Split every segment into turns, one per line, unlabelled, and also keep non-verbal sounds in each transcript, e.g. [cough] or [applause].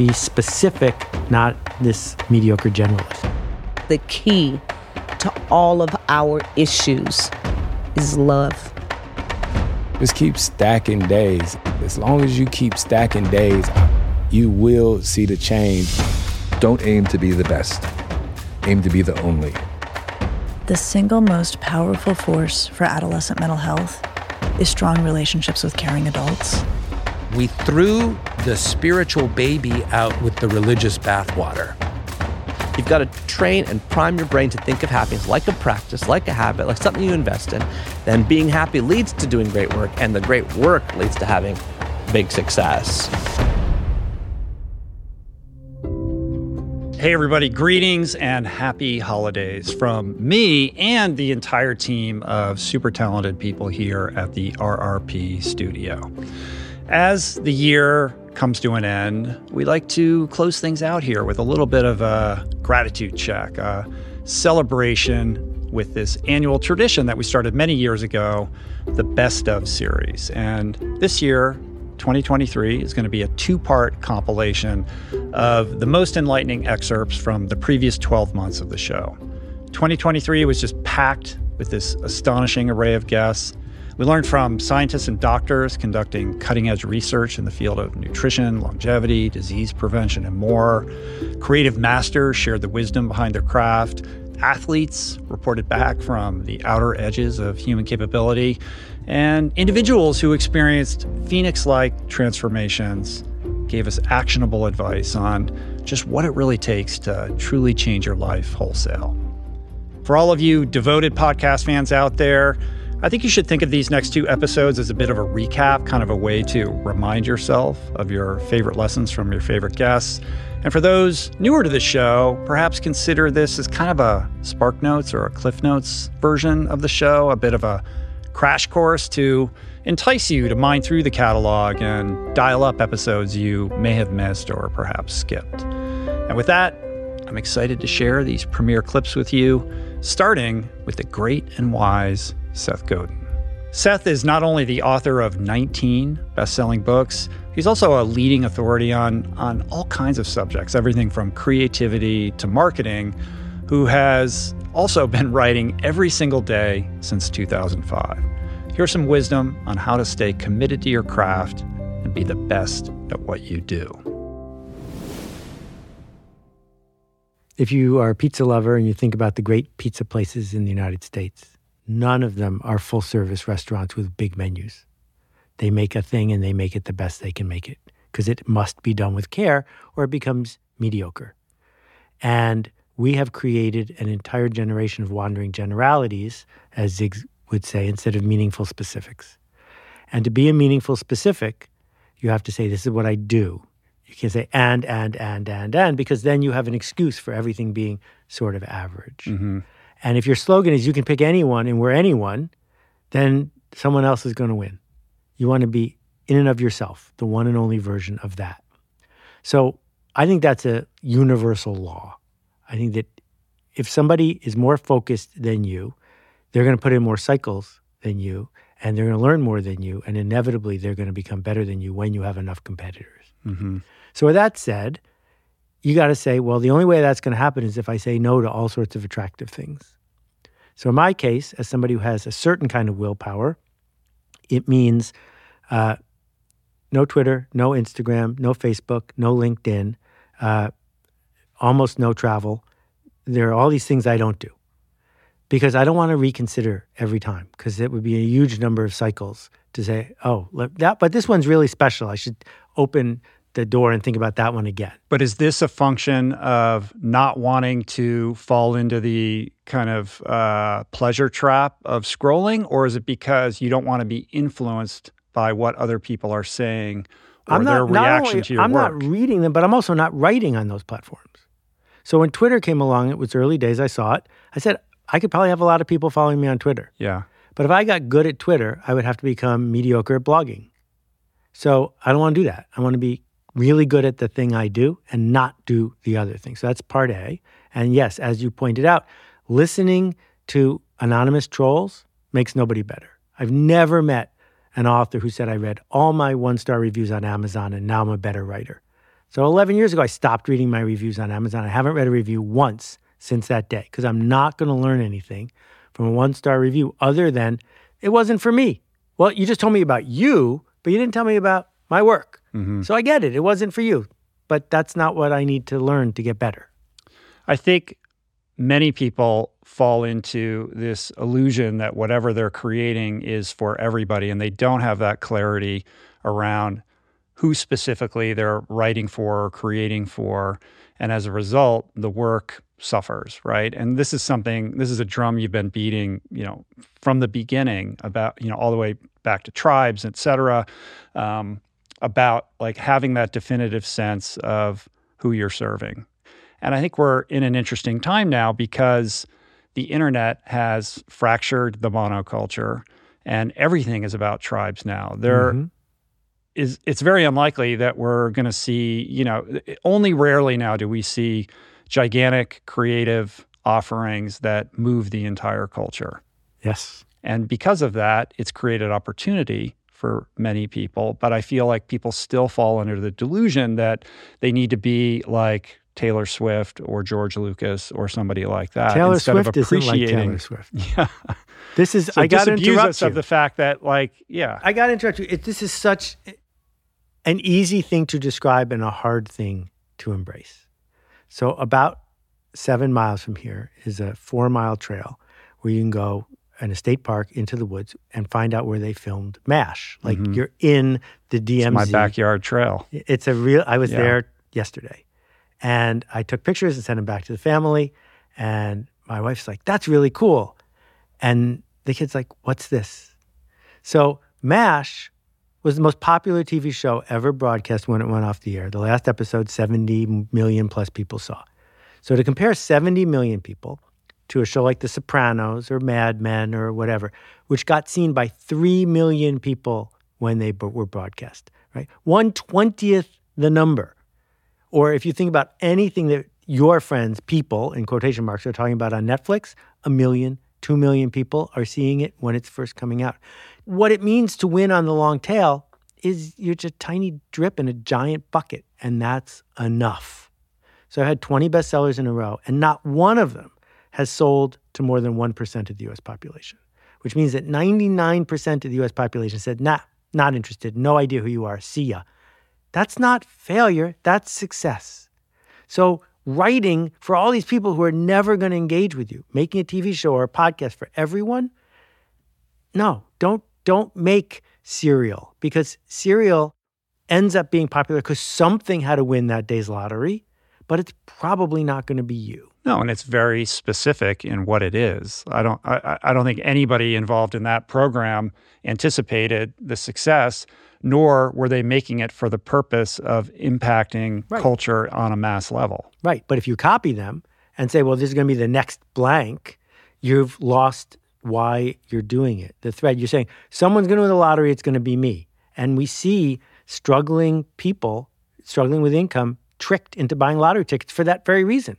Be specific, not this mediocre generalist.
The key to all of our issues is love.
Just keep stacking days. As long as you keep stacking days, you will see the change.
Don't aim to be the best, aim to be the only.
The single most powerful force for adolescent mental health is strong relationships with caring adults.
We threw the spiritual baby out with the religious bathwater.
You've got to train and prime your brain to think of happiness like a practice, like a habit, like something you invest in. Then being happy leads to doing great work, and the great work leads to having big success.
Hey, everybody, greetings and happy holidays from me and the entire team of super talented people here at the RRP studio. As the year comes to an end, we like to close things out here with a little bit of a gratitude check, a celebration with this annual tradition that we started many years ago, the Best of series. And this year, 2023 is going to be a two part compilation of the most enlightening excerpts from the previous 12 months of the show. 2023 was just packed with this astonishing array of guests. We learned from scientists and doctors conducting cutting edge research in the field of nutrition, longevity, disease prevention, and more. Creative masters shared the wisdom behind their craft. Athletes reported back from the outer edges of human capability and individuals who experienced phoenix like transformations gave us actionable advice on just what it really takes to truly change your life wholesale. For all of you devoted podcast fans out there, I think you should think of these next two episodes as a bit of a recap, kind of a way to remind yourself of your favorite lessons from your favorite guests. And for those newer to the show, perhaps consider this as kind of a Spark Notes or a Cliff Notes version of the show, a bit of a crash course to entice you to mine through the catalog and dial up episodes you may have missed or perhaps skipped. And with that, I'm excited to share these premiere clips with you, starting with the great and wise Seth Godin. Seth is not only the author of 19 best selling books, he's also a leading authority on, on all kinds of subjects, everything from creativity to marketing, who has also been writing every single day since 2005. Here's some wisdom on how to stay committed to your craft and be the best at what you do.
If you are a pizza lover and you think about the great pizza places in the United States, none of them are full service restaurants with big menus. They make a thing and they make it the best they can make it because it must be done with care or it becomes mediocre. And we have created an entire generation of wandering generalities, as Zig would say, instead of meaningful specifics. And to be a meaningful specific, you have to say, This is what I do. You can't say and, and, and, and, and, because then you have an excuse for everything being sort of average. Mm-hmm. And if your slogan is you can pick anyone and we're anyone, then someone else is going to win. You want to be in and of yourself, the one and only version of that. So I think that's a universal law. I think that if somebody is more focused than you, they're going to put in more cycles than you, and they're going to learn more than you, and inevitably they're going to become better than you when you have enough competitors. Mm-hmm. So, with that said, you got to say, well, the only way that's going to happen is if I say no to all sorts of attractive things. So, in my case, as somebody who has a certain kind of willpower, it means uh, no Twitter, no Instagram, no Facebook, no LinkedIn, uh, almost no travel. There are all these things I don't do because I don't want to reconsider every time because it would be a huge number of cycles to say, oh, that, but this one's really special. I should open the door and think about that one again.
But is this a function of not wanting to fall into the kind of uh, pleasure trap of scrolling, or is it because you don't want to be influenced by what other people are saying or I'm not, their reaction only, to your
I'm
work?
I'm not reading them, but I'm also not writing on those platforms. So when Twitter came along, it was early days. I saw it. I said I could probably have a lot of people following me on Twitter.
Yeah.
But if I got good at Twitter, I would have to become mediocre at blogging. So I don't want to do that. I want to be really good at the thing I do and not do the other thing. So that's part A. And yes, as you pointed out, listening to anonymous trolls makes nobody better. I've never met an author who said, I read all my one star reviews on Amazon and now I'm a better writer. So 11 years ago, I stopped reading my reviews on Amazon. I haven't read a review once since that day because I'm not going to learn anything from a one star review other than it wasn't for me. Well, you just told me about you, but you didn't tell me about my work. So I get it. It wasn't for you, but that's not what I need to learn to get better.
I think many people fall into this illusion that whatever they're creating is for everybody, and they don't have that clarity around who specifically they're writing for or creating for. And as a result, the work suffers, right? And this is something, this is a drum you've been beating, you know, from the beginning about, you know, all the way back to tribes, et cetera, um, about like having that definitive sense of who you're serving. And I think we're in an interesting time now because the internet has fractured the monoculture and everything is about tribes now. There mm-hmm. is it's very unlikely that we're going to see, you know, only rarely now do we see gigantic creative offerings that move the entire culture.
Yes.
And because of that, it's created opportunity for many people. But I feel like people still fall under the delusion that they need to be like Taylor Swift or George Lucas or somebody like that.
Taylor
instead
Swift
of
isn't like
appreciating.
Taylor Swift. [laughs]
Yeah.
This is,
So
I got to interrupt
us
you.
of the fact that, like, yeah,
I got to interrupt you. It, this is such an easy thing to describe and a hard thing to embrace. So, about seven miles from here is a four mile trail where you can go in a state park into the woods and find out where they filmed MASH. Like you're in the DMZ.
Mm-hmm. it's my backyard trail.
It's a real, I was
Yeah.
there yesterday and I took pictures and sent them back to the family. And my wife's like, that's really cool. And the kid's like, what's this? So, MASH was the most popular TV show ever broadcast when it went off the air. The last episode, 70 million plus people saw. So, to compare 70 million people to a show like The Sopranos or Mad Men or whatever, which got seen by 3 million people when they b- were broadcast, right? One twentieth the number. Or if you think about anything that your friends, people in quotation marks, are talking about on Netflix, a million, two million people are seeing it when it's first coming out. What it means to win on the long tail is you're just a tiny drip in a giant bucket, and that's enough. So I had 20 bestsellers in a row, and not one of them has sold to more than 1% of the US population, which means that 99% of the US population said, nah, not interested, no idea who you are, see ya. That's not failure, that's success. So, writing for all these people who are never going to engage with you, making a TV show or a podcast for everyone, no, don't don't make Serial because Serial ends up being popular because something had to win that day's lottery, but it's probably not going to be you.
No, and it's very specific in what it is. I don't. I, I- don't think anybody involved in that program anticipated the success, nor were they making it for the purpose of impacting
Right.
culture on a mass level.
Right. But if you copy them and say, well, this is going to be the next blank, you've lost why you're doing it. The thread you're saying, someone's going to win the lottery, it's going to be me. And we see struggling people, struggling with income, tricked into buying lottery tickets for that very reason.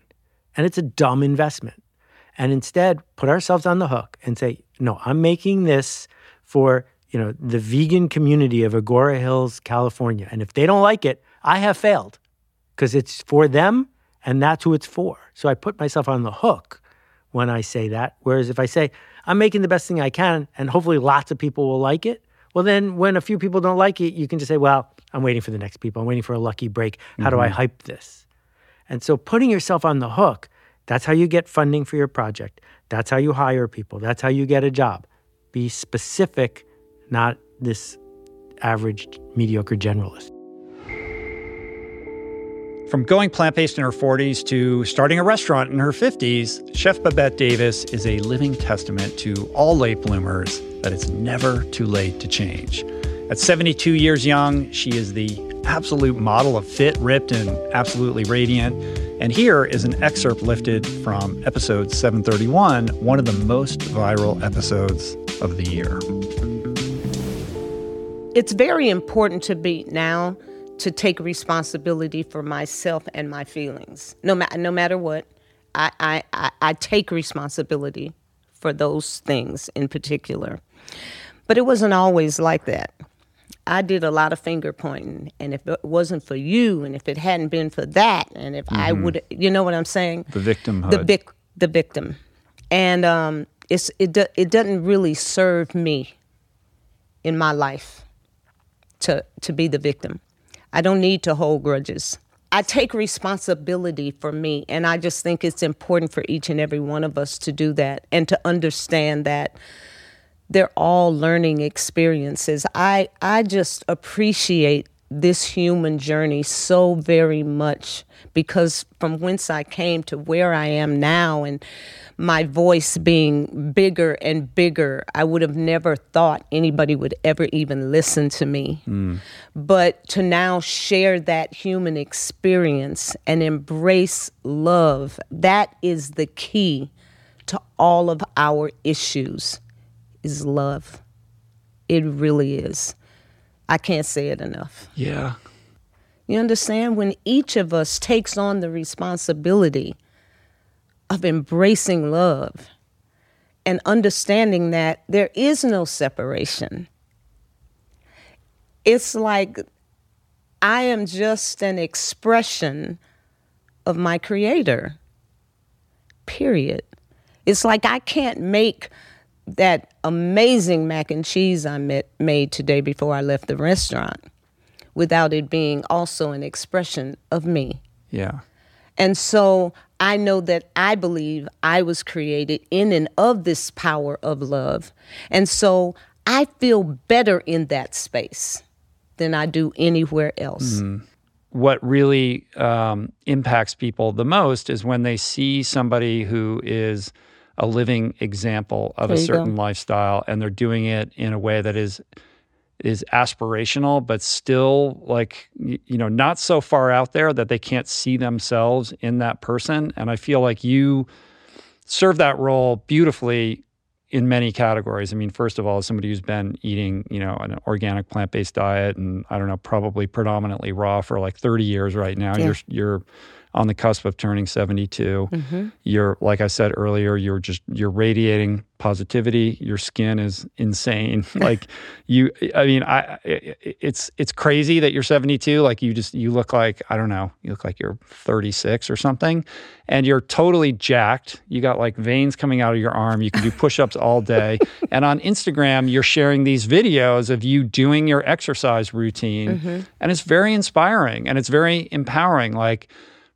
And it's a dumb investment. And instead, put ourselves on the hook and say, no, I'm making this for you know the vegan community of Agoura Hills, California. And if they don't like it, I have failed because it's for them and that's who it's for. So I put myself on the hook when I say that. Whereas if I say, I'm making the best thing I can and hopefully lots of people will like it, well, then when a few people don't like it, you can just say, well, I'm waiting for the next people. I'm waiting for a lucky break. How do I mm-hmm. hype this? And so putting yourself on the hook, that's how you get funding for your project. That's how you hire people. That's how you get a job. Be specific, not this average, mediocre generalist.
From going plant based in her 40s to starting a restaurant in her 50s, Chef Babette Davis is a living testament to all late bloomers that it's never too late to change. At 72 years young, she is the absolute model of fit, ripped, and absolutely radiant. And here is an excerpt lifted from episode 731, one of the most viral episodes of the year.
It's very important to me now to take responsibility for myself and my feelings. No, ma- no matter what, I, I, I, I take responsibility for those things in particular. But it wasn't always like that. I did a lot of finger pointing, and if it wasn't for you, and if it hadn't been for that, and if I would, you know what I'm saying?
The victimhood.
The vic, the victim, and um, it's it do, it doesn't really serve me in my life to to be the victim. I don't need to hold grudges. I take responsibility for me, and I just think it's important for each and every one of us to do that and to understand that they're all learning experiences. I I just appreciate this human journey so very much because from whence I came to where I am now and my voice being bigger and bigger, I would have never thought anybody would ever even listen to me. Mm. But to now share that human experience and embrace love, that is the key to all of our issues is love. It really is. I can't say it enough.
yeah.
You understand? When each of us takes on the responsibility of embracing love and understanding that there is no separation, it's like I am just an expression of my creator. Period. It's like I can't make that amazing mac and cheese I met, made today before I left the restaurant without it being also an expression of me.
Yeah.
And so I know that I believe I was created in and of this power of love. And so I feel better in that space than I do anywhere else.
what really um, impacts people the most is when they see somebody who is a living example of
There
a
go.
certain lifestyle and they're doing it in a way that is is aspirational but still like you know not so far out there that they can't see themselves in that person and i feel like you serve that role beautifully in many categories. I mean, first of all, as somebody who's been eating, you know, an organic plant-based diet and I don't know, probably predominantly raw for like 30 years right now.
Yeah.
You're you're on the cusp of turning 72.
Mm-hmm.
You're like I said earlier, you're just you're radiating positivity. Your skin is insane. [laughs] like you I mean, I I- it's it's crazy that you're 72. Like you just you look like I don't know, you look like you're 36 or something and you're totally jacked. You got like veins coming out of your arm. You can do push-ups all day. [laughs] and on Instagram, you're sharing these videos of you doing your exercise routine. And it's very inspiring and it's very empowering like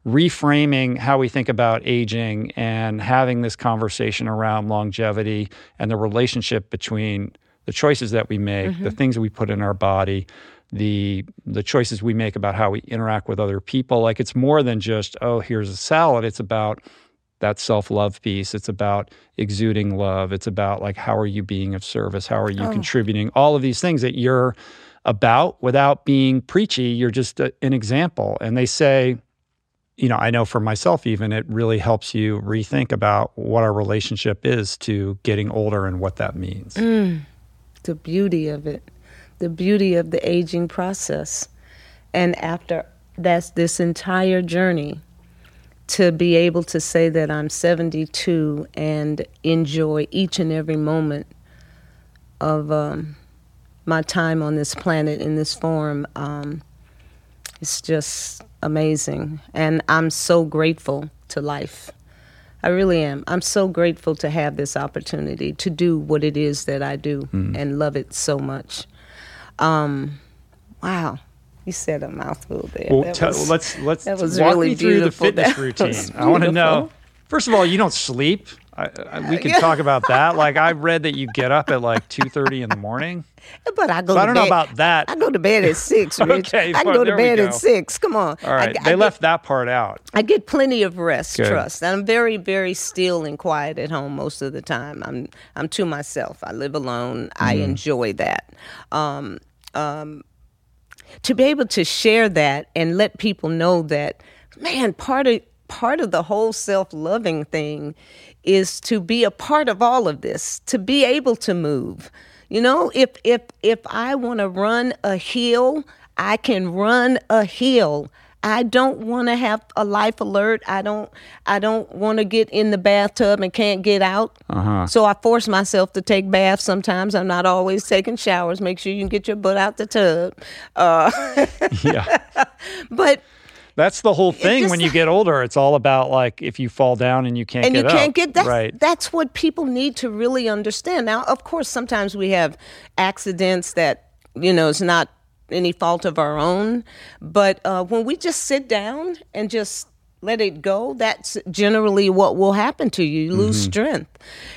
reframing how we think about aging and having this conversation around longevity and the relationship between the choices that we make, the mm-hmm. things that we put in our body, the the choices we make about how we interact with other people. Like it's more than just, oh, here's a salad. It's about that self-love piece. It's about exuding love. It's about like how are you being of service? How are you oh. contributing? All of these things that you're about without being preachy. You're just a, an example. And they say, you know, I know for myself, even it really helps you rethink about what our relationship is to getting older and what that means.
the beauty of it, the beauty of the aging process. And after that's this entire journey, to be able to say that I'm 72 and enjoy each and every moment of um, my time on this planet in this form, um, it's just amazing. And I'm so grateful to life. I really am. I'm so grateful to have this opportunity to do what it is that I do and love it so much. Um, wow, you said a mouthful there.
Well,
That
tell-
was-
let's let's
that was
walk
really
me through the [laughs] fitness routine. I want to know. First of all, you don't sleep. I, I, we can talk about that. Like I read that you get up at like two thirty in the morning.
But I go.
So
to
I don't know about that.
I go to bed at six. [laughs] Rich.
Okay,
I can go to bed
go.
at six. Come on.
All right,
I,
they left that part out.
I get plenty of rest,
Good.
trust. And I'm very, very still and quiet at home most of the time. I'm I'm to myself. I live alone. I enjoy that. Um, um, to be able to share that and let people know that, man, part of part of the whole self-loving thing is to be a part of all of this, to be able to move. You know, if if if I want to run a hill, I can run a hill. I don't want to have a life alert. I don't I don't want to get in the bathtub and can't get out.
Uh-huh.
So I force myself to take baths sometimes. I'm not always taking showers. Make sure you can get your butt out the tub. Uh, [laughs]
Yeah.
but
That's the whole thing when you [laughs] get older. It's all about like if you fall down and you can't
and
get
you
up.
can't get that.
right.
That's what people need to really understand. Now, of course, sometimes we have accidents that you know it's not any fault of our own, but uh, when we just sit down and just let it go, that's generally what will happen to you. You lose strength.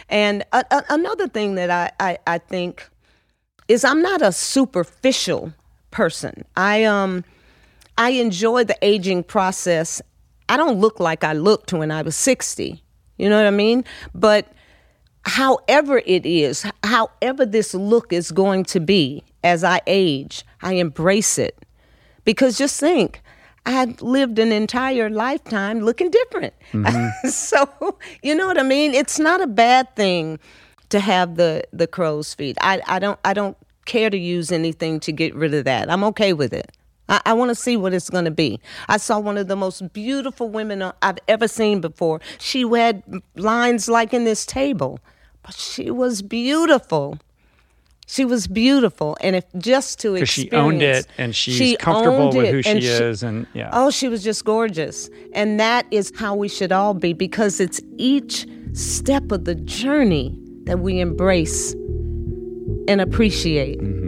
And a- a- another thing that I, I I think is I'm not a superficial person. I um I enjoy the aging process. I don't look like I looked when I was 60. You know what I mean? But however it is, however this look is going to be as I age, I embrace it. Because just think, I've lived an entire lifetime looking different. Mm-hmm. [laughs] so, you know what I mean? It's not a bad thing to have the the crow's feet. I, I don't I don't care to use anything to get rid of that. I'm okay with it. I, I want to see what it's going to be. I saw one of the most beautiful women uh, I've ever seen before. She had lines like in this table, but she was beautiful. She was beautiful, and if just to experience,
she owned it and she's
she
comfortable with who she
and
is and yeah.
Oh, she was just gorgeous. And that is how we should all be because it's each step of the journey that we embrace and appreciate. Mm-hmm.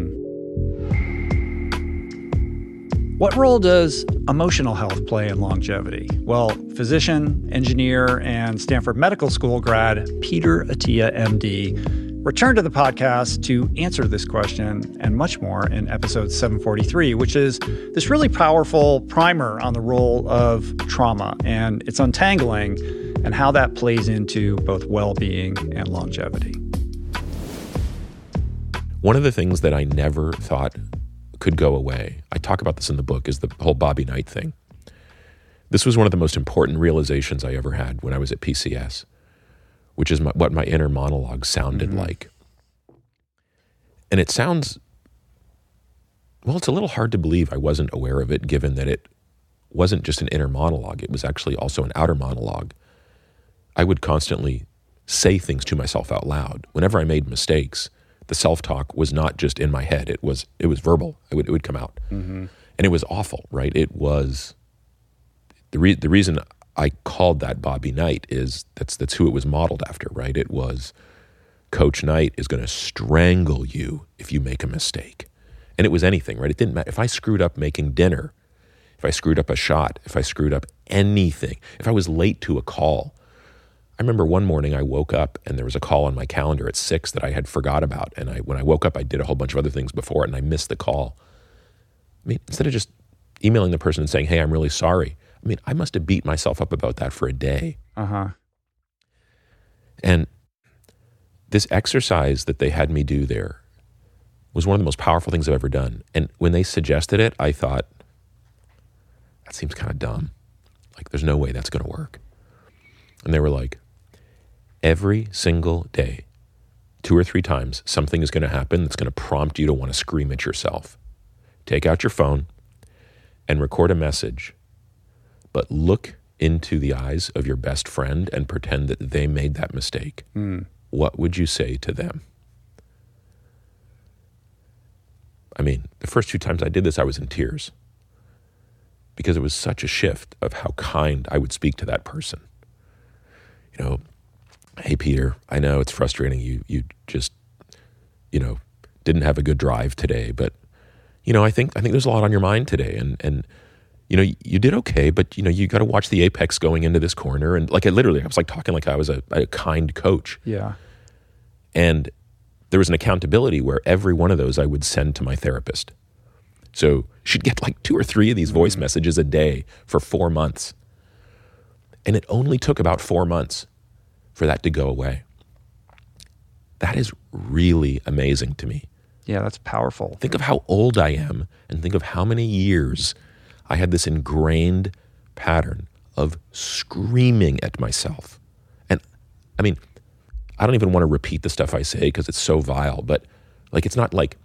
What role does emotional health play in longevity? Well, physician, engineer, and Stanford Medical School grad Peter Attia, MD, returned to the podcast to answer this question and much more in episode 743, which is this really powerful primer on the role of trauma and its untangling and how that plays into both well being and longevity.
One of the things that I never thought could go away, I talk about this in the book, is the whole Bobby Knight thing. This was one of the most important realizations I ever had when I was at PCS, which is my, what my inner monologue sounded mm-hmm. like. And it sounds, well, it's a little hard to believe I wasn't aware of it, given that it wasn't just an inner monologue, it was actually also an outer monologue. I would constantly say things to myself out loud. Whenever I made mistakes, the self-talk was not just in my head; it was it was verbal. It would it would come out, mm-hmm. and it was awful. Right? It was the re- the reason I called that Bobby Knight is that's that's who it was modeled after. Right? It was Coach Knight is going to strangle you if you make a mistake, and it was anything. Right? It didn't matter if I screwed up making dinner, if I screwed up a shot, if I screwed up anything, if I was late to a call. I remember one morning I woke up and there was a call on my calendar at six that I had forgot about. And I, when I woke up, I did a whole bunch of other things before it and I missed the call. I mean, instead of just emailing the person and saying, hey, I'm really sorry, I mean, I must have beat myself up about that for a day.
Uh huh.
And this exercise that they had me do there was one of the most powerful things I've ever done. And when they suggested it, I thought, that seems kind of dumb. Like, there's no way that's going to work. And they were like, every single day, two or three times, something is going to happen that's going to prompt you to want to scream at yourself. Take out your phone and record a message, but look into the eyes of your best friend and pretend that they made that mistake. Hmm. What would you say to them? I mean, the first two times I did this, I was in tears because it was such a shift of how kind I would speak to that person. You know, hey Peter, I know it's frustrating. You you just you know didn't have a good drive today, but you know I think I think there's a lot on your mind today, and and you know you did okay, but you know you got to watch the apex going into this corner, and like I literally I was like talking like I was a, a kind coach,
Yeah.
and there was an accountability where every one of those I would send to my therapist. So she'd get like two or three of these voice mm-hmm. messages a day for four months. And it only took about four months for that to go away. That is really amazing to me.
Yeah, that's powerful.
Think of how old I am and think of how many years I had this ingrained pattern of screaming at myself. And I mean, I don't even want to repeat the stuff I say because it's so vile, but like it's not like,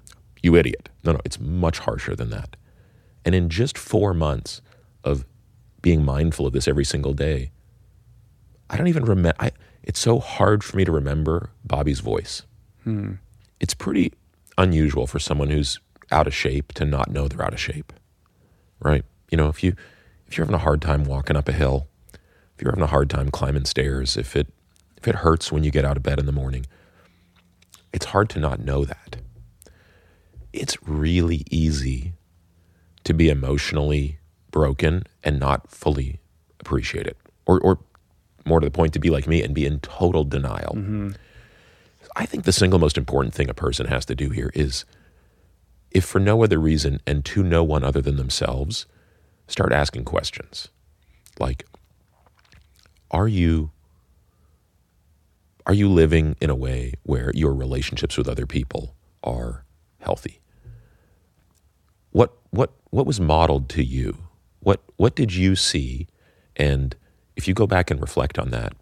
you idiot. No, no, it's much harsher than that. And in just four months of being mindful of this every single day, I don't even remember. It's so hard for me to remember Bobby's voice. Hmm. It's pretty unusual for someone who's out of shape to not know they're out of shape, right? You know, if you if you're having a hard time walking up a hill, if you're having a hard time climbing stairs, if it if it hurts when you get out of bed in the morning, it's hard to not know that. It's really easy to be emotionally broken and not fully appreciate it. Or, or more to the point, to be like me and be in total denial. Mm-hmm. I think the single most important thing a person has to do here is, if for no other reason and to no one other than themselves, start asking questions. Like, are you are you living in a way where your relationships with other people are healthy? What what what was modeled to you? What what did you see? And if you go back and reflect on that,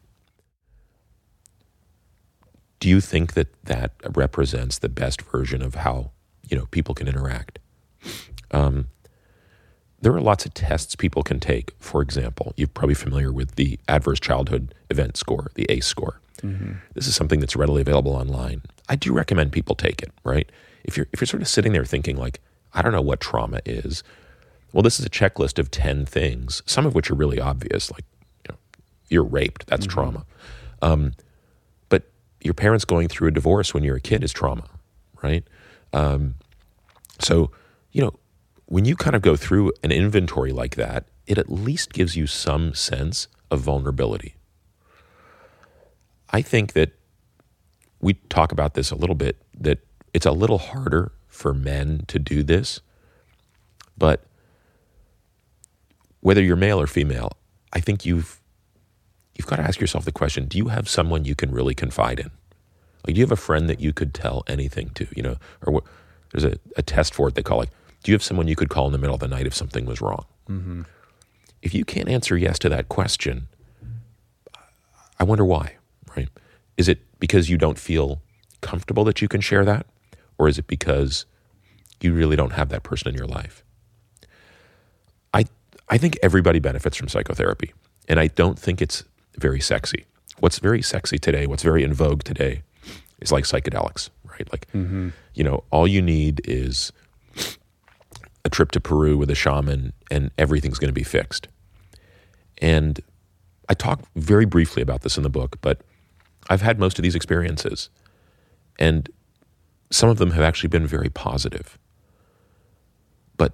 do you think that that represents the best version of how you know people can interact? Um, there are lots of tests people can take. For example, you're probably familiar with the Adverse Childhood Event Score, the ACE score. Mm-hmm. This is something that's readily available online. I do recommend people take it. Right? If you're if you're sort of sitting there thinking like, I don't know what trauma is. Well, this is a checklist of ten things, some of which are really obvious, like you're raped. That's mm-hmm. trauma. Um, but your parents going through a divorce when you're a kid is trauma, right? Um, so you know when you kind of go through an inventory like that, it at least gives you some sense of vulnerability. I think that we talk about this a little bit, that it's a little harder for men to do this, but whether you're male or female, I think you've you've got to ask yourself the question, do you have someone you can really confide in? Like, do you have a friend that you could tell anything to, you know, or there's a, a test for it they call like do you have someone you could call in the middle of the night if something was wrong? Mm-hmm. If you can't answer yes to that question, I wonder why, right? Is it because you don't feel comfortable that you can share that? Or is it because you really don't have that person in your life? I, I think everybody benefits from psychotherapy, and I don't think it's very sexy. What's very sexy today, what's very in vogue today, is like psychedelics, right? Like, mm-hmm. you know, all you need is a trip to Peru with a shaman and everything's going to be fixed. And I talk very briefly about this in the book, but I've had most of these experiences. And some of them have actually been very positive. But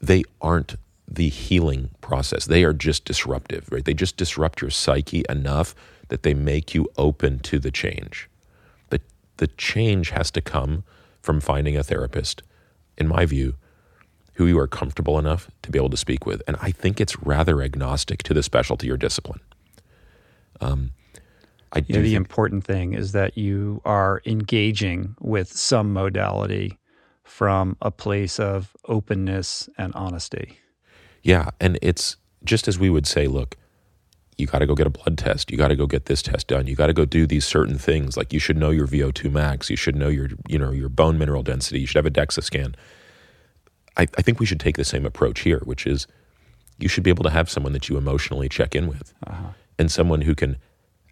they aren't the healing process. They are just disruptive, right? They just disrupt your psyche enough that they make you open to the change. The, the change has to come from finding a therapist, in my view, who you are comfortable enough to be able to speak with. And I think it's rather agnostic to the specialty or discipline. Um,
I you know, the important thing is that you are engaging with some modality from a place of openness and honesty.
Yeah. And it's just as we would say, look, you got to go get a blood test. You got to go get this test done. You got to go do these certain things. Like you should know your VO2 max. You should know your, you know, your bone mineral density. You should have a DEXA scan. I, I think we should take the same approach here, which is you should be able to have someone that you emotionally check in with uh-huh. and someone who can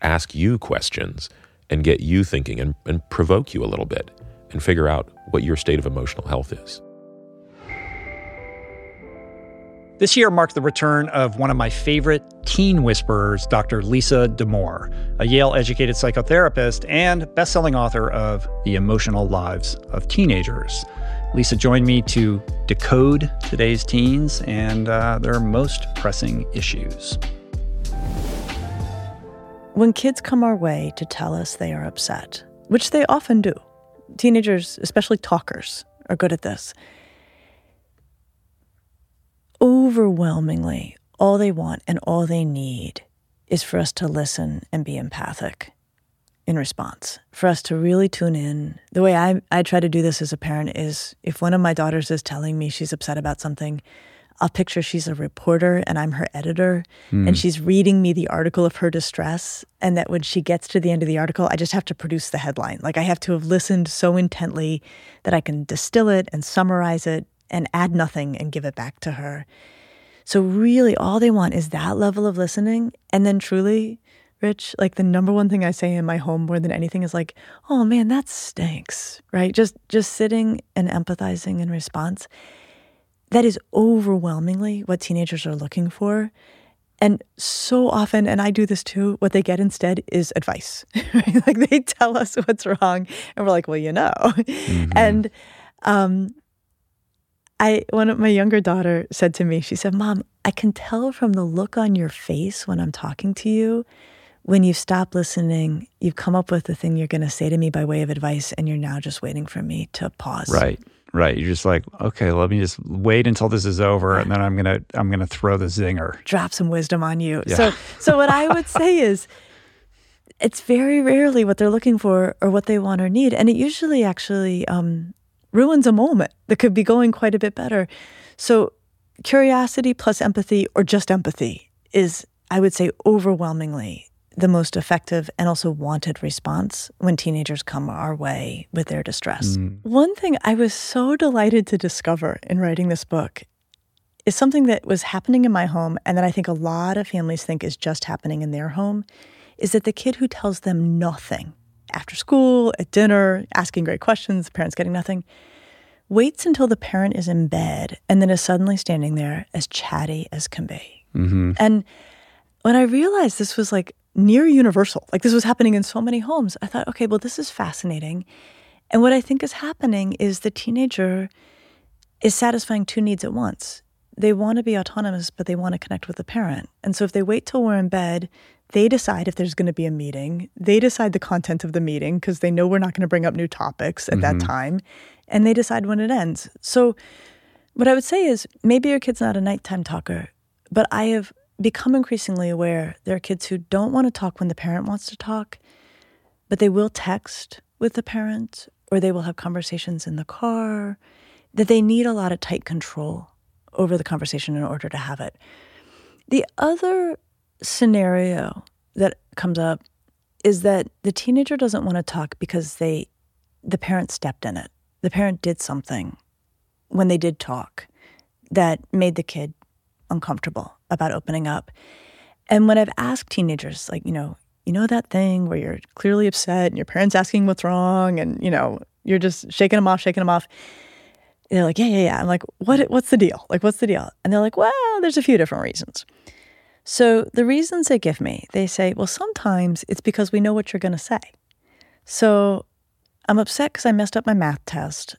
ask you questions and get you thinking and, and provoke you a little bit and figure out what your state of emotional health is.
This year marked the return of one of my favorite teen whisperers, Dr. Lisa Damour, a Yale educated psychotherapist and best-selling author of The Emotional Lives of Teenagers. Lisa joined me to decode today's teens and uh, their most pressing issues.
When kids come our way to tell us they are upset, which they often do, teenagers, especially talkers, are good at this. Overwhelmingly, all they want and all they need is for us to listen and be empathic in response for us to really tune in. The way I, I try to do this as a parent is if one of my daughters is telling me she's upset about something, I'll picture she's a reporter and I'm her editor mm. and she's reading me the article of her distress. And that when she gets to the end of the article, I just have to produce the headline. Like I have to have listened so intently that I can distill it and summarize it and add nothing and give it back to her. So, really, all they want is that level of listening. And then, truly, Rich, like the number one thing I say in my home more than anything is like, "Oh man, that stinks." Right? Just just sitting and empathizing in response. That is overwhelmingly what teenagers are looking for. And so often, and I do this too, what they get instead is advice. [laughs] Right? Like they tell us what's wrong, and we're like, well, you know. Mm-hmm. And um, I, one of my younger daughter said to me, she said, Mom, I can tell from the look on your face when I'm talking to you, when you stop listening, you've come up with the thing you're going to say to me by way of advice, and you're now just waiting for me to pause.
Right. Right. You're just like, okay, let me just wait until this is over and then I'm gonna I'm gonna throw the zinger.
Drop some wisdom on you. Yeah. So so what I would say [laughs] is it's very rarely what they're looking for or what they want or need. And it usually actually um, ruins a moment that could be going quite a bit better. So curiosity plus empathy or just empathy is, I would say, overwhelmingly the most effective and also wanted response when teenagers come our way with their distress. Mm. One thing I was so delighted to discover in writing this book is something that was happening in my home and that I think a lot of families think is just happening in their home is that the kid who tells them nothing after school, at dinner, asking great questions, the parents getting nothing, waits until the parent is in bed and then is suddenly standing there as chatty as can be. Mm-hmm. And when I realized this was like near universal. Like this was happening in so many homes. I thought, okay, well, this is fascinating. And what I think is happening is the teenager is satisfying two needs at once. They want to be autonomous, but they want to connect with the parent. And so if they wait till we're in bed, they decide if there's going to be a meeting. They decide the content of the meeting because they know we're not going to bring up new topics at mm-hmm. that time. And they decide when it ends. So what I would say is maybe your kid's not a nighttime talker, but I have become increasingly aware there are kids who don't want to talk when the parent wants to talk, but they will text with the parent or they will have conversations in the car, that they need a lot of tight control over the conversation in order to have it. The other scenario that comes up is that the teenager doesn't want to talk because they the parent stepped in it. The parent did something when they did talk that made the kid uncomfortable about opening up. And when I've asked teenagers, like, you know, you know that thing where you're clearly upset and your parents asking what's wrong and, you know, you're just shaking them off, shaking them off. They're like, yeah, yeah, yeah. I'm like, what, what's the deal? Like, what's the deal? And they're like, well, there's a few different reasons. So the reasons they give me, they say, well, sometimes it's because we know what you're going to say. So I'm upset because I messed up my math test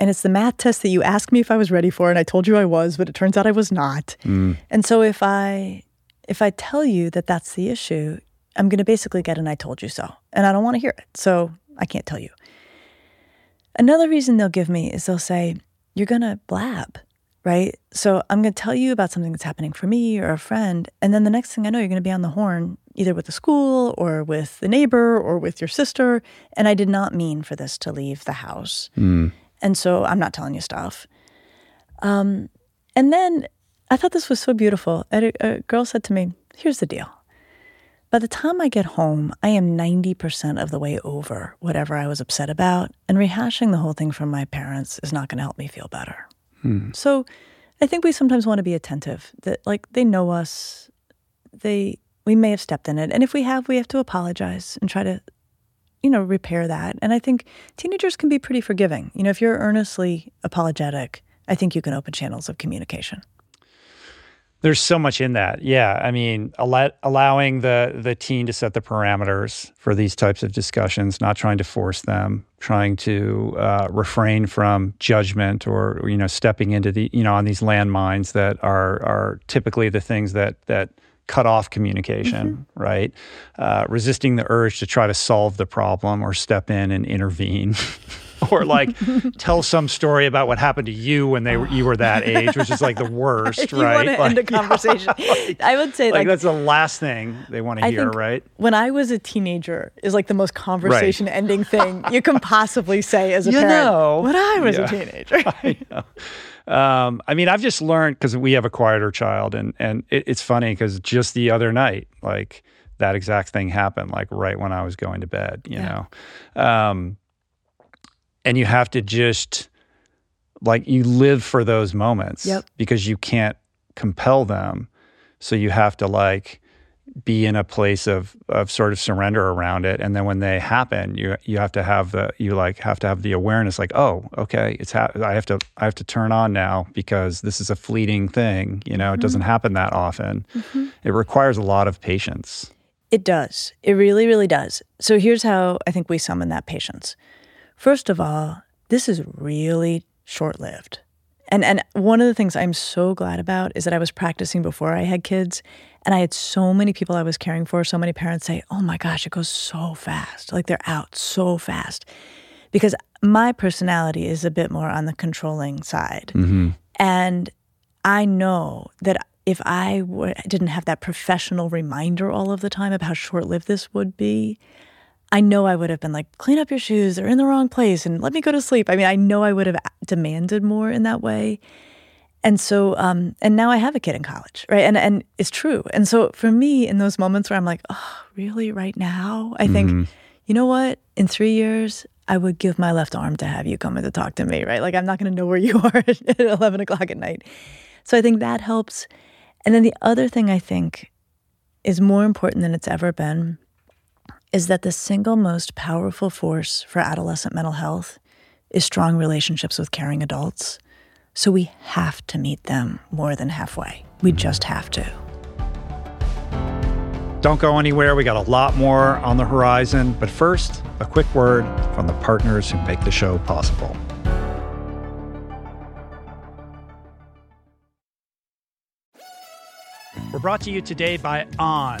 and it's the math test that you asked me if I was ready for, and I told you I was, but it turns out I was not. Mm. And so if I if I tell you that that's the issue, I'm going to basically get an "I told you so," and I don't want to hear it, so I can't tell you. Another reason they'll give me is they'll say, "You're going to blab." Right? So I'm going to tell you about something that's happening for me or a friend. And then the next thing I know, you're going to be on the horn, either with the school or with the neighbor or with your sister. And I did not mean for this to leave the house. Mm. And so I'm not telling you stuff. Um, and then I thought this was so beautiful. A, a girl said to me, Here's the deal. By the time I get home, I am 90% of the way over whatever I was upset about, and rehashing the whole thing from my parents is not going to help me feel better. Hmm. So I think we sometimes want to be attentive that, like, they know us, they we may have stepped in it. And if we have, we have to apologize and try to you know, repair that. And I think teenagers can be pretty forgiving. You know, if you're earnestly apologetic, I think you can open channels of communication.
There's so much in that. Yeah. I mean, allow, allowing the the teen to set the parameters for these types of discussions, not trying to force them, trying to uh, refrain from judgment or, you know, stepping into the, you know, on these landmines that are are typically the things that that cut off communication, mm-hmm. right? Uh, resisting the urge to try to solve the problem or step in and intervene. [laughs] [laughs] or like tell some story about what happened to you when they were, you were that [laughs] age, which is like the worst,
you
right?
Want to
like,
end a [laughs] conversation. like, I would say
like,
like,
that's the last thing they want to hear, right?
When I was a teenager, is like the most conversation-ending thing you can possibly say as a
you
parent.
Know.
When I was yeah. a teenager.
I know. Um, I mean, I've just learned because we have a quieter child, and and it, it's funny because just the other night, like that exact thing happened, like right when I was going to bed, you yeah. know, um, and you have to just like you live for those moments
yep.
because you can't compel them. So you have to like be in a place of of sort of surrender around it and then when they happen you you have to have the you like have to have the awareness like oh okay it's ha- I have to I have to turn on now because this is a fleeting thing you know mm-hmm. it doesn't happen that often mm-hmm. it requires a lot of patience
it does it really really does so here's how I think we summon that patience first of all this is really short lived and and one of the things I'm so glad about is that I was practicing before I had kids and I had so many people I was caring for, so many parents say, "Oh my gosh, it goes so fast." Like they're out so fast. Because my personality is a bit more on the controlling side. Mm-hmm. And I know that if I w- didn't have that professional reminder all of the time of how short lived this would be, I know I would have been like, clean up your shoes, they're in the wrong place, and let me go to sleep. I mean, I know I would have demanded more in that way. And so, um, and now I have a kid in college, right? And and it's true. And so for me, in those moments where I'm like, oh, really, right now, I mm-hmm. think, you know what? In three years, I would give my left arm to have you come in to talk to me, right? Like I'm not going to know where you [laughs] are at 11 o'clock at night. So I think that helps. And then the other thing I think is more important than it's ever been is that the single most powerful force for adolescent mental health is strong relationships with caring adults. So we have to meet them more than halfway. We just have to.
Don't go anywhere. We got a lot more on the horizon. But first, a quick word from the partners who make the show possible. We're brought to you today by On.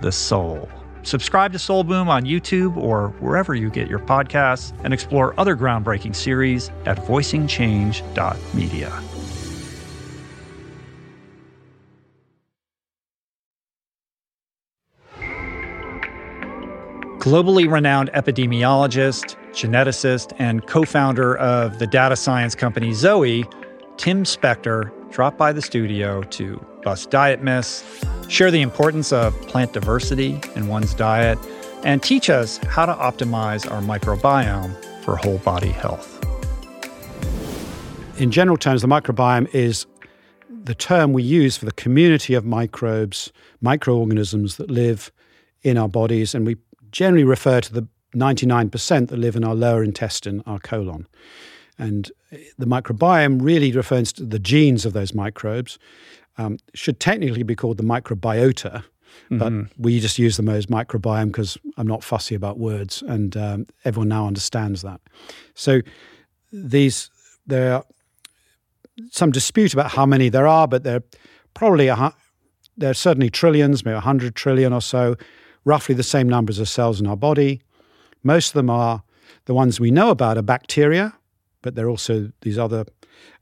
the soul. Subscribe to Soul Boom on YouTube or wherever you get your podcasts and explore other groundbreaking series at voicingchange.media. Globally renowned epidemiologist, geneticist, and co founder of the data science company Zoe, Tim Spector dropped by the studio to bust diet myths, share the importance of plant diversity in one's diet, and teach us how to optimize our microbiome for whole body health.
In general terms, the microbiome is the term we use for the community of microbes, microorganisms that live in our bodies, and we generally refer to the 99% that live in our lower intestine, our colon. And the microbiome really refers to the genes of those microbes. Um, should technically be called the microbiota, but mm-hmm. we just use them as microbiome because I'm not fussy about words, and um, everyone now understands that. So these there are some dispute about how many there are, but they're probably a, there are certainly trillions, maybe 100 trillion or so, roughly the same numbers of cells in our body. Most of them are the ones we know about are bacteria, but there are also these other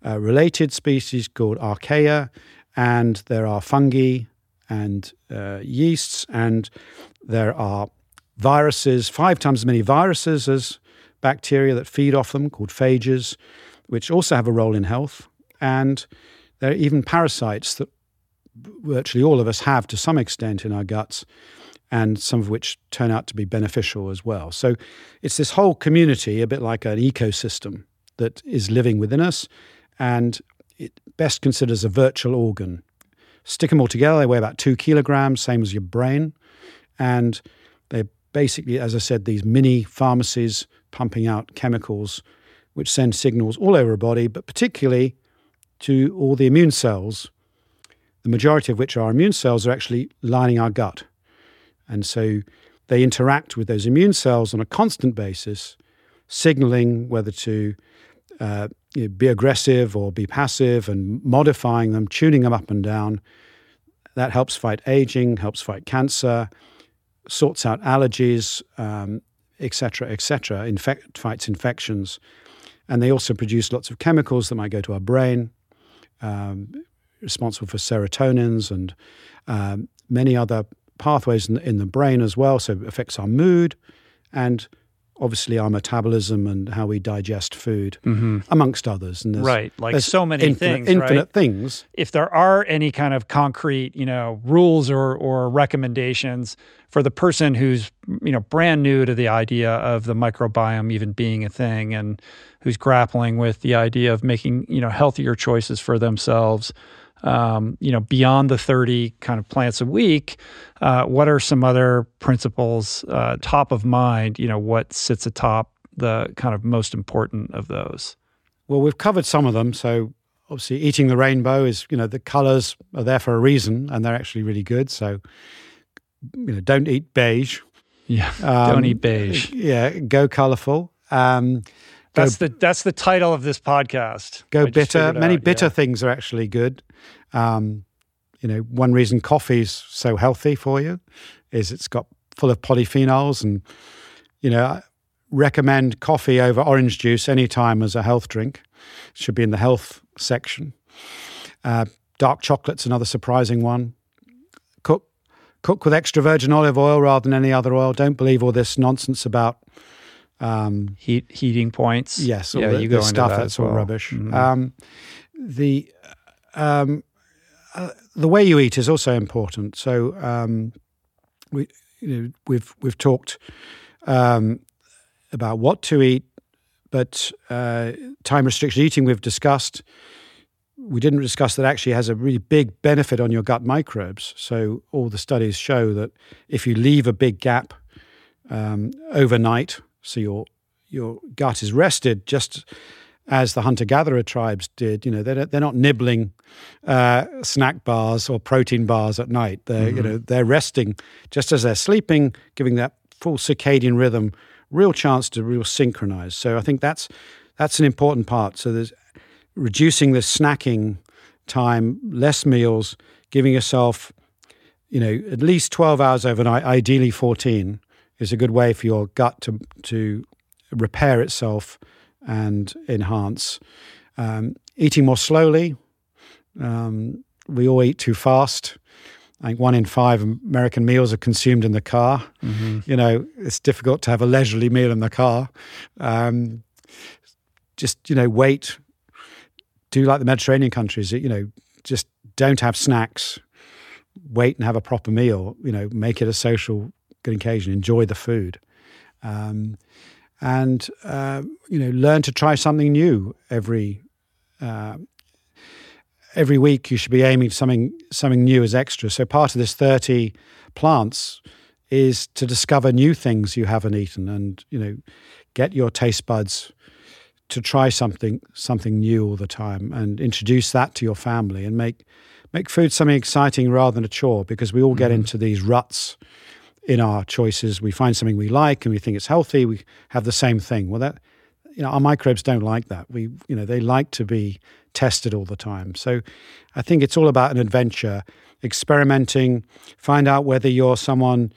uh, related species called archaea, and there are fungi and uh, yeasts, and there are viruses, five times as many viruses as bacteria that feed off them, called phages, which also have a role in health. And there are even parasites that virtually all of us have to some extent in our guts, and some of which turn out to be beneficial as well. So it's this whole community, a bit like an ecosystem, that is living within us. And best considered as a virtual organ. Stick them all together, they weigh about two kilograms, same as your brain. And they're basically, as I said, these mini pharmacies pumping out chemicals which send signals all over our body, but particularly to all the immune cells, the majority of which are immune cells are actually lining our gut. And so they interact with those immune cells on a constant basis, signaling whether to uh, be aggressive or be passive and modifying them, tuning them up and down. That helps fight aging, helps fight cancer, sorts out allergies, etc., um, etc., et infect, fights infections. And they also produce lots of chemicals that might go to our brain, um, responsible for serotonins and um, many other pathways in, in the brain as well. So it affects our mood and obviously our metabolism and how we digest food, mm-hmm. amongst others.
And right, like so many
infinite,
things,
infinite
right?
things.
If there are any kind of concrete, you know, rules or or recommendations for the person who's you know brand new to the idea of the microbiome even being a thing and who's grappling with the idea of making you know healthier choices for themselves um, you know, beyond the 30 kind of plants a week, uh, what are some other principles uh, top of mind? You know, what sits atop the kind of most important of those?
Well, we've covered some of them. So obviously, eating the rainbow is, you know, the colors are there for a reason and they're actually really good. So, you know, don't eat beige.
Yeah, [laughs] um, don't eat beige.
Yeah, go colorful. Um,
that's the that's the title of this podcast.
Go bitter. Many out, bitter yeah. things are actually good. Um, you know, one reason coffee's so healthy for you is it's got full of polyphenols, and you know, I recommend coffee over orange juice anytime as a health drink. It should be in the health section. Uh, dark chocolate's another surprising one. Cook cook with extra virgin olive oil rather than any other oil. Don't believe all this nonsense about
um, heat heating points.
Yes, yeah, the, you go the stuff that that's all well. rubbish. Mm-hmm. Um, the um, uh, the way you eat is also important. So um, we you know we've we've talked um, about what to eat, but uh, time restricted eating we've discussed. We didn't discuss that actually has a really big benefit on your gut microbes. So all the studies show that if you leave a big gap um, overnight, so your your gut is rested, just as the hunter gatherer tribes did. You know, they're they're not nibbling uh, snack bars or protein bars at night. They're mm-hmm. you know they're resting just as they're sleeping, giving that full circadian rhythm real chance to real synchronize. So I think that's that's an important part. So there's reducing the snacking time, less meals, giving yourself you know at least 12 hours overnight ideally 14 is a good way for your gut to to repair itself and enhance. Um, eating more slowly. Um, we all eat too fast. I think one in five American meals are consumed in the car. Mm-hmm. You know, it's difficult to have a leisurely meal in the car. Um, just, you know, wait. Do like the Mediterranean countries, you know, just don't have snacks. Wait and have a proper meal. You know, make it a social occasion. Enjoy the food. Um, and uh, you know learn to try something new every uh, every week. You should be aiming something something new as extra. So part of this thirty plants is to discover new things you haven't eaten, and you know get your taste buds to try something something new all the time, and introduce that to your family, and make make food something exciting rather than a chore. Because we all get mm-hmm. into these ruts in our choices. We find something we like and we think it's healthy. We have the same thing. Well, that you know, our microbes don't like that. We, you know, they like to be tested all the time. So, I think it's all about an adventure, experimenting, find out whether you're someone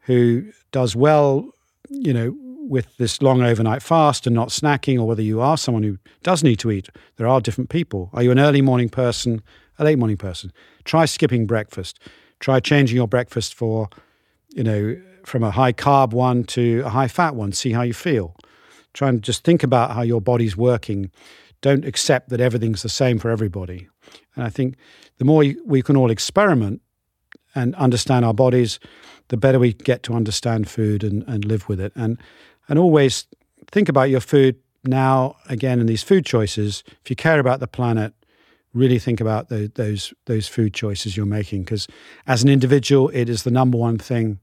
who does well, you know, with this long overnight fast and not snacking, or whether you are someone who does need to eat. There are different people. Are you an early morning person, a late morning person? Try skipping breakfast. Try changing your breakfast for you know, from a high carb one to a high fat one, see how you feel. Try and just think about how your body's working. Don't accept that everything's the same for everybody. And I think the more we can all experiment and understand our bodies, the better we get to understand food and, and live with it. And and always think about your food now again in these food choices. If you care about the planet, really think about the, those those food choices you're making because as an individual it is the number one thing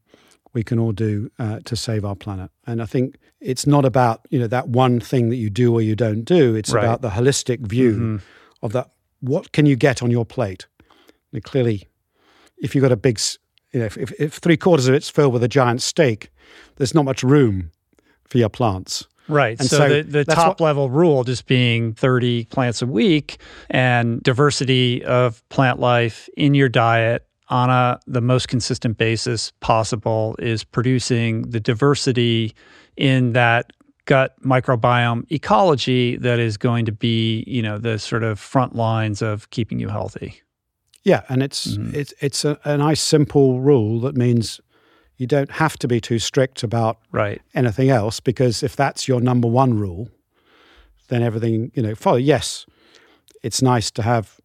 we can all do uh, to save our planet and i think it's not about you know that one thing that you do or you don't do it's right. about the holistic view mm-hmm. of that what can you get on your plate and clearly if you've got a big you know if, if, if three quarters of it's filled with a giant steak there's not much room for your plants
Right. So, so, the, the top what, level rule just being 30 plants a week and diversity of plant life in your diet on a the most consistent basis possible is producing the diversity in that gut microbiome ecology that is going to be, you know, the sort of front lines of keeping you healthy.
Yeah, and it's mm-hmm. it's it's a, a nice simple rule that means you don't have to be too strict about
right.
anything else because if that's your number one rule, then everything you know follow. Yes, it's nice to have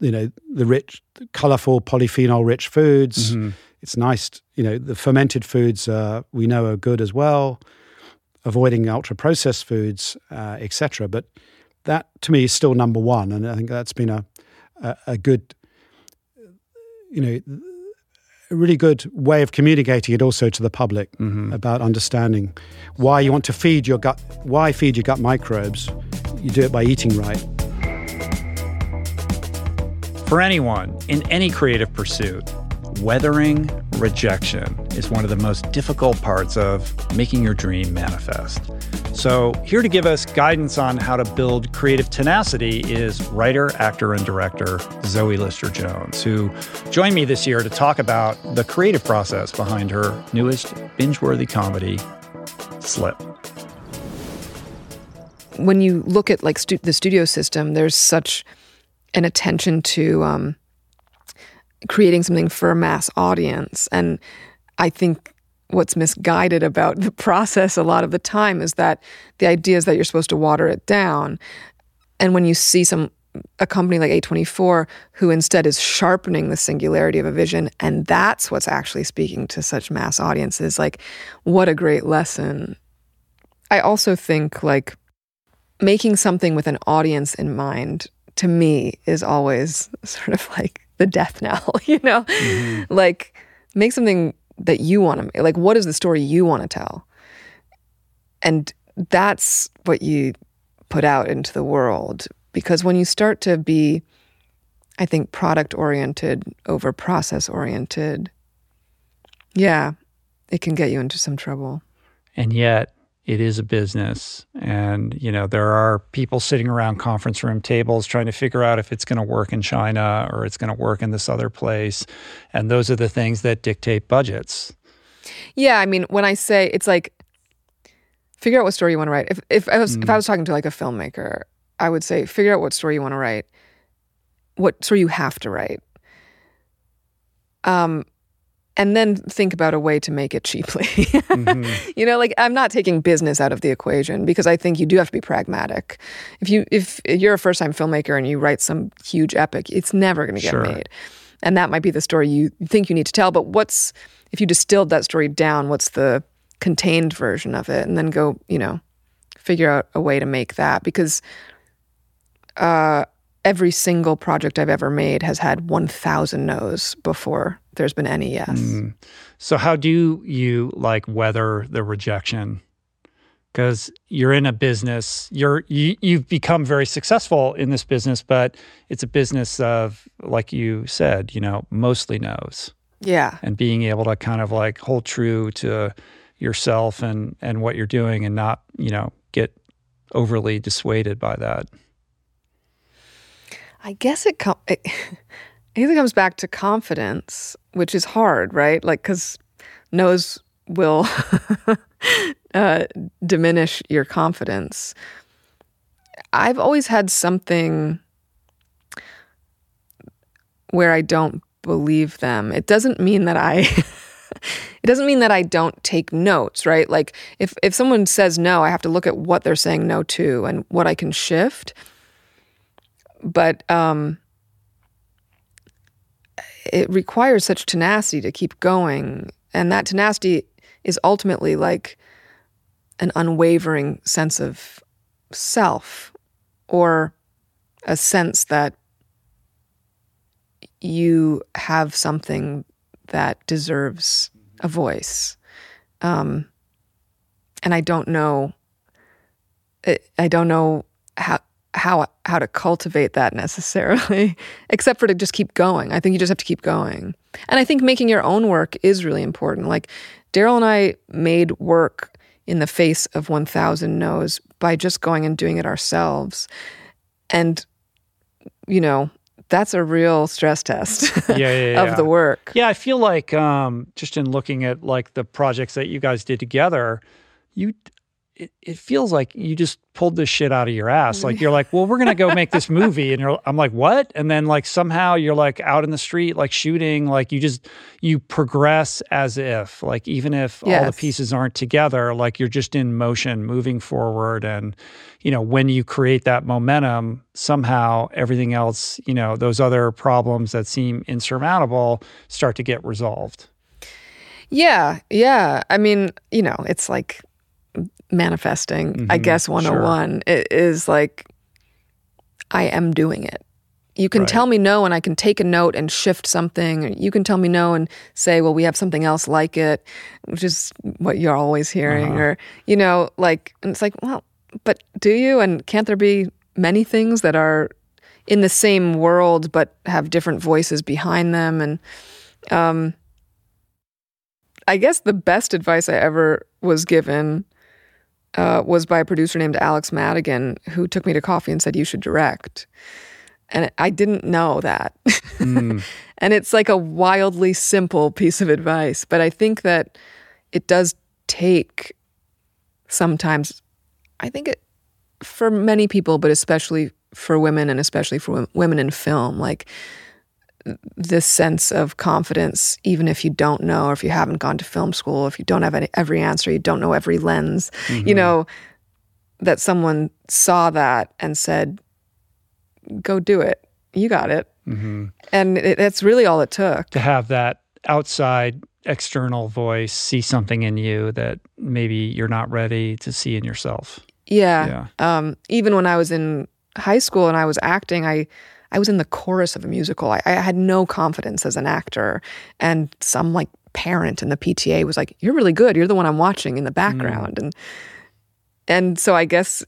you know the rich, colorful, polyphenol-rich foods. Mm-hmm. It's nice, you know, the fermented foods uh, we know are good as well. Avoiding ultra-processed foods, uh, etc. But that to me is still number one, and I think that's been a a, a good, you know a really good way of communicating it also to the public mm-hmm. about understanding why you want to feed your gut, why feed your gut microbes. You do it by eating right.
For anyone in any creative pursuit, weathering rejection is one of the most difficult parts of making your dream manifest. So, here to give us guidance on how to build creative tenacity is writer, actor, and director Zoe Lister Jones, who joined me this year to talk about the creative process behind her newest binge worthy comedy, Slip.
When you look at like stu- the studio system, there's such an attention to um, creating something for a mass audience. And I think what's misguided about the [laughs] process a lot of the time is that the idea is that you're supposed to water it down. And when you see some a company like A24 who instead is sharpening the singularity of a vision and that's what's actually speaking to such mass audiences like what a great lesson i also think like making something with an audience in mind to me is always [laughs] sort of like the death knell [laughs] you know mm-hmm. like make something that you want to make like what is the story you want to tell and that's what you put out into the world because when you start to be, I think, product oriented over process oriented, yeah, it can get you into some trouble.
And yet, it is a business and you know there are people sitting around conference room tables trying to figure out if it's going to work in China or it's going to work in this other place and those are the things that dictate budgets.
Yeah, I mean when I say it's like figure out what story you want to write. If if I was mm. if I mm. was talking to like a filmmaker I would say figure out what story you want to write, what story you have to write. Um, and then think about a way to make it cheaply. [laughs] mm-hmm. You know, like I'm not taking business out of the equation because I think you do have to be pragmatic. If you if you're a first time filmmaker and you write some huge epic, it's never going to get sure. made. And that might be the story you think you need to tell, but what's if you distilled that story down, what's the contained version of it and then go, you know, figure out a way to make that because uh, every single project I've ever made has had 1,000 no's before there's been any yes. Mm.
So, how do you like weather the rejection? Because you're in a business, you're you, you've become very successful in this business, but it's a business of, like you said, you know, mostly no's.
Yeah.
And being able to kind of like hold true to yourself and and what you're doing, and not you know get overly dissuaded by that.
I guess it, com- it, [laughs] I guess it comes back to confidence, which is hard, right? Like, because no's will [laughs] uh, diminish your confidence. I've always had something where I don't believe them. It doesn't mean that I. [laughs] it doesn't mean that I don't take notes, right? Like if if someone says no, I have to look at what they're saying no to and what I can shift but um, it requires such tenacity to keep going. And that tenacity is ultimately like an unwavering sense of self or a sense that you have something that deserves a voice. Um, and I don't know, I don't know how how how to cultivate that necessarily, [laughs] except for to just keep going. I think you just have to keep going. And I think making your own work is really important. Like Daryl and I made work in the face of 1000 no's by just going and doing it ourselves. And you know, that's a real stress test [laughs]
yeah, yeah, yeah.
of the work.
Yeah, I feel like um, just in looking at like the projects that you guys did together, you it, it feels like you just pulled this shit out of your ass. Like you're [laughs] like, well, we're gonna go make this movie, and you're, I'm like, what? And then like somehow you're like out in the street, like shooting. Like you just you progress as if like even if yes. all the pieces aren't together, like you're just in motion, moving forward. And you know when you create that momentum, somehow everything else, you know, those other problems that seem insurmountable start to get resolved.
Yeah, yeah. I mean, you know, it's like manifesting, mm-hmm. I guess 101 sure. is like I am doing it. You can right. tell me no and I can take a note and shift something. You can tell me no and say, well, we have something else like it, which is what you're always hearing. Uh-huh. Or, you know, like, and it's like, well, but do you? And can't there be many things that are in the same world but have different voices behind them? And um, I guess the best advice I ever was given uh, was by a producer named Alex Madigan, who took me to coffee and said, You should direct. And I didn't know that. Mm. [laughs] and it's like a wildly simple piece of advice. But I think that it does take sometimes, I think it, for many people, but especially for women and especially for women in film, like this sense of confidence, even if you don't know, or if you haven't gone to film school, if you don't have any, every answer, you don't know every lens, mm-hmm. you know, that someone saw that and said, go do it. You got it.
Mm-hmm.
And it, that's really all it took.
To have that outside external voice see something in you that maybe you're not ready to see in yourself.
Yeah. yeah. Um, even when I was in high school and I was acting, I I was in the chorus of a musical. I, I had no confidence as an actor, and some like parent in the PTA was like, "You're really good. You're the one I'm watching in the background." Mm. And and so I guess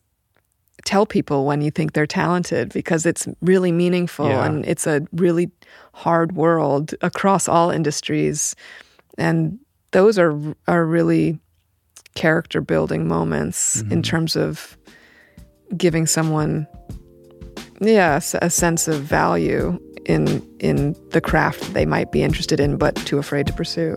tell people when you think they're talented because it's really meaningful yeah. and it's a really hard world across all industries and those are are really character building moments mm-hmm. in terms of giving someone yeah a sense of value in in the craft they might be interested in but too afraid to pursue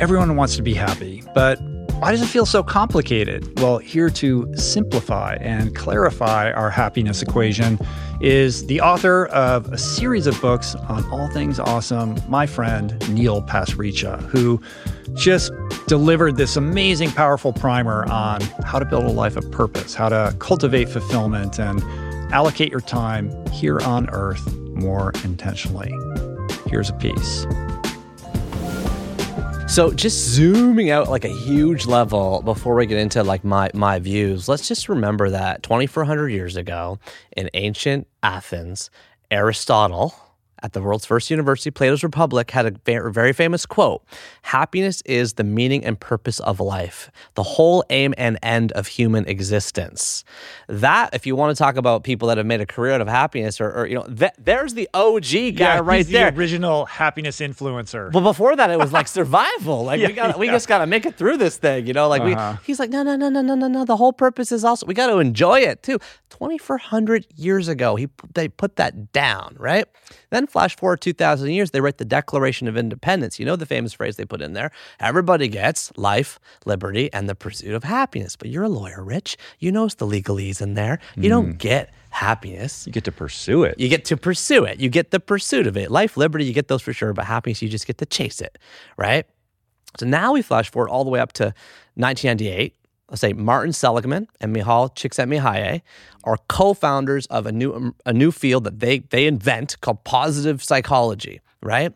everyone wants to be happy but why does it feel so complicated? Well, here to simplify and clarify our happiness equation is the author of a series of books on all things awesome, my friend Neil Pasricha, who just delivered this amazing, powerful primer on how to build a life of purpose, how to cultivate fulfillment, and allocate your time here on earth more intentionally. Here's a piece.
So just zooming out like a huge level before we get into like my my views, let's just remember that 2400 years ago in ancient Athens, Aristotle at the world's first university, Plato's Republic, had a very famous quote Happiness is the meaning and purpose of life, the whole aim and end of human existence. That, if you want to talk about people that have made a career out of happiness, or, or you know, th- there's the OG guy
yeah,
right
the
there.
original happiness influencer.
But before that, it was like survival. [laughs] Like, yeah, we, got we yeah. just got to make it through this thing, you know? Like, uh-huh. we, he's like, no, no, no, no, no, no, no. The whole purpose is also, we got to enjoy it too. 2,400 years ago, he they put that down, right? Then flash forward 2,000 years, they write the Declaration of Independence. You know the famous phrase they put in there everybody gets life, liberty, and the pursuit of happiness. But you're a lawyer, Rich. You know it's the legalese in there. You mm. don't get happiness.
You get to pursue it.
You get to pursue it. You get the pursuit of it. Life, liberty, you get those for sure, but happiness, you just get to chase it, right? So now we flash forward all the way up to 1998 let's say Martin Seligman and Mihaly Csikszentmihalyi are co-founders of a new a new field that they they invent called positive psychology, right?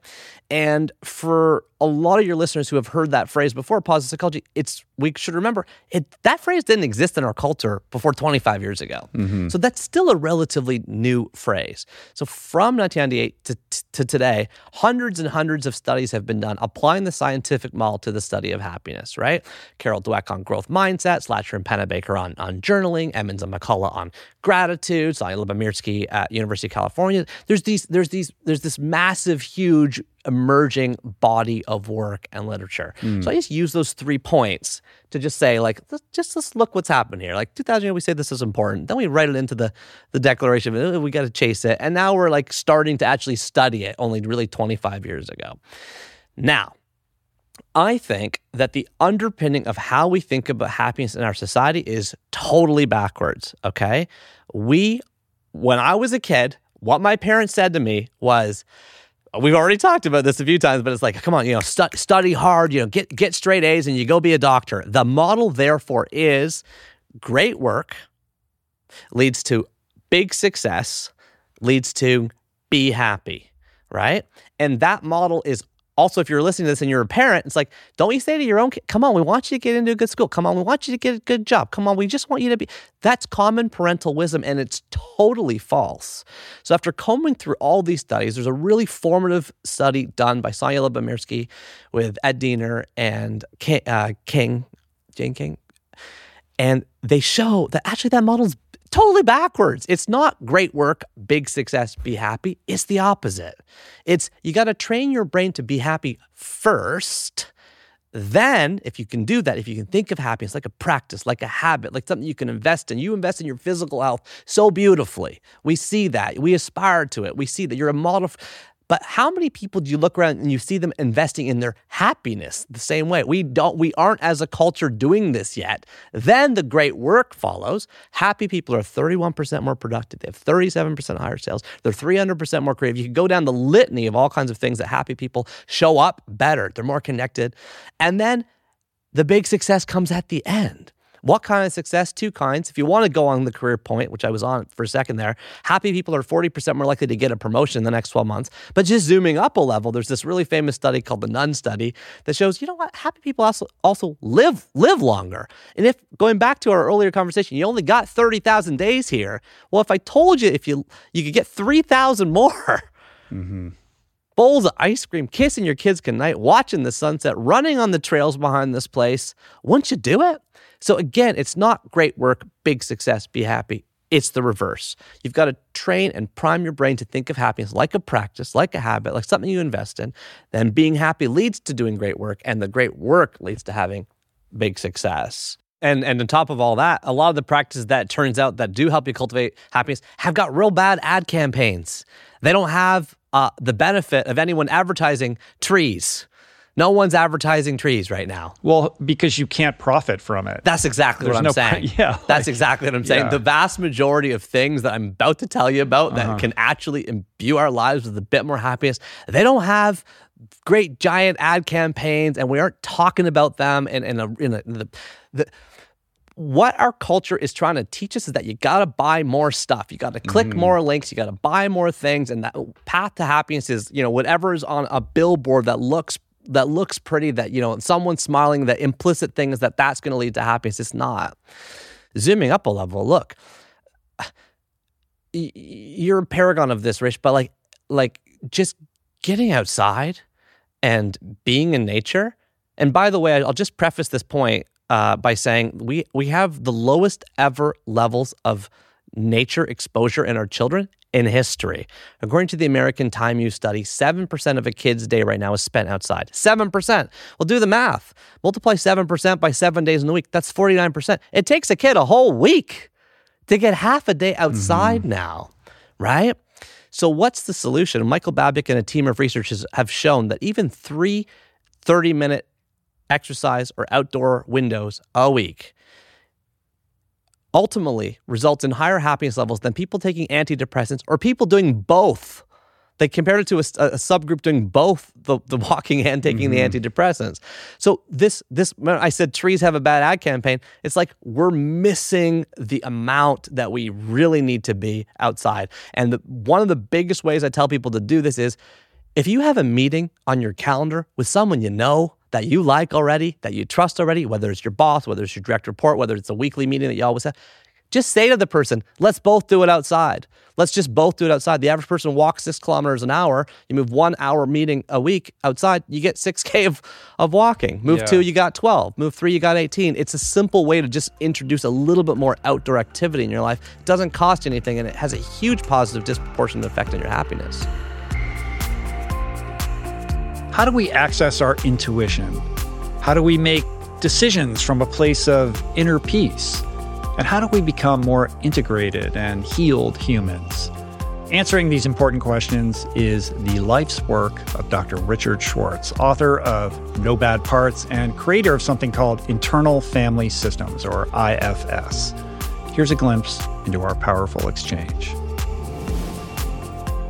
And for a lot of your listeners who have heard that phrase before, positive psychology, it's we should remember it that phrase didn't exist in our culture before 25 years ago. Mm-hmm. So that's still a relatively new phrase. So from 1998 to, to today, hundreds and hundreds of studies have been done applying the scientific model to the study of happiness, right? Carol Dweck on growth mindset, Slatcher and Pennebaker on, on journaling, Emmons and McCullough on gratitude, Sonja Lyubomirsky at University of California. There's these, there's these, there's this massive, huge emerging body of work and literature. Mm. So I just use those three points to just say, like, just let's look what's happened here. Like 2000 we say this is important. Then we write it into the the Declaration. We got to chase it, and now we're like starting to actually study it. Only really 25 years ago. Now, I think that the underpinning of how we think about happiness in our society is totally backwards. Okay, we when I was a kid, what my parents said to me was we've already talked about this a few times, but it's like, come on, you know, stu- study hard, you know, get get straight A's, and you go be a doctor. The model, therefore, is great work leads to big success, leads to be happy, right? And that model is also, if you're listening to this and you're a parent, it's like, don't you say to your own kid, come on, we want you to get into a good school. Come on, we want you to get a good job. Come on, we just want you to be. That's common parental wisdom, and it's totally false. So, after combing through all these studies, there's a really formative study done by Sonja Lyubomirsky with Ed Diener and King, uh, King, Jane King. And they show that actually that model's totally backwards. It's not great work, big success, be happy. It's the opposite. It's you got to train your brain to be happy first. Then, if you can do that, if you can think of happiness like a practice, like a habit, like something you can invest in, you invest in your physical health so beautifully. We see that. We aspire to it. We see that you're a model. But how many people do you look around and you see them investing in their happiness the same way? We don't we aren't as a culture doing this yet. Then the great work follows. Happy people are 31% more productive. They have 37% higher sales. They're 300% more creative. You can go down the litany of all kinds of things that happy people show up better. They're more connected. And then the big success comes at the end What kind of success? Two kinds. If you want to go on the career point, which I was on for a second there, happy people are 40% more likely to get a promotion in the next 12 months. But just zooming up a level, there's this really famous study called the Nun study that shows, you know what, happy people also also live live longer. And if going back to our earlier conversation, you only got 30,000 days here. Well, if I told you if you you could get 3,000 more.
Mm-hmm
bowls of ice cream, kissing your kids goodnight, watching the sunset, running on the trails behind this place. Wouldn't you do it? So again, it's not great work, big success, be happy. It's the reverse. You've got to train and prime your brain to think of happiness like a practice, like a habit, like something you invest in. Then being happy leads to doing great work, and the great work leads to having big success. And and on top of all that, a lot of the practices that turns out that do help you cultivate happiness have got real bad ad campaigns. They don't have uh, the benefit of anyone advertising trees. No one's advertising trees right now.
Well, because you can't profit from it.
That's exactly
There's
what I'm
no
saying.
Pro- [laughs] yeah,
that's exactly what I'm saying.
yeah.
The vast majority of things that I'm about to tell you about that
Uh-huh.
can actually imbue our lives with a bit more happiness, they don't have great giant ad campaigns, and we aren't talking about them in, in a in a the, the what our culture is trying to teach us is that you got to buy more stuff. You got to click
Mm-hmm.
more links. You got to buy more things. And that path to happiness is, you know, whatever is on a billboard that looks that looks pretty, that you know, someone's smiling. The implicit thing is that that's going to lead to happiness. It's not. Zooming up a level, look, you're a paragon of this, Rich. But like, like just getting outside and being in nature. And by the way, I'll just preface this point uh, by saying we we have the lowest ever levels of nature exposure in our children in history. According to the American Time Use Study, 7% of a kid's day right now is spent outside. 7%. Well, do the math. Multiply 7% by seven days in the week. That's 49%. It takes a kid a whole week to get half a day mm-hmm. outside now, right? So, what's the solution? Michael Babyak and a team of researchers have shown that even three 30 minute exercise or outdoor windows a week ultimately results in higher happiness levels than people taking antidepressants or people doing both. They compared it to a, a subgroup doing both the, the walking and taking the mm-hmm. antidepressants. So this this I said trees have a bad ad campaign. It's like we're missing the amount that we really need to be outside. And the, one of the biggest ways I tell people to do this is if you have a meeting on your calendar with someone you know that you like already, that you trust already, whether it's your boss, whether it's your direct report, whether it's a weekly meeting that you always have, just say to the person, let's both do it outside. Let's just both do it outside. The average person walks six kilometers an hour. You move one hour meeting a week outside, you get 6K of, of walking. Move
Yeah.
two, you got 12. Move three, you got 18. It's a simple way to just introduce a little bit more outdoor activity in your life. It doesn't cost anything, and it has a huge positive disproportionate effect on your happiness.
How do we access our intuition? How do we make decisions from a place of inner peace? And how do we become more integrated and healed humans? Answering these important questions is the life's work of Dr. Richard Schwartz, author of No Bad Parts and creator of something called Internal Family Systems, or IFS. Here's a glimpse into our powerful exchange.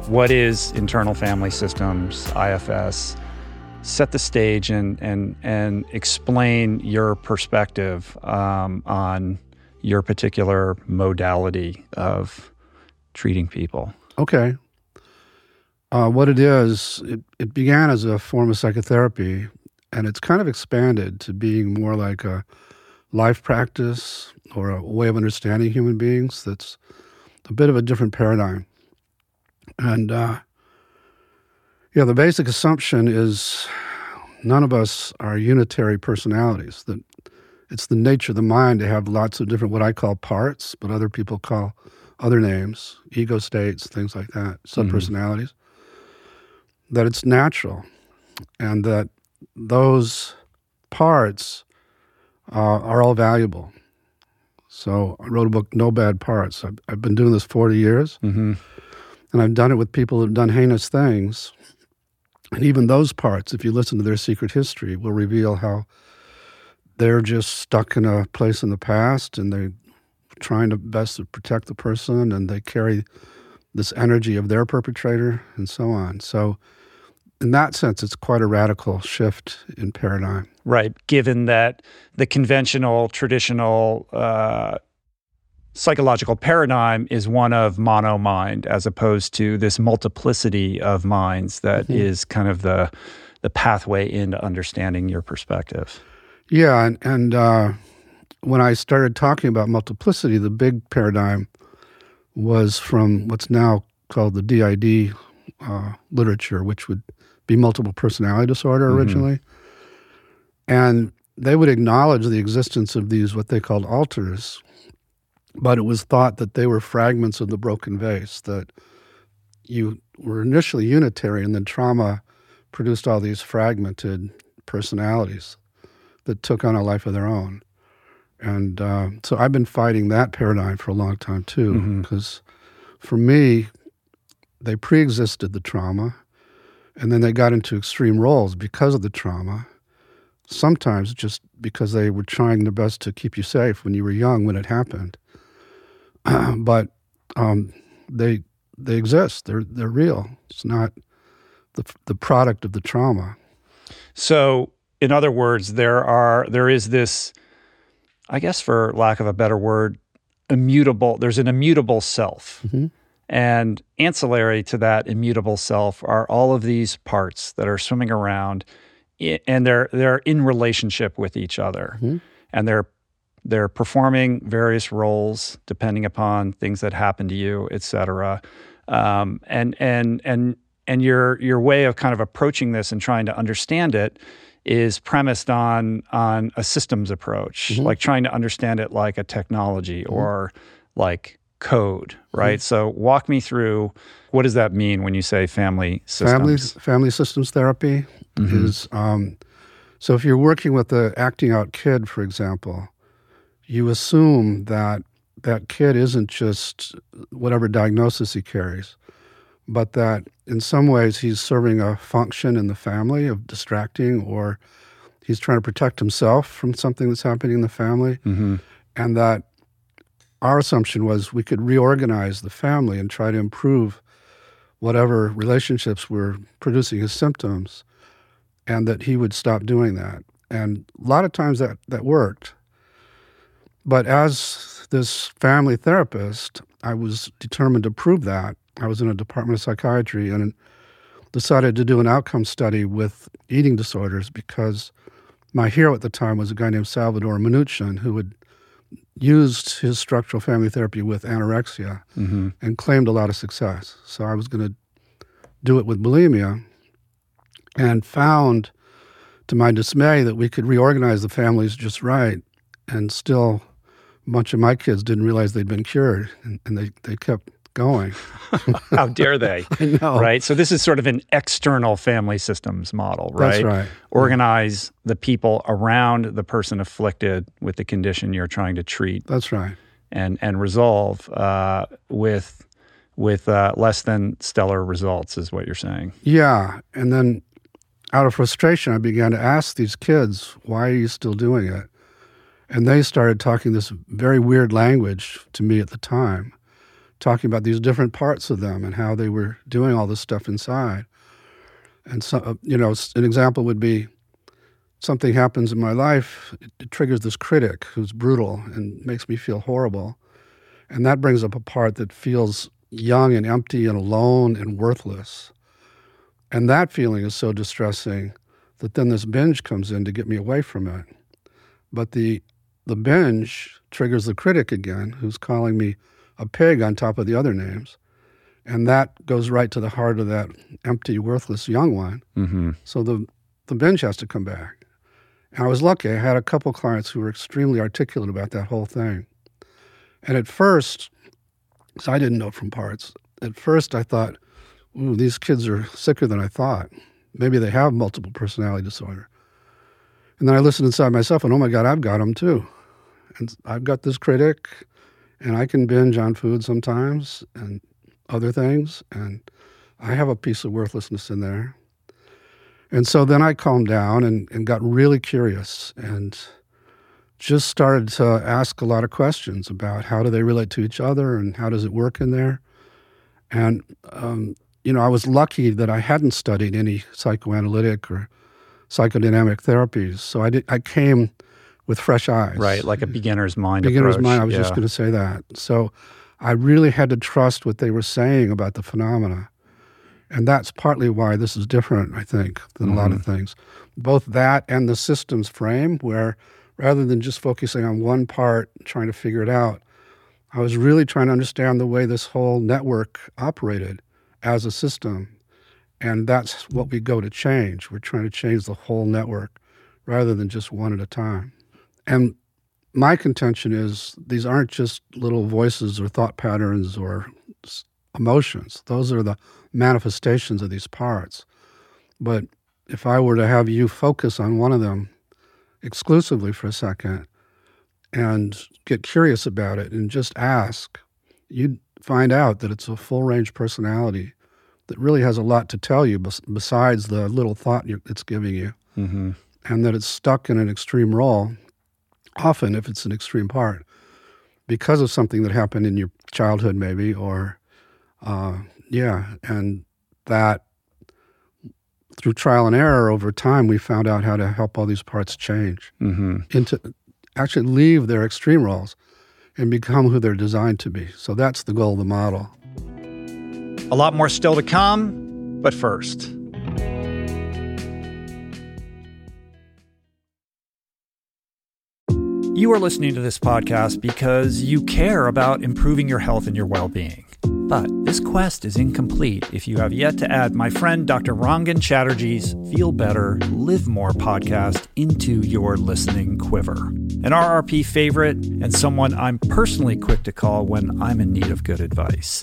What is Internal Family Systems, IFS? Set the stage and, and, and explain your perspective um, on your particular modality of treating people.
Okay. Uh, what it is, it, it began as a form of psychotherapy, and it's kind of expanded to being more like a life practice or a way of understanding human beings that's a bit of a different paradigm. And uh, yeah, the basic assumption is none of us are unitary personalities, that it's the nature of the mind to have lots of different, what I call parts, but other people call other names, ego states, things like that, subpersonalities, that it's natural and that those parts uh, are all valuable. So I wrote a book, No Bad Parts. I've, I've been doing this 40 years,
Mm-hmm.
and I've done it with people who've done heinous things. And even those parts, if you listen to their secret history, will reveal how they're just stuck in a place in the past and they're trying to best to protect the person and they carry this energy of their perpetrator and so on. So in that sense, it's quite a radical shift in paradigm.
Right. Given that the conventional, traditional uh, psychological paradigm is one of mono mind, as opposed to this multiplicity of minds that
Mm-hmm.
is kind of the the pathway into understanding your perspective.
Yeah, and, and uh, when I started talking about multiplicity, the big paradigm was from what's now called the DID uh, literature, which would be multiple personality disorder
Mhm.
originally. And they would acknowledge the existence of these, what they called alters, but it was thought that they were fragments of the broken vase, that you were initially unitary and then trauma produced all these fragmented personalities that took on a life of their own. And uh, so I've been fighting that paradigm for a long time too, because for me, they pre existed the trauma and then they got into extreme roles because of the trauma. Sometimes just because they were trying their best to keep you safe when you were young when it happened. [clears throat] but um, they they exist. They're they're real. It's not the the product of the trauma.
So, in other words, there are there is this, I guess, for lack of a better word, immutable. There's an immutable self,
Mhm.
and ancillary to that immutable self are all of these parts that are swimming around, and they're they're in relationship with each other,
Mhm.
and they're they're performing various roles depending upon things that happen to you, et cetera. Um, and and and and your your way of kind of approaching this and trying to understand it is premised on on a systems approach,
Mhm.
like trying to understand it like a technology or like code, right?
Mhm.
So walk me through what does that mean when you say family systems?
Family family systems therapy
Mhm.
is um, so if you're working with a acting out kid, for example, you assume that that kid isn't just whatever diagnosis he carries, but that in some ways he's serving a function in the family of distracting or he's trying to protect himself from something that's happening in the family.
Mhm.
And that our assumption was we could reorganize the family and try to improve whatever relationships were producing his symptoms and that he would stop doing that. And a lot of times that, that worked. But as this family therapist, I was determined to prove that. I was in a department of psychiatry and decided to do an outcome study with eating disorders because my hero at the time was a guy named Salvador Minuchin who had used his structural family therapy with anorexia
Mhm.
and claimed a lot of success. So I was going to do it with bulimia and found to my dismay that we could reorganize the families just right and still bunch of my kids didn't realize they'd been cured and, and they, they kept going. [laughs]
How dare they? [laughs]
I know.
Right. So this is sort of an external family systems model, right?
That's right.
Organize the people around the person afflicted with the condition you're trying to treat.
That's right.
And and resolve uh, with with uh, less than stellar results is what you're saying.
Yeah. And then out of frustration, I began to ask these kids, why are you still doing it? And they started talking this very weird language to me at the time, talking about these different parts of them and how they were doing all this stuff inside. And so, uh, you know, an example would be something happens in my life, it, triggers this critic who's brutal and makes me feel horrible. And that brings up a part that feels young and empty and alone and worthless. And that feeling is so distressing that then this binge comes in to get me away from it. But the the binge triggers the critic again, who's calling me a pig on top of the other names. And that goes right to the heart of that empty, worthless young one.
Mm-hmm.
So the, the binge has to come back. And I was lucky. I had a couple clients who were extremely articulate about that whole thing. And at first, so I didn't know from parts. At first, I thought, ooh, these kids are sicker than I thought. Maybe they have multiple personality disorder. And then I listened inside myself and, oh my God, I've got them too. And I've got this critic, and I can binge on food sometimes and other things. And I have a piece of worthlessness in there. And so then I calmed down and, and got really curious and just started to ask a lot of questions about how do they relate to each other and how does it work in there. And um, you know, I was lucky that I hadn't studied any psychoanalytic or psychodynamic therapies. So I did. I came with fresh eyes.
Right, like a beginner's mind.
Beginner's
approach.
mind. I was
yeah.
just going to say that. So I really had to trust what they were saying about the phenomena. And that's partly why this is different, I think, than mm-hmm. a lot of things. Both that and the systems frame, where rather than just focusing on one part, trying to figure it out, I was really trying to understand the way this whole network operated as a system. And that's what we go to change. We're trying to change the whole network rather than just one at a time. And my contention is these aren't just little voices or thought patterns or emotions. Those are the manifestations of these parts. But if I were to have you focus on one of them exclusively for a second and get curious about it and just ask, you'd find out that it's a full range personality that really has a lot to tell you besides the little thought it's giving you. Mm-hmm. And that it's stuck in an extreme role, often if it's an extreme part, because of something that happened in your childhood, maybe, or, uh, yeah. And that through trial and error over time, we found out how to help all these parts change mm-hmm. into actually leave their extreme roles and become who they're designed to be. So that's the goal of the model.
A lot more still to come, but first. You are listening to this podcast because you care about improving your health and your well being. But this quest is incomplete if you have yet to add my friend Dr. Rangan Chatterjee's Feel Better, Live More podcast into your listening quiver. An RRP favorite and someone I'm personally quick to call when I'm in need of good advice.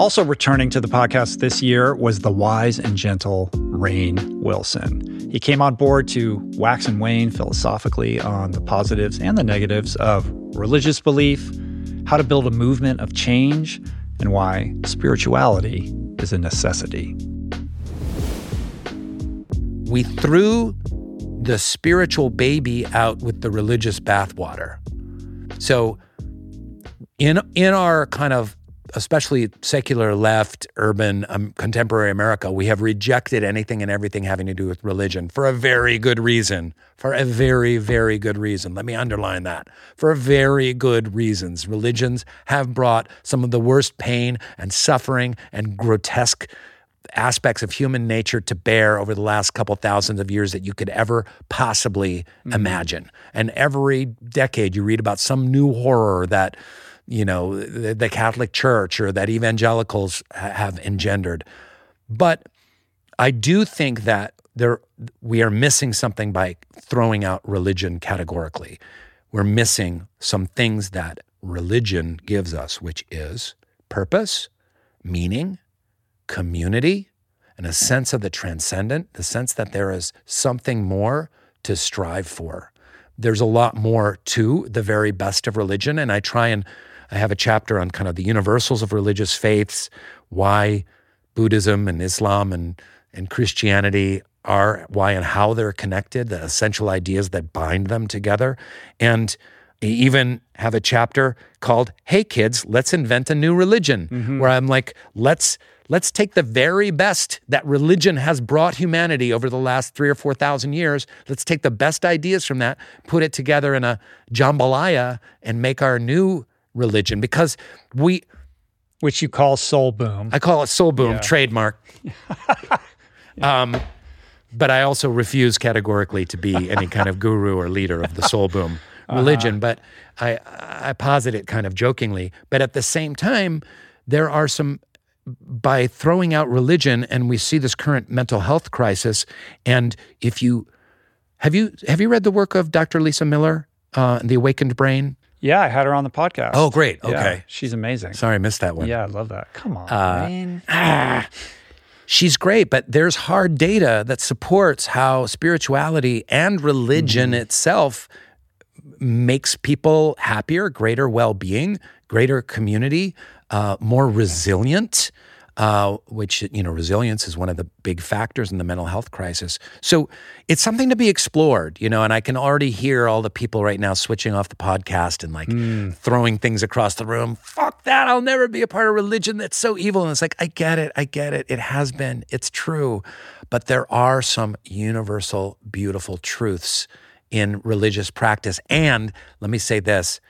Also returning to the podcast this year was the wise and gentle Rainn Wilson. He came on board to wax and wane philosophically on the positives and the negatives of religious belief, how to build a movement of change, and why spirituality is a necessity.
We threw the spiritual baby out with the religious bathwater. So in in our kind of especially secular left, urban, um, contemporary America, we have rejected anything and everything having to do with religion for a very good reason. For a very, very good reason. Let me underline that. For very good reasons. Religions have brought some of the worst pain and suffering and grotesque aspects of human nature to bear over the last couple thousands of years that you could ever possibly mm-hmm. imagine. And every decade you read about some new horror that you know, the, the Catholic Church or that evangelicals ha- have engendered. But I do think that there we are missing something by throwing out religion categorically. We're missing some things that religion gives us, which is purpose, meaning, community, and a sense of the transcendent, the sense that there is something more to strive for. There's a lot more to the very best of religion. And I try and I have a chapter on kind of the universals of religious faiths, why Buddhism and Islam and, and Christianity are, why and how they're connected, the essential ideas that bind them together. And I even have a chapter called Hey Kids, Let's Invent a New Religion, mm-hmm. where I'm like, let's let's take the very best that religion has brought humanity over the last three or four thousand years. Let's take the best ideas from that, put it together in a jambalaya, and make our new religion. Because we,
which you call soul boom.
I call it soul boom
Yeah.
trademark. [laughs] um, but I also refuse categorically to be any kind of guru or leader of the soul boom [laughs] religion. But I, I posit it kind of jokingly. But at the same time, there are some by throwing out religion, and we see this current mental health crisis. And if you have you have you read the work of Dr. Lisa Miller, uh, The Awakened Brain?
Yeah, I had her on the podcast.
Oh, great.
Yeah,
Okay.
she's amazing.
Sorry, I missed that one.
Yeah, I love that. Come on,
Uh,
man.
ah, [sighs] she's great, but there's hard data that supports how spirituality and religion itself makes people happier, greater well being, greater community, uh, more resilient. Uh, which you know, resilience is one of the big factors in the mental health crisis. So it's something to be explored, you know. And I can already hear all the people right now switching off the podcast and like throwing things across the room. Fuck that! I'll never be a part of religion that's so evil. And it's like, I get it, I get it. It has been, it's true, but there are some universal, beautiful truths in religious practice. And let me say this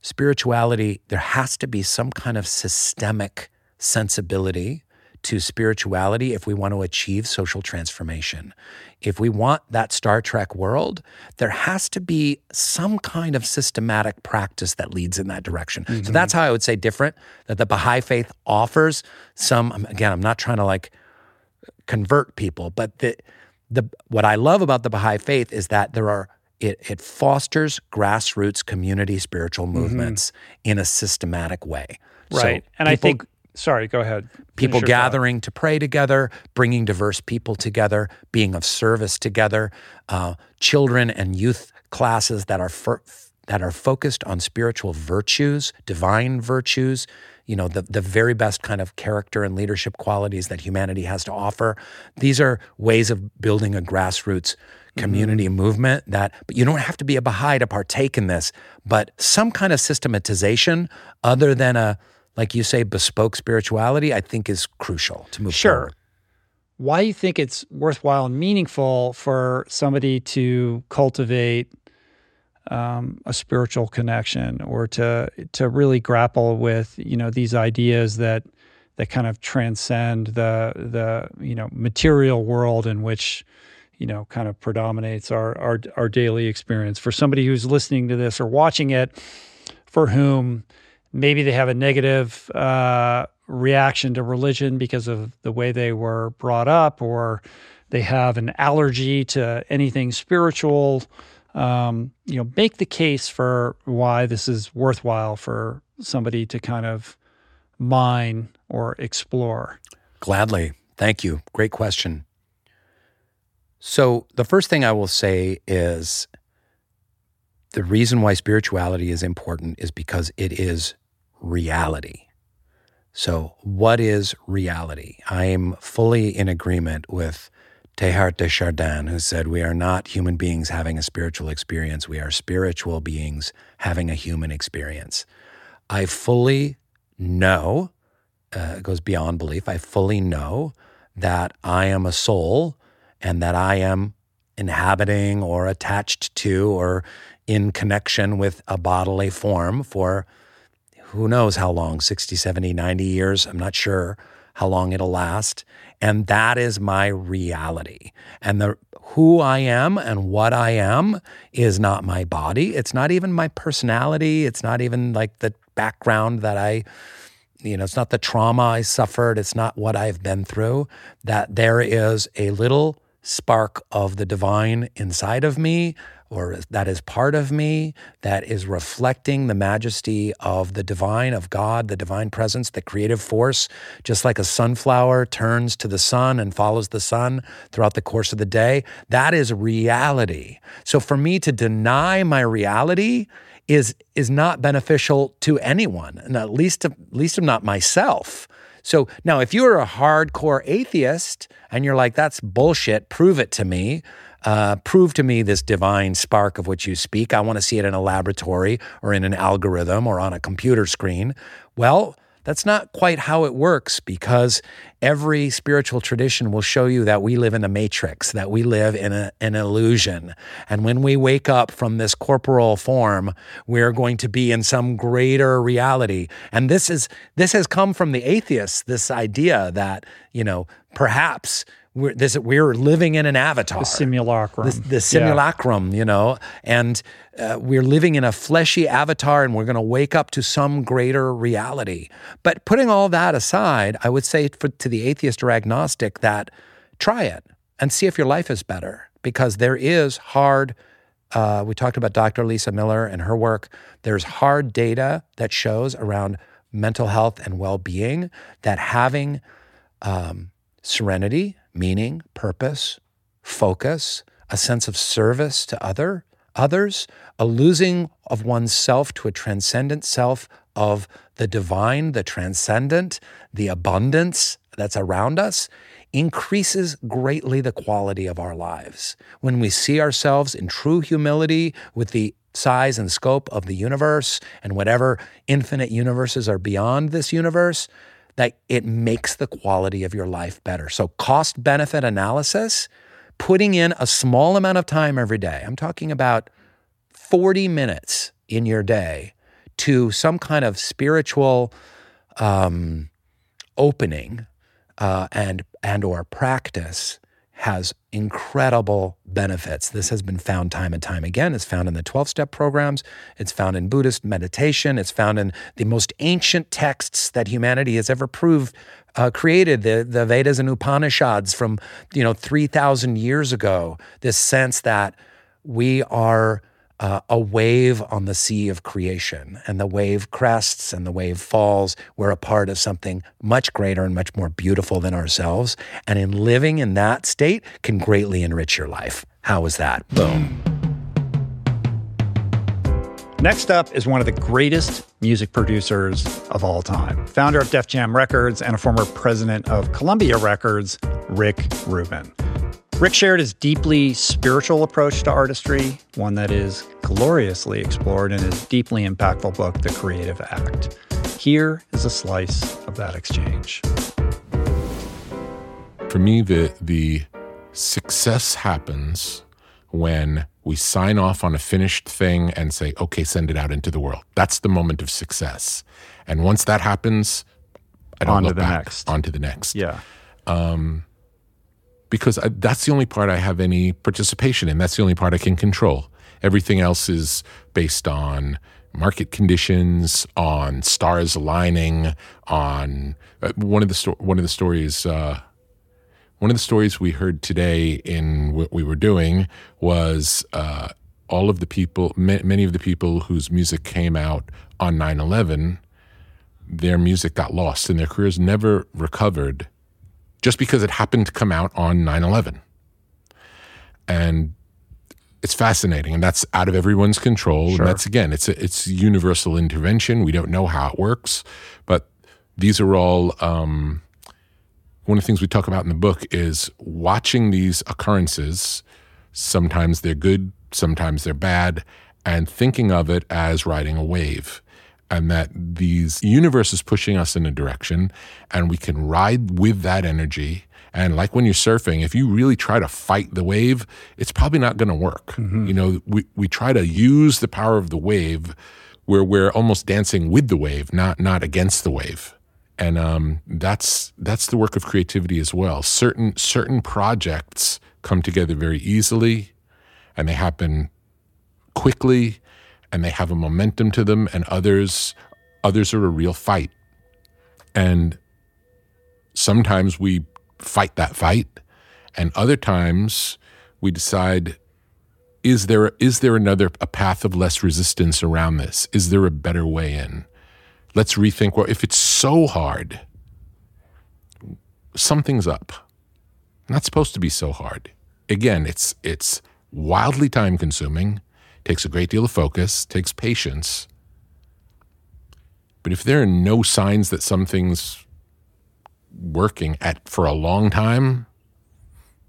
spirituality, there has to be some kind of systemic sensibility to spirituality if we want to achieve social transformation. If we want that Star Trek world, there has to be some kind of systematic practice that leads in that direction. So mm-hmm. that's how I would say different that the Baha'i faith offers some again, I'm not trying to like convert people, but the the what I love about the Baha'i faith is that there are it, it fosters grassroots community spiritual mm-hmm. movements in a systematic way. So
Right. and I think, sorry, go ahead.
People
your thought.
gathering to pray together, bringing diverse people together, being of service together, uh, children and youth classes that are fir- that are focused on spiritual virtues, divine virtues, you know, the, the very best kind of character and leadership qualities that humanity has to offer. These are ways of building a grassroots community movement that, but you don't have to be a Baha'i to partake in this, but some kind of systematization other than a, like you say, bespoke spirituality, I think is crucial to move
Sure.
forward.
Why do you think it's worthwhile and meaningful for somebody to cultivate um, a spiritual connection or to to really grapple with you know these ideas that that kind of transcend the the you know material world in which you know kind of predominates our our our daily experience for somebody who's listening to this or watching it for whom maybe they have a negative uh, reaction to religion because of the way they were brought up, or they have an allergy to anything spiritual. Um, you know, make the case for why this is worthwhile for somebody to kind of mine or explore.
Gladly. Thank you. Great question. So, the first thing I will say is the reason why spirituality is important is because it is reality. So, what is reality? I am fully in agreement with Teilhard de Chardin, who said, We are not human beings having a spiritual experience. We are spiritual beings having a human experience. I fully know, uh, it goes beyond belief, I fully know that I am a soul and that I am inhabiting or attached to or in connection with a bodily form for who knows how long 60 70 90 years i'm not sure how long it'll last. And that is my reality. And the who i am and what i am is not my body. It's not even my personality. It's not even like the background that i you know it's not the trauma i suffered. It's not what i've been through. That there is a little spark of the divine inside of me or that is part of me, that is reflecting the majesty of the divine, of God, the divine presence, the creative force, just like a sunflower turns to the sun and follows the sun throughout the course of the day. That is reality. So for me to deny my reality is is not beneficial to anyone, and at least at least not myself. So now, if you're a hardcore atheist and you're like, "That's bullshit," prove it to me. Uh, prove to me this divine spark of which you speak. I want to see it in a laboratory or in an algorithm or on a computer screen. Well, that's not quite how it works because every spiritual tradition will show you that we live in a matrix, that we live in a, an illusion. And when we wake up from this corporal form, we're going to be in some greater reality. And this is this has come from the atheists, this idea that, you know, perhaps we're this we're living in an avatar,
the simulacrum,
the, the simulacrum, yeah. you know, and uh, we're living in a fleshy avatar, and we're going to wake up to some greater reality. But putting all that aside, I would say for, to the atheist or agnostic that try it and see if your life is better, because there is hard. Uh, we talked about Dr. Lisa Miller and her work. There's hard data that shows around mental health and well-being that having um, serenity meaning, purpose, focus, a sense of service to other others, a losing of oneself to a transcendent self of the divine, the transcendent, the abundance that's around us increases greatly the quality of our lives. When we see ourselves in true humility with the size and scope of the universe and whatever infinite universes are beyond this universe, that it makes the quality of your life better. So, cost benefit analysis, putting in a small amount of time every day. I'm talking about 40 minutes in your day to some kind of spiritual um, opening uh, and and or practice has incredible benefits. This has been found time and time again. It's found in the 12 step programs, it's found in Buddhist meditation, it's found in the most ancient texts that humanity has ever proved uh, created the, the Vedas and Upanishads from you know 3,000 years ago. This sense that we are uh, a wave on the sea of creation, and the wave crests and the wave falls. We're a part of something much greater and much more beautiful than ourselves. And in living in that state can greatly enrich your life. How is that? Boom.
Next up is one of the greatest music producers of all time, founder of Def Jam Records and a former president of Columbia Records, Rick Rubin. Rick shared his deeply spiritual approach to artistry, one that is gloriously explored in his deeply impactful book, The Creative Act. Here is a slice of that exchange.
For me, the, the success happens when we sign off on a finished thing and say, okay, send it out into the world. That's the moment of success. And once that happens, I don't
on
look
to the
back.
next.
On to the next.
Yeah.
Um, because I, that's the only part I have any participation in. That's the only part I can control. Everything else is based on market conditions, on stars aligning, on uh, one of the sto- one of the stories. Uh, one of the stories we heard today in what we were doing was uh, all of the people, ma- many of the people whose music came out on 9 11, their music got lost and their careers never recovered just because it happened to come out on 9 11. And it's fascinating, and that's out of everyone's control.
Sure.
And that's again, it's a, it's universal intervention. We don't know how it works, but these are all um, one of the things we talk about in the book is watching these occurrences. Sometimes they're good, sometimes they're bad, and thinking of it as riding a wave and that these universe is pushing us in a direction and we can ride with that energy. And like when you're surfing if you really try to fight the wave it's probably not going to work you know we, we try to use the power of the wave where we're almost dancing with the wave not not against the wave. And um, that's that's the work of creativity as well. Certain certain projects come together very easily and they happen quickly and they have a momentum to them and others others are a real fight and sometimes we fight that fight and other times we decide is there is there another a path of less resistance around this? Is there a better way in? Let's rethink. Well, if it's so hard, something's up. Not supposed to be so hard. Again, it's it's wildly time consuming, takes a great deal of focus, takes patience. But if there are no signs that something's working at for a long time,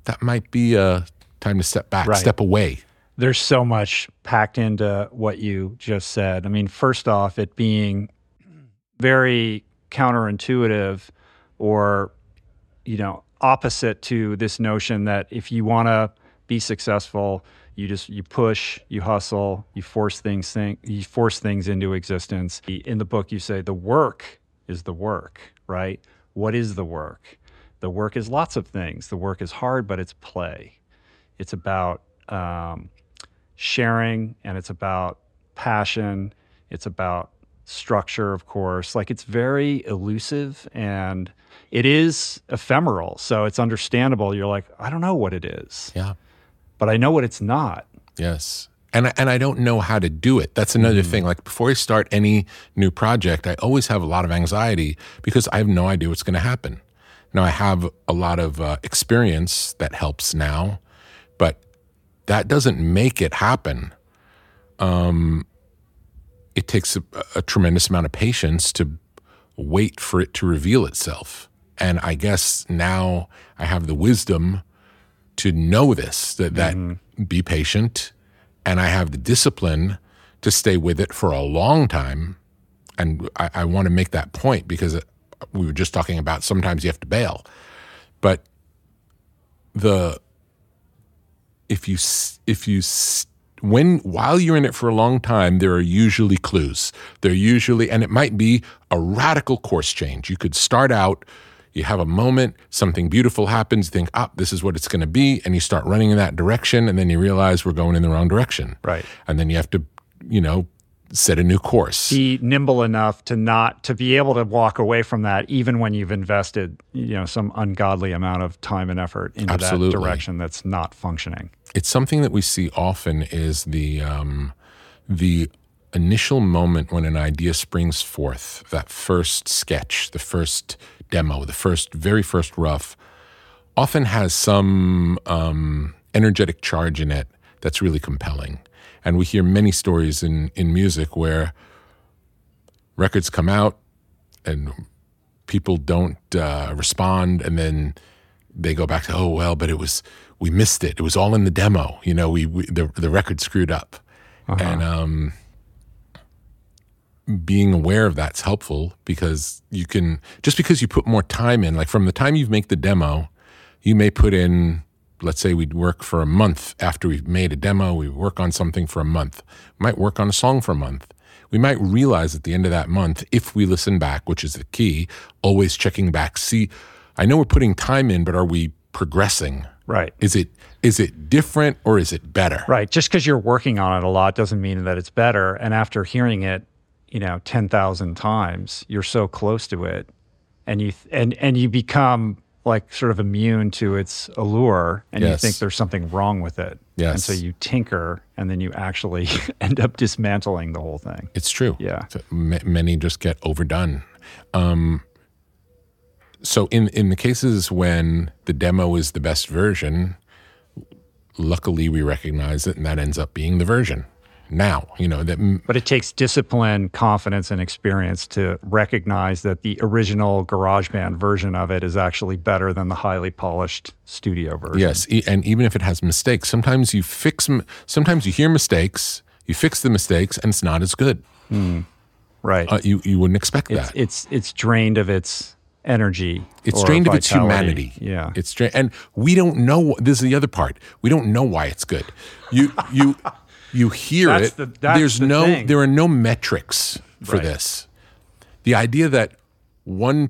that might be a time to step back,
Right.
step away.
There's so much packed into what you just said. I mean, first off, it being very counterintuitive or, you know, opposite to this notion that if you want to be successful, you just you push, you hustle, you force things think, you force things into existence. In the book you say the work is the work, right? What is the work? The work is lots of things. The work is hard, but it's play. It's about um, sharing and it's about passion. It's about structure, of course. Like it's very elusive and it is ephemeral. So it's understandable. You're like, I don't know what it is.
Yeah.
But I know what it's not.
Yes. And I- and I don't know how to do it. That's another
Mm-hmm.
thing. Like before I start any new project, I always have a lot of anxiety because I have no idea what's going to happen. Now I have a lot of uh, experience that helps now, but that doesn't make it happen. Um, it takes a, a tremendous amount of patience to wait for it to reveal itself. And I guess now I have the wisdom to know this that that be patient and I have the discipline to stay with it for a long time. And I, I want to make that point because uh, we were just talking about sometimes you have to bail, but the if you if you when while you're in it for a long time, there are usually clues. There usually, and it might be a radical course change. You could start out, you have a moment, something beautiful happens, you think, ah, this is what it's going to be, and you start running in that direction, and then you realize we're going in the wrong direction.
Right.
And then you have to, you know, set a new course.
Be nimble enough to not to be able to walk away from that even when you've invested, you know, some ungodly amount of time and effort into
Absolutely.
that direction that's not functioning.
it's something that we see often is the um, the initial moment when an idea springs forth that first sketch the first demo the first very first rough often has some um, energetic charge in it that's really compelling. And we hear many stories in in music where records come out and people don't uh, respond and then they go back to oh well but it was we missed it. It was all in the demo. You know we, we the the record screwed up. And um being aware of that's helpful because you can just because you put more time in like from the time you make the demo you may put in let's say we'd work for a month after we've made a demo we work on something for a month might work on a song for a month we might realize at the end of that month if we listen back which is the key always checking back see i know we're putting time in but are we progressing
Right.
is it is it different or is it better
Right. Just because you're working on it a lot doesn't mean that it's better. And after hearing it, you know, ten thousand times, you're so close to it, and you and and you become like sort of immune to its allure, and you think there's something wrong with it. yes. And so you tinker, and then you actually [laughs] end up dismantling the whole thing.
It's true.
Yeah.
So ma- many just get overdone. Um, so in in the cases when the demo is the best version, luckily we recognize it, and that ends up being the version. Now, you know that
But it takes discipline, confidence, and experience to recognize that the original GarageBand version of it is actually better than the highly polished studio version.
Yes, e- and even if it has mistakes, sometimes you fix. m- Sometimes you hear mistakes, you fix the mistakes, and it's not as good.
Right.
Uh, you you wouldn't expect
it's
that.
it's it's drained of its energy.
It's drained of its humanity.
Yeah.
it's drained, and we don't know. This is the other part. We don't know why it's good. You you [laughs] you hear
That's
it.
the-
There's
the
no.
thing.
There are no metrics for
Right.
this. The idea that one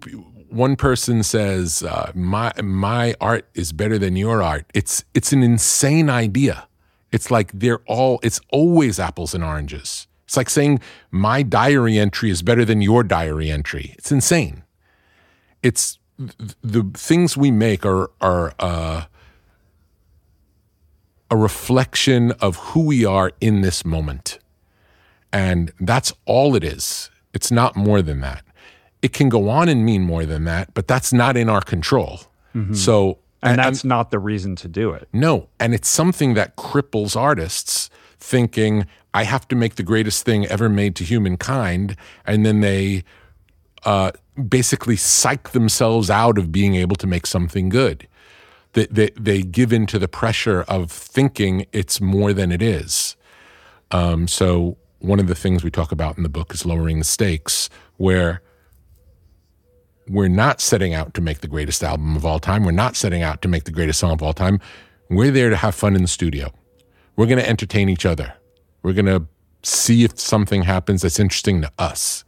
one person says uh, my my art is better than your art. It's it's an insane idea. It's like they're all. It's always apples and oranges. It's like saying my diary entry is better than your diary entry. It's insane. It's th- the things we make are are uh, a reflection of who we are in this moment. And that's all it is. It's not more than that. It can go on and mean more than that, but that's not in our control. So,
And that's not the reason to do it.
no, and it's something that cripples artists thinking, I have to make the greatest thing ever made to humankind. And then they uh, basically psych themselves out of being able to make something good. They, they, they give in to the pressure of thinking it's more than it is. Um, so, one of the things we talk about in the book is lowering the stakes, where we're not setting out to make the greatest album of all time. We're not setting out to make the greatest song of all time. We're there to have fun in the studio. We're going to entertain each other. We're going to see if something happens that's interesting to us.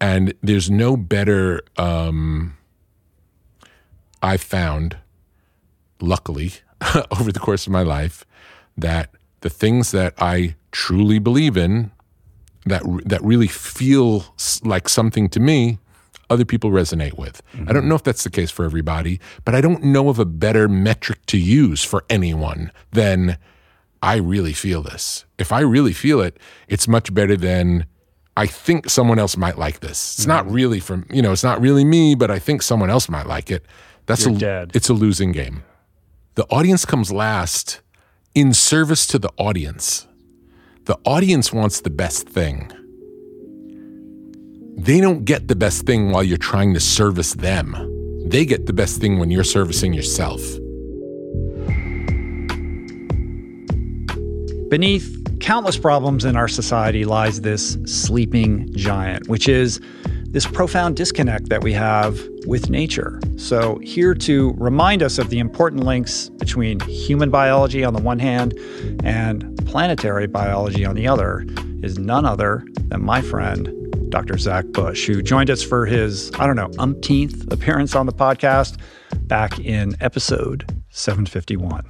And there's no better, um, I found, luckily, [laughs] over the course of my life, that the things that I truly believe in, that that really feel like something to me, other people resonate with. I don't mm-hmm. know if that's the case for everybody, but I don't know of a better metric to use for anyone than I really feel this. If I really feel it, it's much better than I think someone else might like this. It's not mm-hmm. really from, you know, it's not really me, but I think someone else might like it. That's
You're
a
dead.
it's a losing game. The audience comes last in service to the audience. The audience wants the best thing. They don't get the best thing while you're trying to service them. They get the best thing when you're servicing yourself.
Beneath countless problems in our society lies this sleeping giant, which is this profound disconnect that we have with nature. So, here to remind us of the important links between human biology on the one hand and planetary biology on the other is none other than my friend, Dr. Zach Bush, who joined us for his, I don't know, umpteenth appearance on the podcast back in episode 751.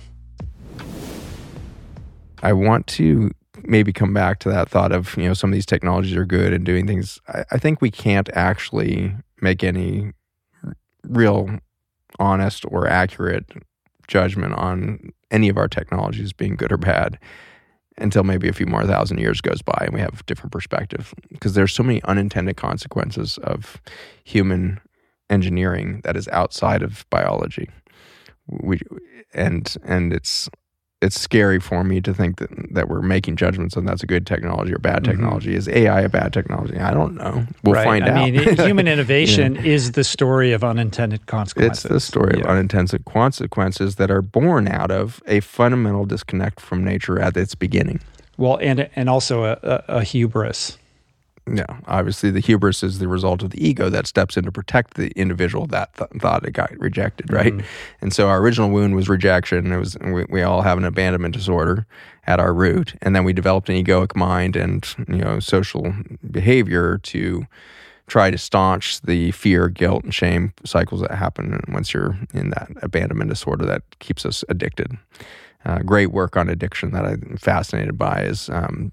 I want to maybe come back to that thought of, you know, some of these technologies are good and doing things. I, I think we can't actually make any real honest or accurate judgment on any of our technologies being good or bad until maybe a few more thousand years goes by and we have a different perspective. Because there's so many unintended consequences of human engineering that is outside of biology. We and and it's it's scary for me to think that that we're making judgments on that's a good technology or bad mm-hmm. technology. Is AI a bad technology? I don't know. We'll
right.
find
I
out.
I [laughs] mean, human innovation is the story of unintended consequences.
It's the story of unintended consequences that are born out of a fundamental disconnect from nature at its beginning.
Well, and and also a, a, a hubris.
Yeah, obviously the hubris is the result of the ego that steps in to protect the individual that th- thought it got rejected, right?
Mhm.
And so our original wound was rejection. It was we, we all have an abandonment disorder at our root, and then we developed an egoic mind and you know social behavior to try to staunch the fear, guilt, and shame cycles that happen once you're in that abandonment disorder that keeps us addicted. Uh, great work on addiction that I'm fascinated by is um,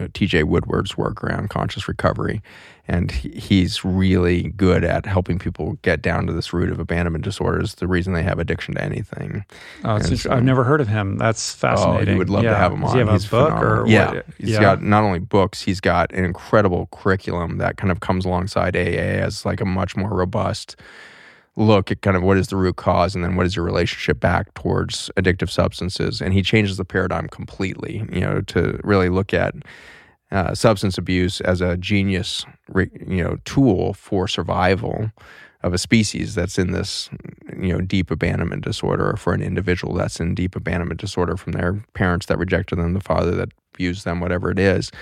Uh, TJ Woodward's work around conscious recovery. And he's really good at helping people get down to this root of abandonment disorders, the reason they have addiction to anything.
Oh, it's
And
int-
so-
I've never heard of him. That's fascinating.
Oh, you would love
Yeah.
to have him
Does
on.
he have
He's
a book or
yeah,
what?
he's
Yeah.
got not only books, he's got an incredible curriculum that kind of comes alongside AA as like a much more robust look at kind of what is the root cause and then what is your relationship back towards addictive substances. And he changes the paradigm completely, you know, to really look at uh, substance abuse as a genius, you know, tool for survival of a species that's in this, you know, deep abandonment disorder, or for an individual that's in deep abandonment disorder from their parents that rejected them, the father that abused them, whatever it is.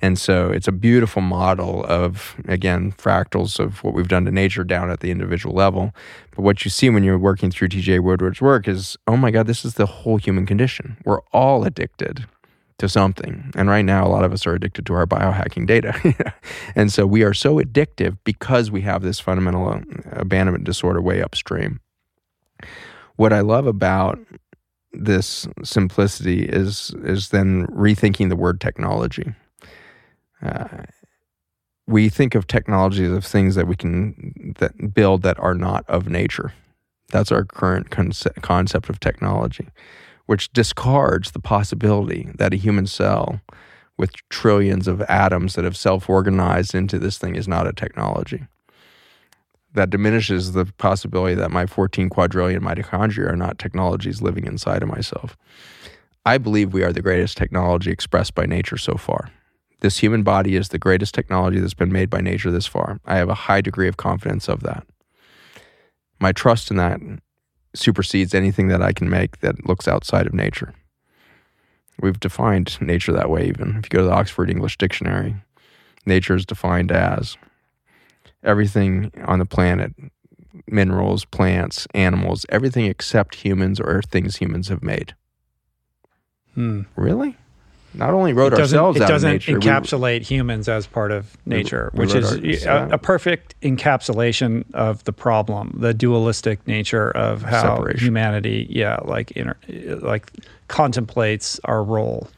And so it's a beautiful model of, again, fractals of what we've done to nature down at the individual level. But what you see when you're working through TJ Woodward's work is, oh my God, this is the whole human condition. We're all addicted to something. And right now, a lot of us are addicted to our biohacking data. [laughs] and so we are so addictive because we have this fundamental uh, abandonment disorder way upstream. What I love about this simplicity is is then rethinking the word technology. Uh, we think of technologies of things that we can that build that are not of nature. That's our current conce- concept of technology which discards the possibility that a human cell with trillions of atoms that have self organized into this thing is not a technology. That diminishes the possibility that my 14 quadrillion mitochondria are not technologies living inside of myself. I believe we are the greatest technology expressed by nature so far. This human body is the greatest technology that's been made by nature this far. I have a high degree of confidence of that. My trust in that supersedes anything that I can make that looks outside of nature. We've defined nature that way, even. If you go to the Oxford English Dictionary, nature is defined as everything on the planet minerals, plants, animals, everything except humans or things humans have made.
Hmm.
Really? Not only wrote
it
ourselves
it doesn't
of nature. we-
encapsulate humans as part of nature,
we
which is
our-
a, a perfect encapsulation of the problem, the dualistic nature of how
Separation.
humanity, yeah, like inter, like contemplates our role.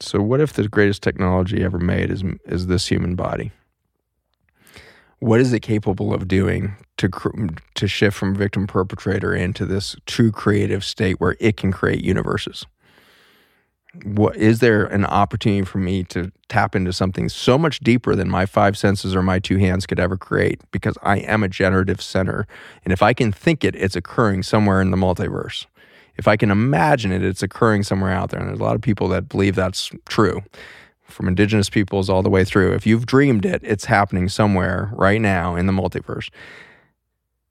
So what if the greatest technology ever made is is this human body? What is it capable of doing to to shift from victim perpetrator into this true creative state where it can create universes? What is there an opportunity for me to tap into something so much deeper than my five senses or my two hands could ever create? Because I am a generative center, and if I can think it, it's occurring somewhere in the multiverse if I can imagine it, it's occurring somewhere out there. And there's a lot of people that believe that's true, from indigenous peoples all the way through. If you've dreamed it, it's happening somewhere right now in the multiverse.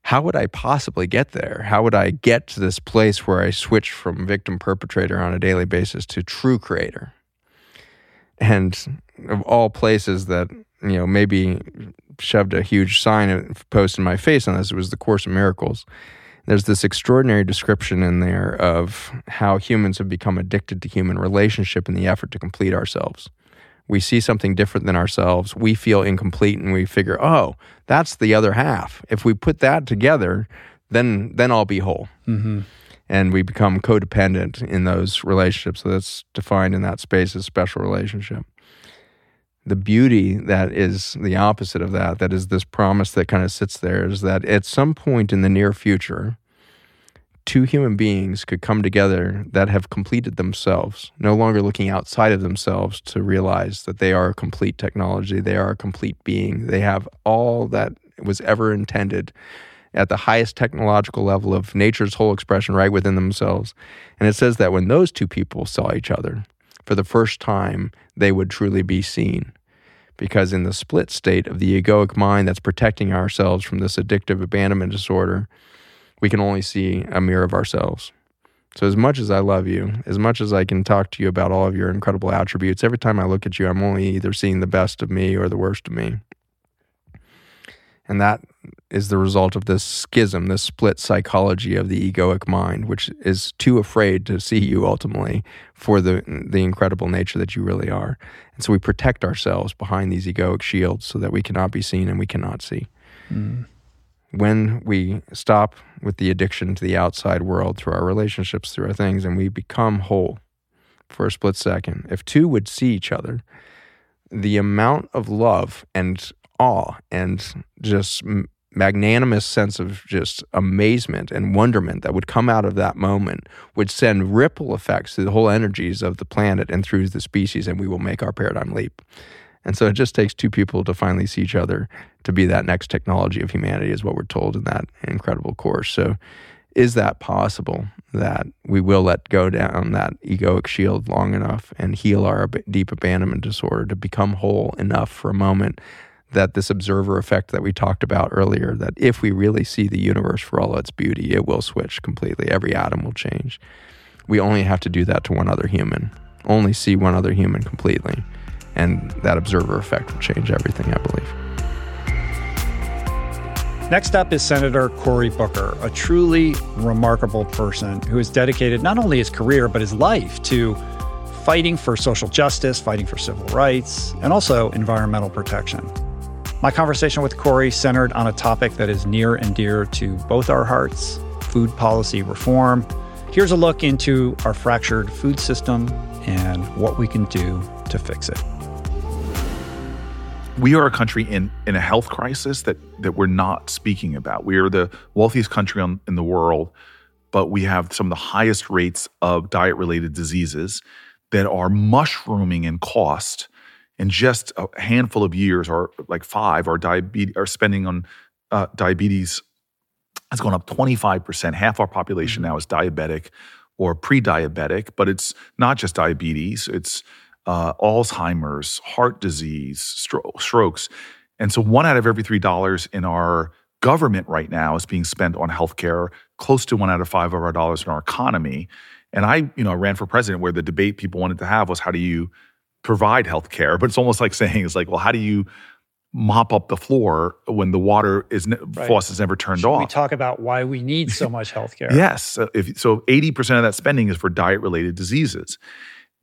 How would I possibly get there? How would I get to this place where I switch from victim perpetrator on a daily basis to true creator? And of all places that, you know, maybe shoved a huge sign post in my face on this, it was the Course of Miracles there's this extraordinary description in there of how humans have become addicted to human relationship in the effort to complete ourselves. We see something different than ourselves. We feel incomplete and we figure, oh, that's the other half. If we put that together, then then I'll be whole.
Mm-hmm.
And we become codependent in those relationships. So that's defined in that space as special relationship. The beauty that is the opposite of that, that is this promise that kind of sits there, is that at some point in the near future, two human beings could come together that have completed themselves, no longer looking outside of themselves to realize that they are a complete technology, they are a complete being, they have all that was ever intended at the highest technological level of nature's whole expression right within themselves. And it says that when those two people saw each other for the first time, they would truly be seen. Because in the split state of the egoic mind that's protecting ourselves from this addictive abandonment disorder, we can only see a mirror of ourselves. So, as much as I love you, as much as I can talk to you about all of your incredible attributes, every time I look at you, I'm only either seeing the best of me or the worst of me. And that is the result of this schism, this split psychology of the egoic mind, which is too afraid to see you ultimately for the the incredible nature that you really are. And so we protect ourselves behind these egoic shields so that we cannot be seen and we cannot see.
Mm.
When we stop with the addiction to the outside world through our relationships, through our things, and we become whole for a split second, if two would see each other, the amount of love and awe and just magnanimous sense of just amazement and wonderment that would come out of that moment would send ripple effects through the whole energies of the planet and through the species, and we will make our paradigm leap. And so it just takes two people to finally see each other to be that next technology of humanity, is what we're told in that incredible course. So, is that possible that we will let go down that egoic shield long enough and heal our deep abandonment disorder to become whole enough for a moment that this observer effect that we talked about earlier, that if we really see the universe for all its beauty, it will switch completely. Every atom will change. We only have to do that to one other human, only see one other human completely. And that observer effect will change everything, I believe.
Next up is Senator Cory Booker, a truly remarkable person who has dedicated not only his career, but his life to fighting for social justice, fighting for civil rights, and also environmental protection. My conversation with Cory centered on a topic that is near and dear to both our hearts food policy reform. Here's a look into our fractured food system and what we can do to fix it.
We are a country in, in a health crisis that, that we're not speaking about. We are the wealthiest country on, in the world, but we have some of the highest rates of diet related diseases that are mushrooming in cost. In just a handful of years, or like five, our diabetes, our spending on uh, diabetes has gone up 25%. Half our population now is diabetic or pre diabetic, but it's not just diabetes, it's uh, Alzheimer's, heart disease, stro- strokes. And so one out of every three dollars in our government right now is being spent on healthcare, close to one out of five of our dollars in our economy. And I, you know, ran for president where the debate people wanted to have was how do you provide healthcare? [laughs] But it's almost like saying, it's like, well, how do you mop up the floor when the water is ne-
Right.
faucet's never turned
Should
off?
we talk about why we need so [laughs] much healthcare?
Yes. So If, so 80% of that spending is for diet related diseases.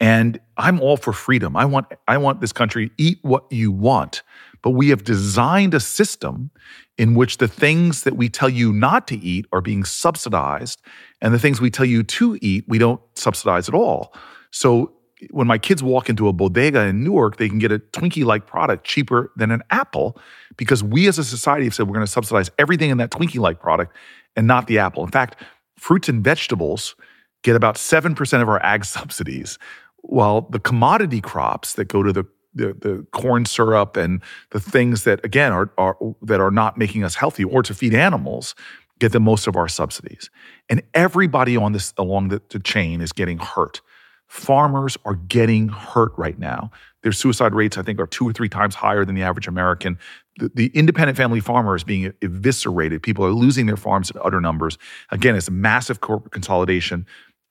And I'm all for freedom. I want, I want this country eat what you want. But we have designed a system in which the things that we tell you not to eat are being subsidized, and the things we tell you to eat, we don't subsidize at all. So when my kids walk into a bodega in Newark, they can get a Twinkie like product cheaper than an apple because we as a society have said we're going to subsidize everything in that Twinkie like product and not the apple. In fact, fruits and vegetables get about 7% of our ag [laughs] subsidies, while the commodity crops that go to the the, the corn syrup and the things that again are, are that are not making us healthy or to feed animals get the most of our subsidies. And everybody on this along the, the chain is getting hurt. Farmers are getting hurt right now. Their suicide rates i think are two or three times higher than the average american. The, the independent family farmer is being eviscerated. People are losing their farms in utter numbers. Again it's massive corporate consolidation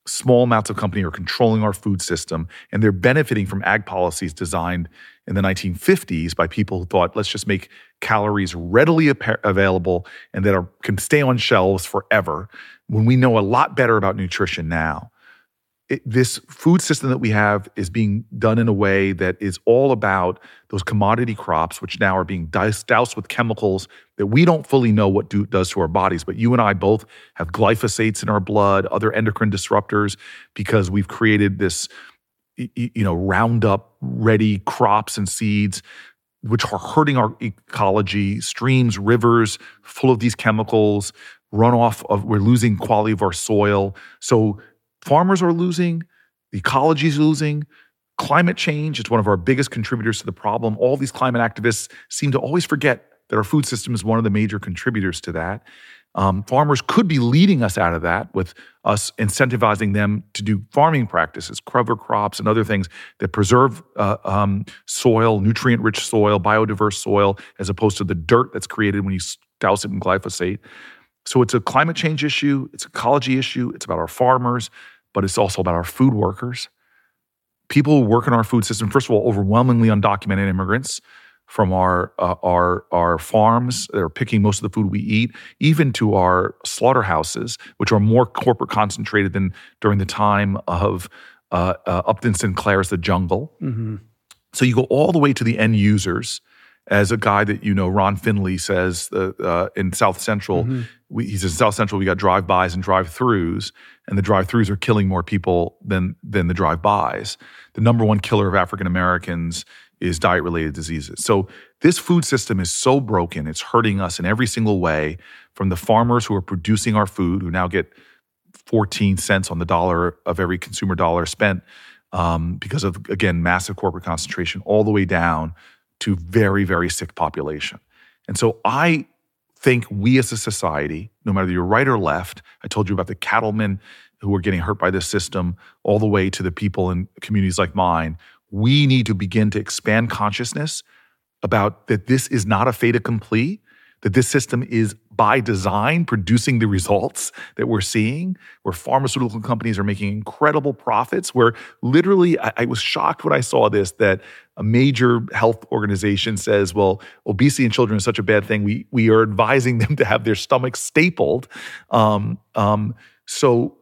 small amounts of company are controlling our food system and they're benefiting from ag policies designed in the 1950s by people who thought let's just make calories readily available and that are, can stay on shelves forever when we know a lot better about nutrition now it, this food system that we have is being done in a way that is all about those commodity crops, which now are being doused, with chemicals that we don't fully know what do, does to our bodies. But you and I both have glyphosates in our blood, other endocrine disruptors, because we've created this, you know, Roundup ready crops and seeds, which are hurting our ecology, streams, rivers, full of these chemicals, runoff of, we're losing quality of our soil. So farmers are losing, the ecology is losing. Climate change is one of our biggest contributors to the problem. All these climate activists seem to always forget that our food system is one of the major contributors to that. Um, farmers could be leading us out of that with us incentivizing them to do farming practices, cover crops, and other things that preserve uh, um, soil, nutrient rich soil, biodiverse soil, as opposed to the dirt that's created when you douse it in glyphosate. So it's a climate change issue, it's an ecology issue, it's about our farmers, but it's also about our food workers. People who work in our food system, first of all, overwhelmingly undocumented immigrants from our uh, our our farms that are picking most of the food we eat, even to our slaughterhouses, which are more corporate concentrated than during the time of uh, uh, Upton Sinclair's The Jungle.
Mm-hmm.
So you go all the way to the end users. As a guy that you know, Ron Finley says uh, uh, in South Central,
Mhm.
we, he says South Central we got drive-bys and drive-throughs, and the drive-throughs are killing more people than than the drive-bys. The number one killer of African Americans is diet-related diseases. So this food system is so broken; it's hurting us in every single way. From the farmers who are producing our food, who now get 14 cents on the dollar of every consumer dollar spent um, because of again massive corporate concentration, all the way down to very very sick population. And so I think we as a society, no matter you're right or left, I told you about the cattlemen who are getting hurt by this system, all the way to the people in communities like mine. We need to begin to expand consciousness about that this is not a fait accompli, that this system is by design producing the results that we're seeing, where pharmaceutical companies are making incredible profits, where literally I, I was shocked when I saw this that a major health organization says, well, obesity in children is such a bad thing. We we are advising them to have their stomach stapled. Um, um, so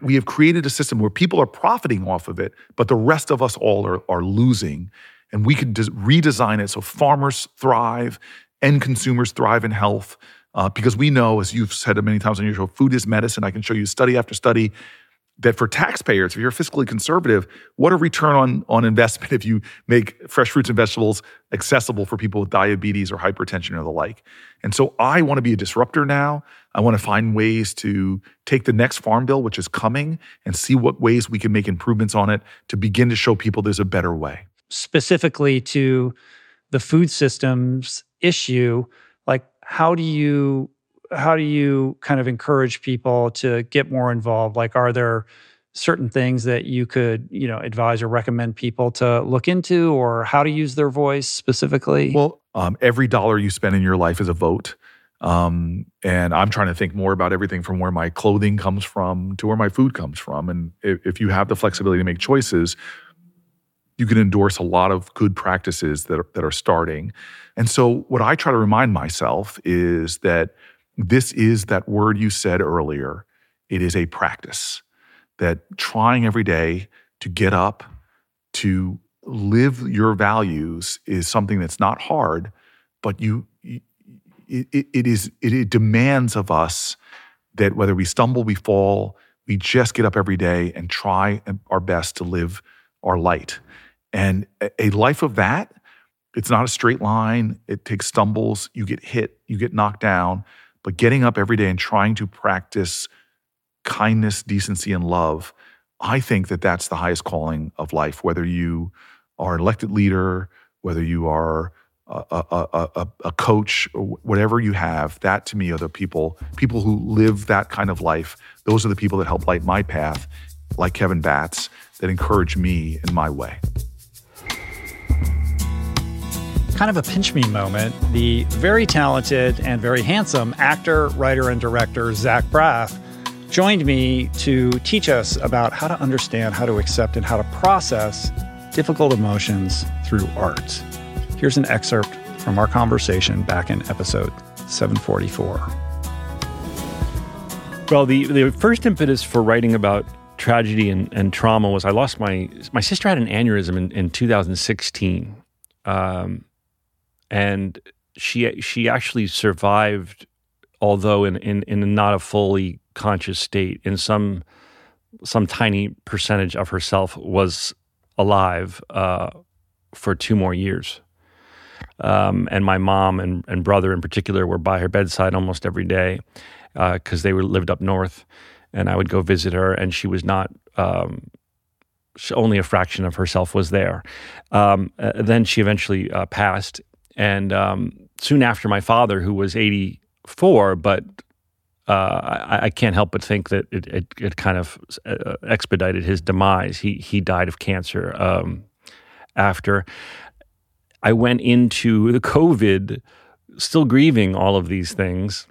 we have created a system where people are profiting off of it, but the rest of us all are, are losing. And we could des- redesign it so farmers thrive, end consumers thrive in health. Uh, because we know, as you've said many times on your show, food is medicine. I can show you study after study. that for taxpayers, if you're fiscally conservative, what a return on, on investment [laughs] if you make fresh fruits and vegetables accessible for people with diabetes or hypertension or the like. And so I want to be a disruptor now. I want to find ways to take the next farm bill, which is coming, and see what ways we can make improvements on it to begin to show people there's a better way.
Specifically to the food systems issue, how do you how do you kind of encourage people to get more involved? Like, are there certain things that you could, you know, advise or recommend people to look into, or how to use their voice specifically?
Well, um, every dollar you spend in your life is a vote. Um, and I'm trying to think more about everything from where my clothing comes from to where my food comes from. And if, if you have the flexibility to make choices, you can endorse a lot of good practices that are, that are starting. And so, what I try to remind myself is that this is that word you said earlier. It is a practice that trying every day to get up, to live your values is something that's not hard, but you, it, it, it is, it, it demands of us that whether we stumble, we fall, we just get up every day and try our best to live our light. And a life of that, it's not a straight line. It takes stumbles. You get hit, you get knocked down. But getting up every day and trying to practice kindness, decency, and love, I think that that's the highest calling of life, whether you are an elected leader, whether you are a, a, a, a, coach, whatever you have, that to me are the people, people who live that kind of life. Those are the people that help light my path, like Kevin Batts, that encourage me in my way
kind of a pinch me moment, the very talented and very handsome actor, writer, and director Zach Braff joined me to teach us about how to understand, how to accept, and how to process difficult emotions through art. Here's an excerpt from our conversation back in episode 744.
Well, the, the first impetus for writing about tragedy and, and trauma was I lost my my sister had an aneurysm in, in 2016. Um, and she she actually survived, although in in, in not a fully conscious state. In some some tiny percentage of herself was alive uh, for two more years. Um, and my mom and, and brother in particular were by her bedside almost every day because uh, they were lived up north, and I would go visit her, and she was not. Um, only a fraction of herself was there. Um, uh, then she eventually uh, passed, and um, soon after, my father, who was 84, but uh, I, I, can't help but think that it, it, it kind of uh, expedited his demise. He he died of cancer um, after. I went into the COVID, still grieving all of these things.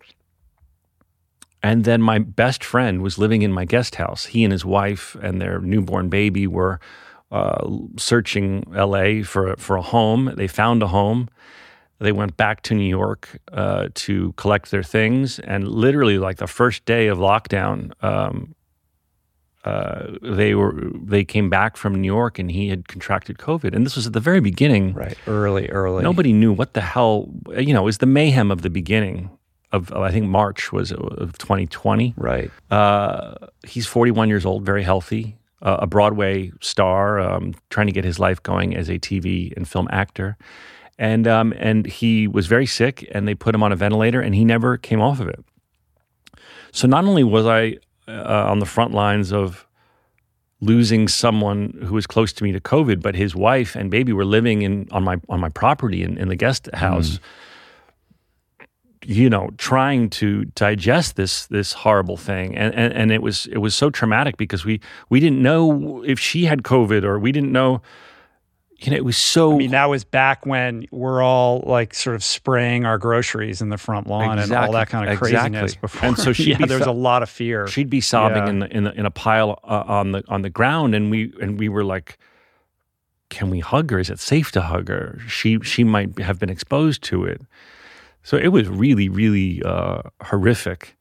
And then my best friend was living in my guest house. He and his wife and their newborn baby were uh, searching LA for for a home. They found a home. They went back to New York uh, to collect their things, and literally, like the first day of lockdown, um, uh, they were they came back from New York, and he had contracted COVID. And this was at the very beginning,
right? Early, early.
Nobody knew what the hell. You know, it was the mayhem of the beginning of, of I think March was of 2020.
Right.
Uh, he's 41 years old, very healthy uh, a Broadway star, um, trying to get his life going as a TV and film actor. And, um, and he was very sick, and they put him on a ventilator, and he never came off of it. So not only was I uh, on the front lines of losing someone who was close to me to COVID, but his wife and baby were living in on my on my property in, in the guest house. Mm you know trying to digest this this horrible thing. And, and and it was it was so traumatic because we we didn't know if she had covid or we didn't know you know it was so
I mean that was back when we're all like sort of spraying our groceries in the front lawn exactly, and all that kind of craziness exactly. before
and so she [laughs]
yeah, there was a lot of fear.
she'd be sobbing yeah. in the, in the, in a pile uh, on the on the ground. And we and we were like can we hug her? Is it safe to hug her? She she might have been exposed to it so it was really, really uh, horrific.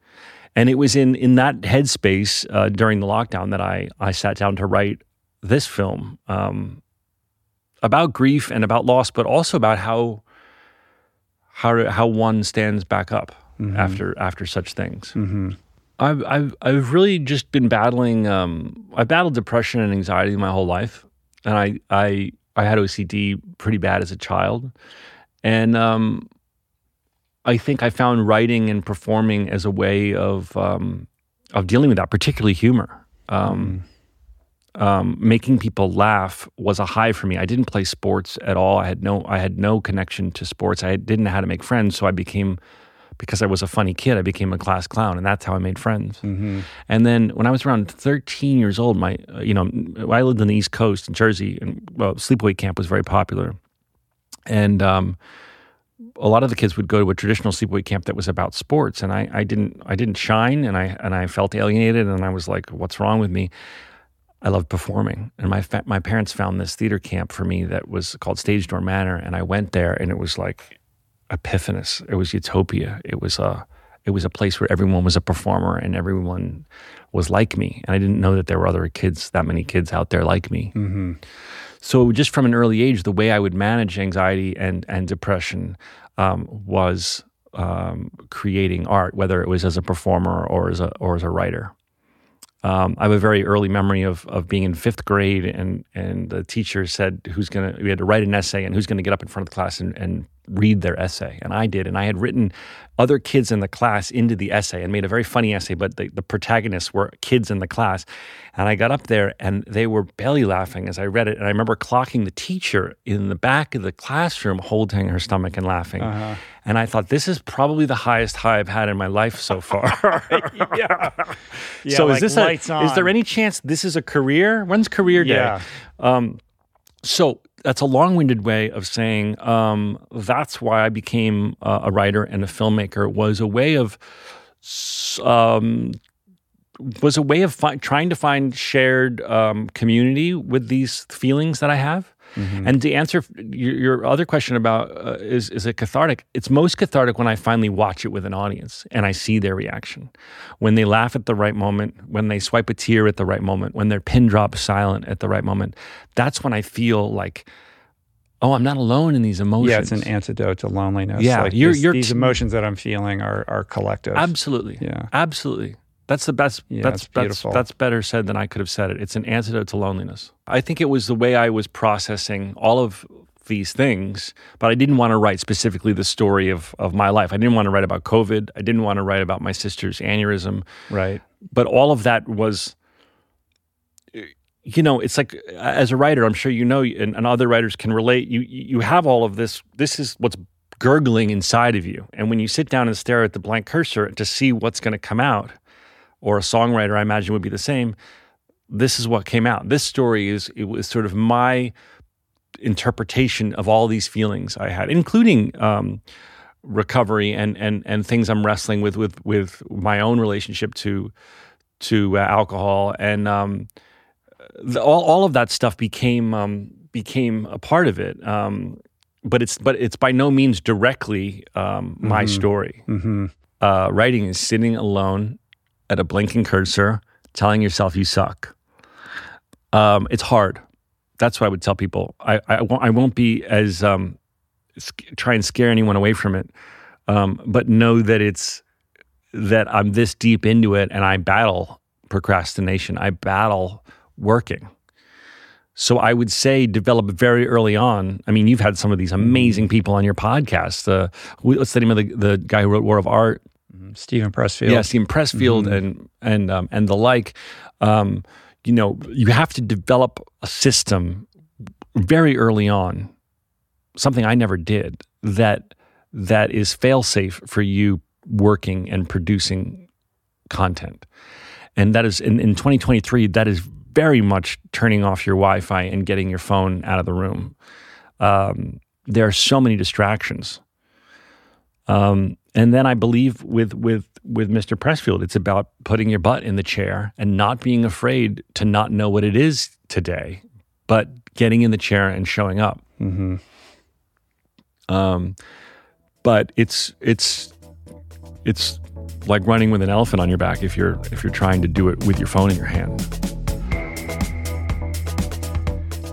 And it was in, in that headspace uh, during the lockdown that I, I sat down to write this film um, about grief and about loss, but also about how how how one stands back up mm-hmm. after after such things.
Mm-hmm.
I've I've I've really just been battling. Um, I battled depression and anxiety my whole life, and I I I had OCD pretty bad as a child, and um, I think I found writing and performing as a way of um, of dealing with that, particularly humor. Um, um, making people laugh was a high for me. I didn't play sports at all. I had no I had no connection to sports. I didn't know how to make friends, so I became because I was a funny kid, I became a class clown, and that's how I made friends.
Mm-hmm.
And then when I was around 13 years old, my you know I lived on the East Coast in Jersey, and well, sleepaway camp was very popular, and um, a lot of the kids would go to a traditional sleepaway camp that was about sports, and I, I didn't I didn't shine, and I and I felt alienated, and I was like, what's wrong with me? I loved performing, and my fa- my parents found this theater camp for me that was called Stage Door Manor, and I went there, and it was like epiphanous. It was utopia. It was a it was a place where everyone was a performer and everyone was like me, and I didn't know that there were other kids, that many kids out there like me.
Mm-hmm.
So just from an early age, the way I would manage anxiety and and depression um, was um, creating art, whether it was as a performer or as a or as a writer. Um, I have a very early memory of of being in fifth grade, and and the teacher said, "Who's gonna?" We had to write an essay, and who's to get up in front of the class and, and read their essay? And I did, and I had written other kids in the class into the essay and made a very funny essay, but the, the protagonists were kids in the class. And I got up there, and they were belly laughing as I read it. And I remember clocking the teacher in the back of the classroom, holding her stomach and laughing.
Uh-huh.
And I thought, this is probably the highest high I've had in my life so far. [laughs]
yeah. [laughs] Yeah,
so
like
is this
lights
a, is there any chance this is a career? When's career day?
Yeah.
Um, so that's a long-winded way of saying um, that's why I became uh, a writer and a filmmaker was a way of um, was a way of fi- trying to find shared um, community with these feelings that I have.
Mm-hmm.
And to answer your, your other question about uh, is is it cathartic? It's most cathartic when I finally watch it with an audience and I see their reaction, when they laugh at the right moment, when they swipe a tear at the right moment, when their pin drops silent at the right moment. That's when I feel like, oh, I'm not alone in these emotions.
Yeah, it's an antidote to loneliness.
Yeah,
like
you're- you're
these emotions that I'm feeling are are collective.
Absolutely.
Yeah.
Absolutely. That's the best.
Yeah,
that's that's that's better said than I could have said it. It's an antidote to loneliness. I think it was the way I was processing all of these things, but I didn't want to write specifically the story of of my life. I didn't want to write about COVID. I didn't want to write about my sister's aneurysm.
Right.
But all of that was you know, it's like as a writer, I'm sure you know, and, and other writers can relate. You you have all of this. This is what's gurgling inside of you, and when you sit down and stare at the blank cursor to see what's going to come out, or a songwriter, I imagine would be the same. This is what came out. This story is it was sort of my interpretation of all these feelings I had, including um, recovery and and and things I'm wrestling with with with my own relationship to to uh, alcohol and um, the, all all of that stuff became um, became a part of it. Um, but it's but it's by no means directly um, my
Mhm.
story.
Mm-hmm.
Uh, writing is sitting alone at a blinking cursor, telling yourself you suck. Um, it's hard. That's what I would tell people. I I won't, I won't be as um, sc- try and scare anyone away from it, um, but know that it's that I'm this deep into it, and I battle procrastination. I battle working. So I would say develop very early on. I mean, you've had some of these amazing people on your podcast. Uh, what's the name of the, the guy who wrote War of Art?
Steven Pressfield.
Yeah, Steven Pressfield
Mhm.
and and um, and the like. Um, you know, you have to develop a system very early on. Something I never did that that is fail safe for you working and producing content, and that is in, in 2023. That is very much turning off your Wi-Fi and getting your phone out of the room. Um, there are so many distractions. Um, and then I believe with with with Mr. Pressfield, it's about putting your butt in the chair and not being afraid to not know what it is today, but getting in the chair and showing up.
Mm-hmm.
Um, but it's it's it's like running with an elephant on your back if you're if you're trying to do it with your phone in your hand.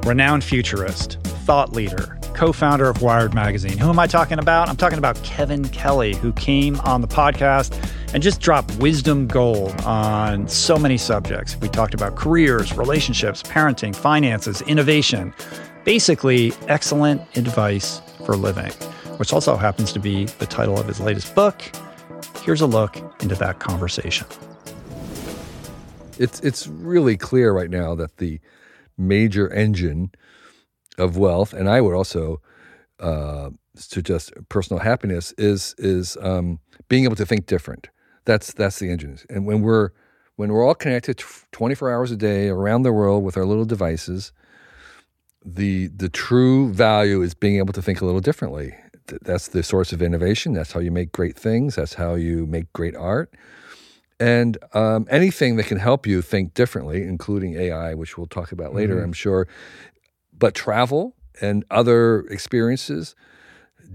Renowned futurist, thought leader, co founder of Wired Magazine. Who am I talking about? I'm talking about Kevin Kelly, who came on the podcast and just dropped wisdom gold on so many subjects. We talked about careers, relationships, parenting, finances, innovation. Basically, excellent advice for living, which also happens to be the title of his latest book. Here's a look into that conversation.
It's it's really clear right now that the major engine of wealth, and I would also uh, suggest personal happiness, is is um, being able to think different. That's that's the engine. And when we're when we're all connected 24 hours a day around the world with our little devices, the the true value is being able to think a little differently. That's the source of innovation. That's how you make great things. That's how you make great art. And um, anything that can help you think differently, including AI, which we'll talk about later,
Mm-hmm.
I'm sure. But travel and other experiences,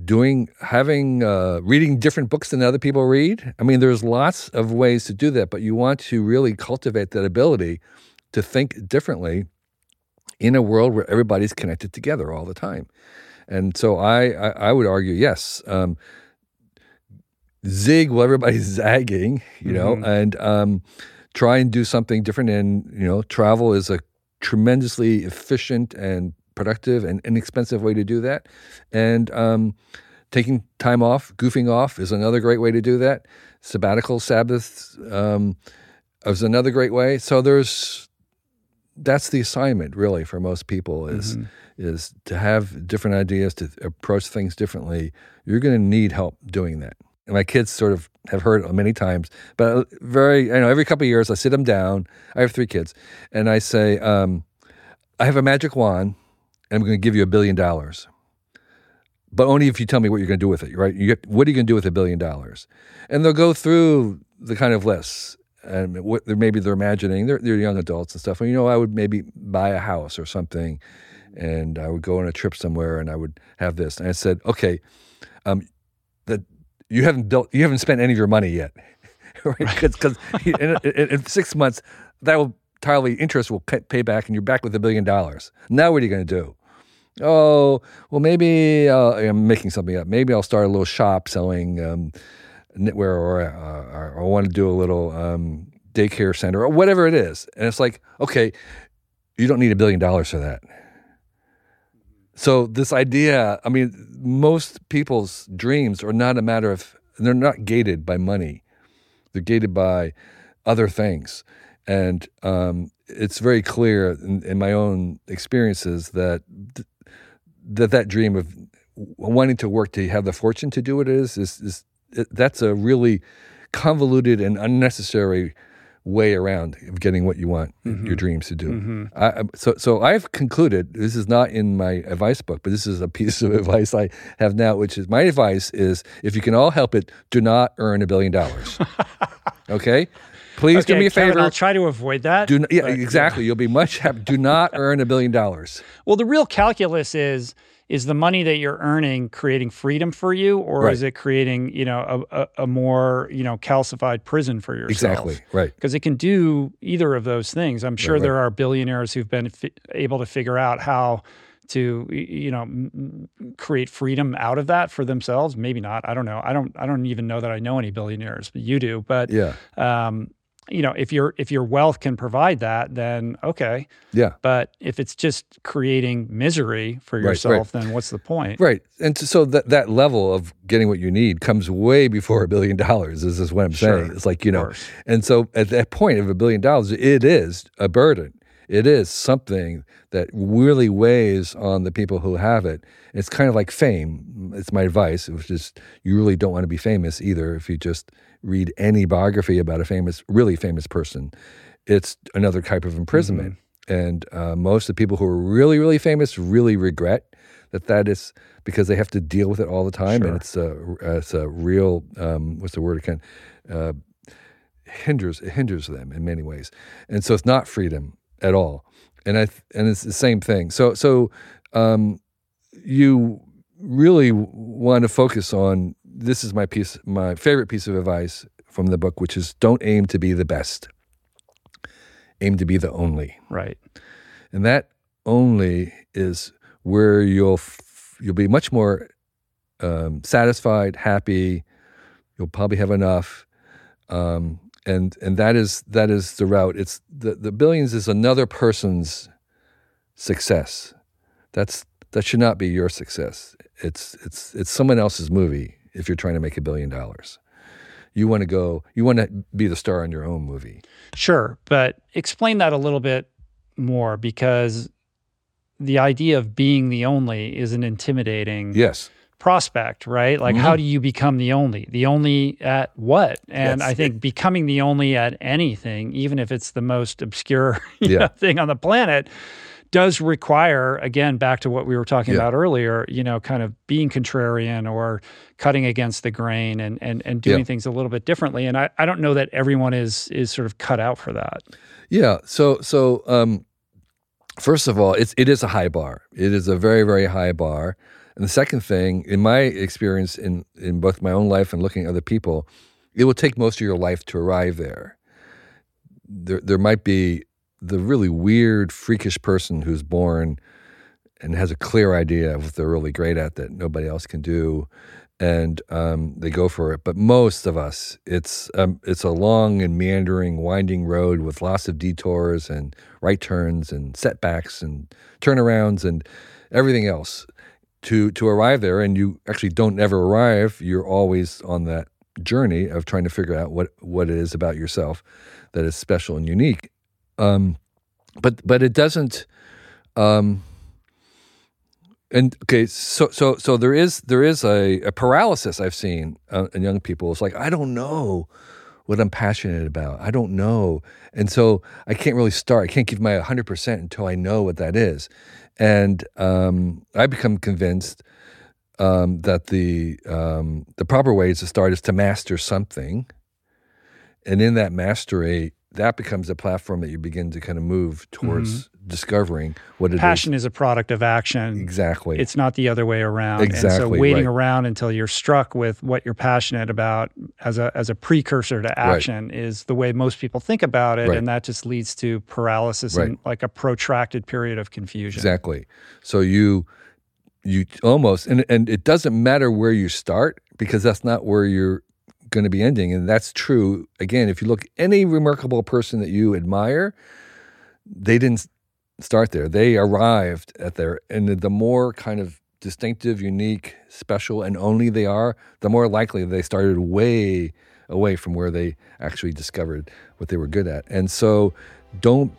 doing, having, uh, reading different books than other people read. I mean, there's lots of ways to do that, but you want to really cultivate that ability to think differently in a world where everybody's connected together all the time. And so I, I, I would argue, yes, um, zig while everybody's [laughs] zagging, you know,
Mhm.
and um, try and do something different. And, you know, travel is a tremendously efficient and productive and inexpensive way to do that. And um, taking time off, goofing off is another great way to do that. Sabbatical Sabbaths um, is another great way. So there's that's the assignment really for most people is
Mhm.
is to have different ideas to approach things differently. You're going to need help doing that. And my kids sort of have heard it many times, but very, you know, every couple of years I sit them down. I have three kids, and I say, um, I have a magic wand, and I'm going to give you a billion dollars. But only if you tell me what you're going to do with it, right? You what are you going to do with a billion dollars? And they'll go through the kind of lists, and what they're, maybe they're imagining. They're, they're young adults and stuff. And you know, I would maybe buy a house or something, and I would go on a trip somewhere, and I would have this. And I said, okay, um, you haven't built, you haven't spent any of your money yet, [laughs] right? Because in, in, in six months, that will entirely interest will pay pay back, and you're back with a billion dollars. Now, what are you going to do? Oh, well, maybe uh, I'm making something up. Maybe I'll start a little shop selling um, knitwear, or, uh, or I want to do a little um, daycare center, or whatever it is. And it's like, okay, you don't need a billion dollars for that. So this idea, I mean, most people's dreams are not a matter of they're not gated by money. They're gated by other things. And um, it's very clear in, in my own experiences that th- that that dream of wanting to work to have the fortune to do what it is is, is it, that's a really convoluted and unnecessary way around of getting what you want your dreams to do.
Mhm.
I, so, so I've concluded this is not in my advice book, but this is a piece [laughs] of advice I have now, which is my advice is if you can all help it, do not earn a billion dollars. [laughs] okay, please do me a
Kevin,
favor.
I'll try to avoid that.
do not, yeah,
but-
exactly. You'll be much happy. Do not [laughs] earn a billion dollars.
Well, the real calculus is is the money that you're earning creating freedom for you, or
Right.
is it creating you know a, a, more you know calcified prison for yourself?
Exactly, right.
Because it can do either of those things. I'm sure
right.
there are billionaires who've been fi- able to figure out how to you know create freedom out of that for themselves. Maybe not. I don't know. I don't. I don't even know that I know any billionaires, but you do. But
Yeah.
um, you know, if your if your wealth can provide that, then okay.
Yeah.
But if it's just creating misery for
Right, right.
yourself, then what's the point?
Right. And so that that level of getting what you need comes way before a billion dollars. This is what I'm saying.
Sure,
It's like, you know, and so at that point of a billion dollars, it is a burden. It is something that really weighs on the people who have it. It's kind of like fame. It's my advice, which is you really don't want to be famous either if you just read any biography about a famous, really famous person. It's another type of imprisonment.
Mm-hmm.
And uh, most of the people who are really, really famous really regret that that is because they have to deal with it all the time,
Sure.
and it's a it's a real um, what's the word again uh, hinders it hinders them in many ways, and so it's not freedom at all. And I th- and it's the same thing. So so um, you really want to focus on this is my piece my favorite piece of advice from the book, which is don't aim to be the best, aim to be the only.
Right.
And that only is where you'll f- you'll be much more um, satisfied, happy. You'll probably have enough. um, and and that is that is the route. It's the the billions is another person's success. That's that should not be your success. It's it's it's someone else's movie. If you're trying to make a billion dollars, you want to go. You want to be the star on your own movie.
Sure, but explain that a little bit more because the idea of being the only is an intimidating
Yes.
prospect, right? Like, how mm-hmm. do you become the only? The only at what? And
That's
I think becoming the only at anything, even if it's the most obscure [laughs]
Yeah.
know, thing on the planet, does require, again, back to what we were talking
Yeah.
about earlier, you know, kind of being contrarian or cutting against the grain and and, and doing
Yeah.
things a little bit differently. And I, I don't know that everyone is is sort of cut out for that.
Yeah. So so um, first of all, it's it is a high bar. It is a very very high bar. And the second thing, in my experience in in both my own life and looking at other people, it will take most of your life to arrive there. There there might be the really weird, freakish person who's born and has a clear idea of what they're really great at that nobody else can do, and um, they go for it. But most of us, it's um, it's a long and meandering, winding road with lots of detours and right turns and setbacks and turnarounds and everything else to to arrive there. And you actually don't ever arrive. You're always on that journey of trying to figure out what what it is about yourself that is special and unique. Um, but but it doesn't. Um, and okay, so so so there is there is a, a paralysis I've seen uh, in young people. It's like I don't know what I'm passionate about. I don't know, and so I can't really start. I can't give my 100 percent until I know what that is. And um, I become convinced um, that the um, the proper way to start is to master something, and in that mastery, that becomes a platform that you begin to kind of move towards mm-hmm. discovering what it is.
Passion is a product of action.
Exactly.
It's not the other way around. and so
Exactly,
waiting
right.
around until you're struck with what you're passionate about as a as a precursor to action is the way most people think about it.
Right.
And that just leads to paralysis
Right.
and like a protracted period of confusion.
Exactly. So you you almost and and it doesn't matter where you start because that's not where you're going to be ending and that's true. Again if you look any remarkable person that you admire they didn't start there. They arrived at there and the- more kind of distinctive unique special and only they are the more likely they started way away from where they actually discovered what they were good at. And so don't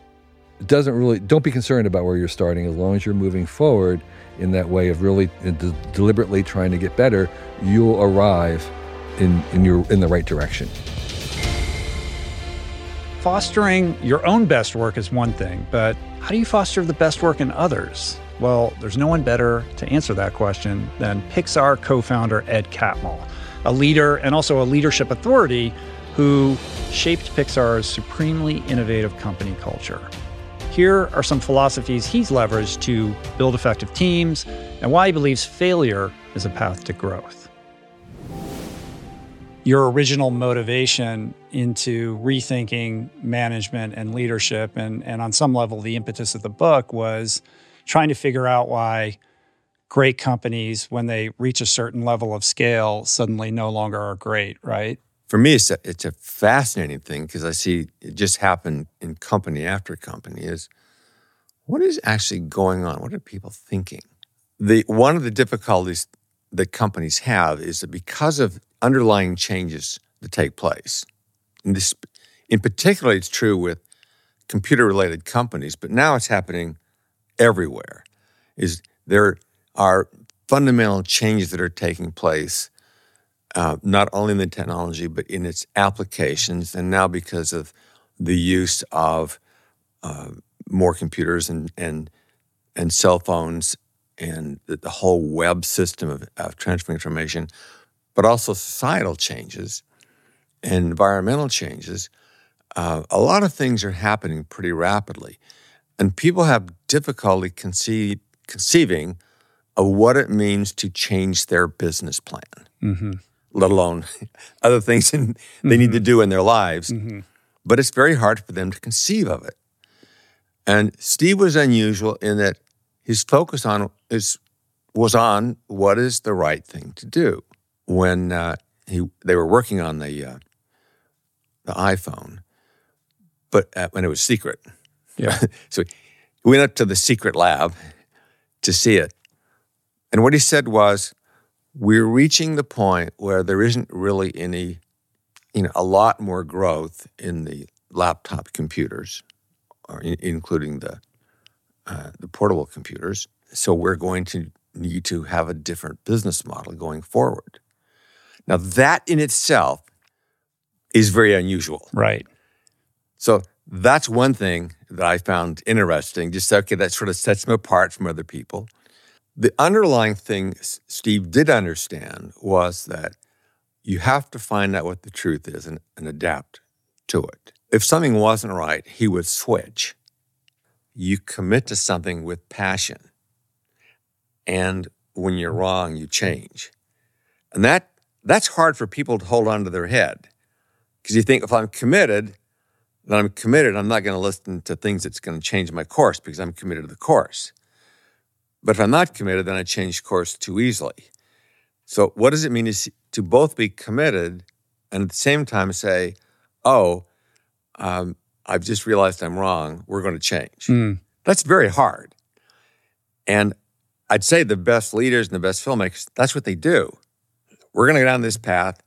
doesn't really don't be concerned about where you're starting. As long as you're moving forward in that way of really uh, de- deliberately trying to get better you'll arrive in in your in the right direction
Fostering your own best work is one thing, but how do you foster the best work in others? Well, there's no one better to answer that question than Pixar co founder Ed Catmull, a leader and also a leadership authority who shaped Pixar's supremely innovative company culture. Here are some philosophies he's leveraged to build effective teams and why he believes failure is a path to growth your original motivation into rethinking management and leadership and and on some level the impetus of the book was trying to figure out why great companies when they reach a certain level of scale suddenly no longer are great right
For me, it's a, it's a fascinating thing because I see it just happen in company after company is what is actually going on? What are people thinking? The one of the difficulties that companies have is that because of underlying changes that take place, and this in particular it's true with computer related companies, but now it's happening everywhere, is there are fundamental changes that are taking place uh, not only in the technology but in its applications, and now because of the use of uh, more computers and and and cell phones and the, the whole web system of, of transferring information, but also societal changes and environmental changes. Uh, a lot of things are happening pretty rapidly, and people have difficulty conceive, conceiving of what it means to change their business plan
mm-hmm.
let alone [laughs] other things in, they need to do in their lives. But it's very hard for them to conceive of it. And Steve was unusual in that his focus on is was on what is the right thing to do. When uh, he they were working on the uh, the iPhone, but uh, when it was secret.
Yeah. [laughs]
so he went up to the secret lab to see it. And what he said was, we're reaching the point where there isn't really any, you know, a lot more growth in the laptop computers, or in, including the uh, the portable computers. So we're going to need to have a different business model going forward. Now that in itself is very unusual.
Right.
So that's one thing that I found interesting. Just okay, that sort of sets them apart from other people. The underlying thing Steve did understand was that you have to find out what the truth is and, and adapt to it. If something wasn't right, he would switch. You commit to something with passion. And when you're wrong, you change. And that that's hard for people to hold on to their head. Because you think if I'm committed, then I'm committed, I'm not going to listen to things that's going to change my course because I'm committed to the course. But if I'm not committed, then I change course too easily. So, what does it mean is to both be committed and at the same time say, oh, um, I've just realized I'm wrong. We're going to change.
Mm.
That's very hard. And I'd say the best leaders and the best filmmakers, that's what they do. We're going to go down this path.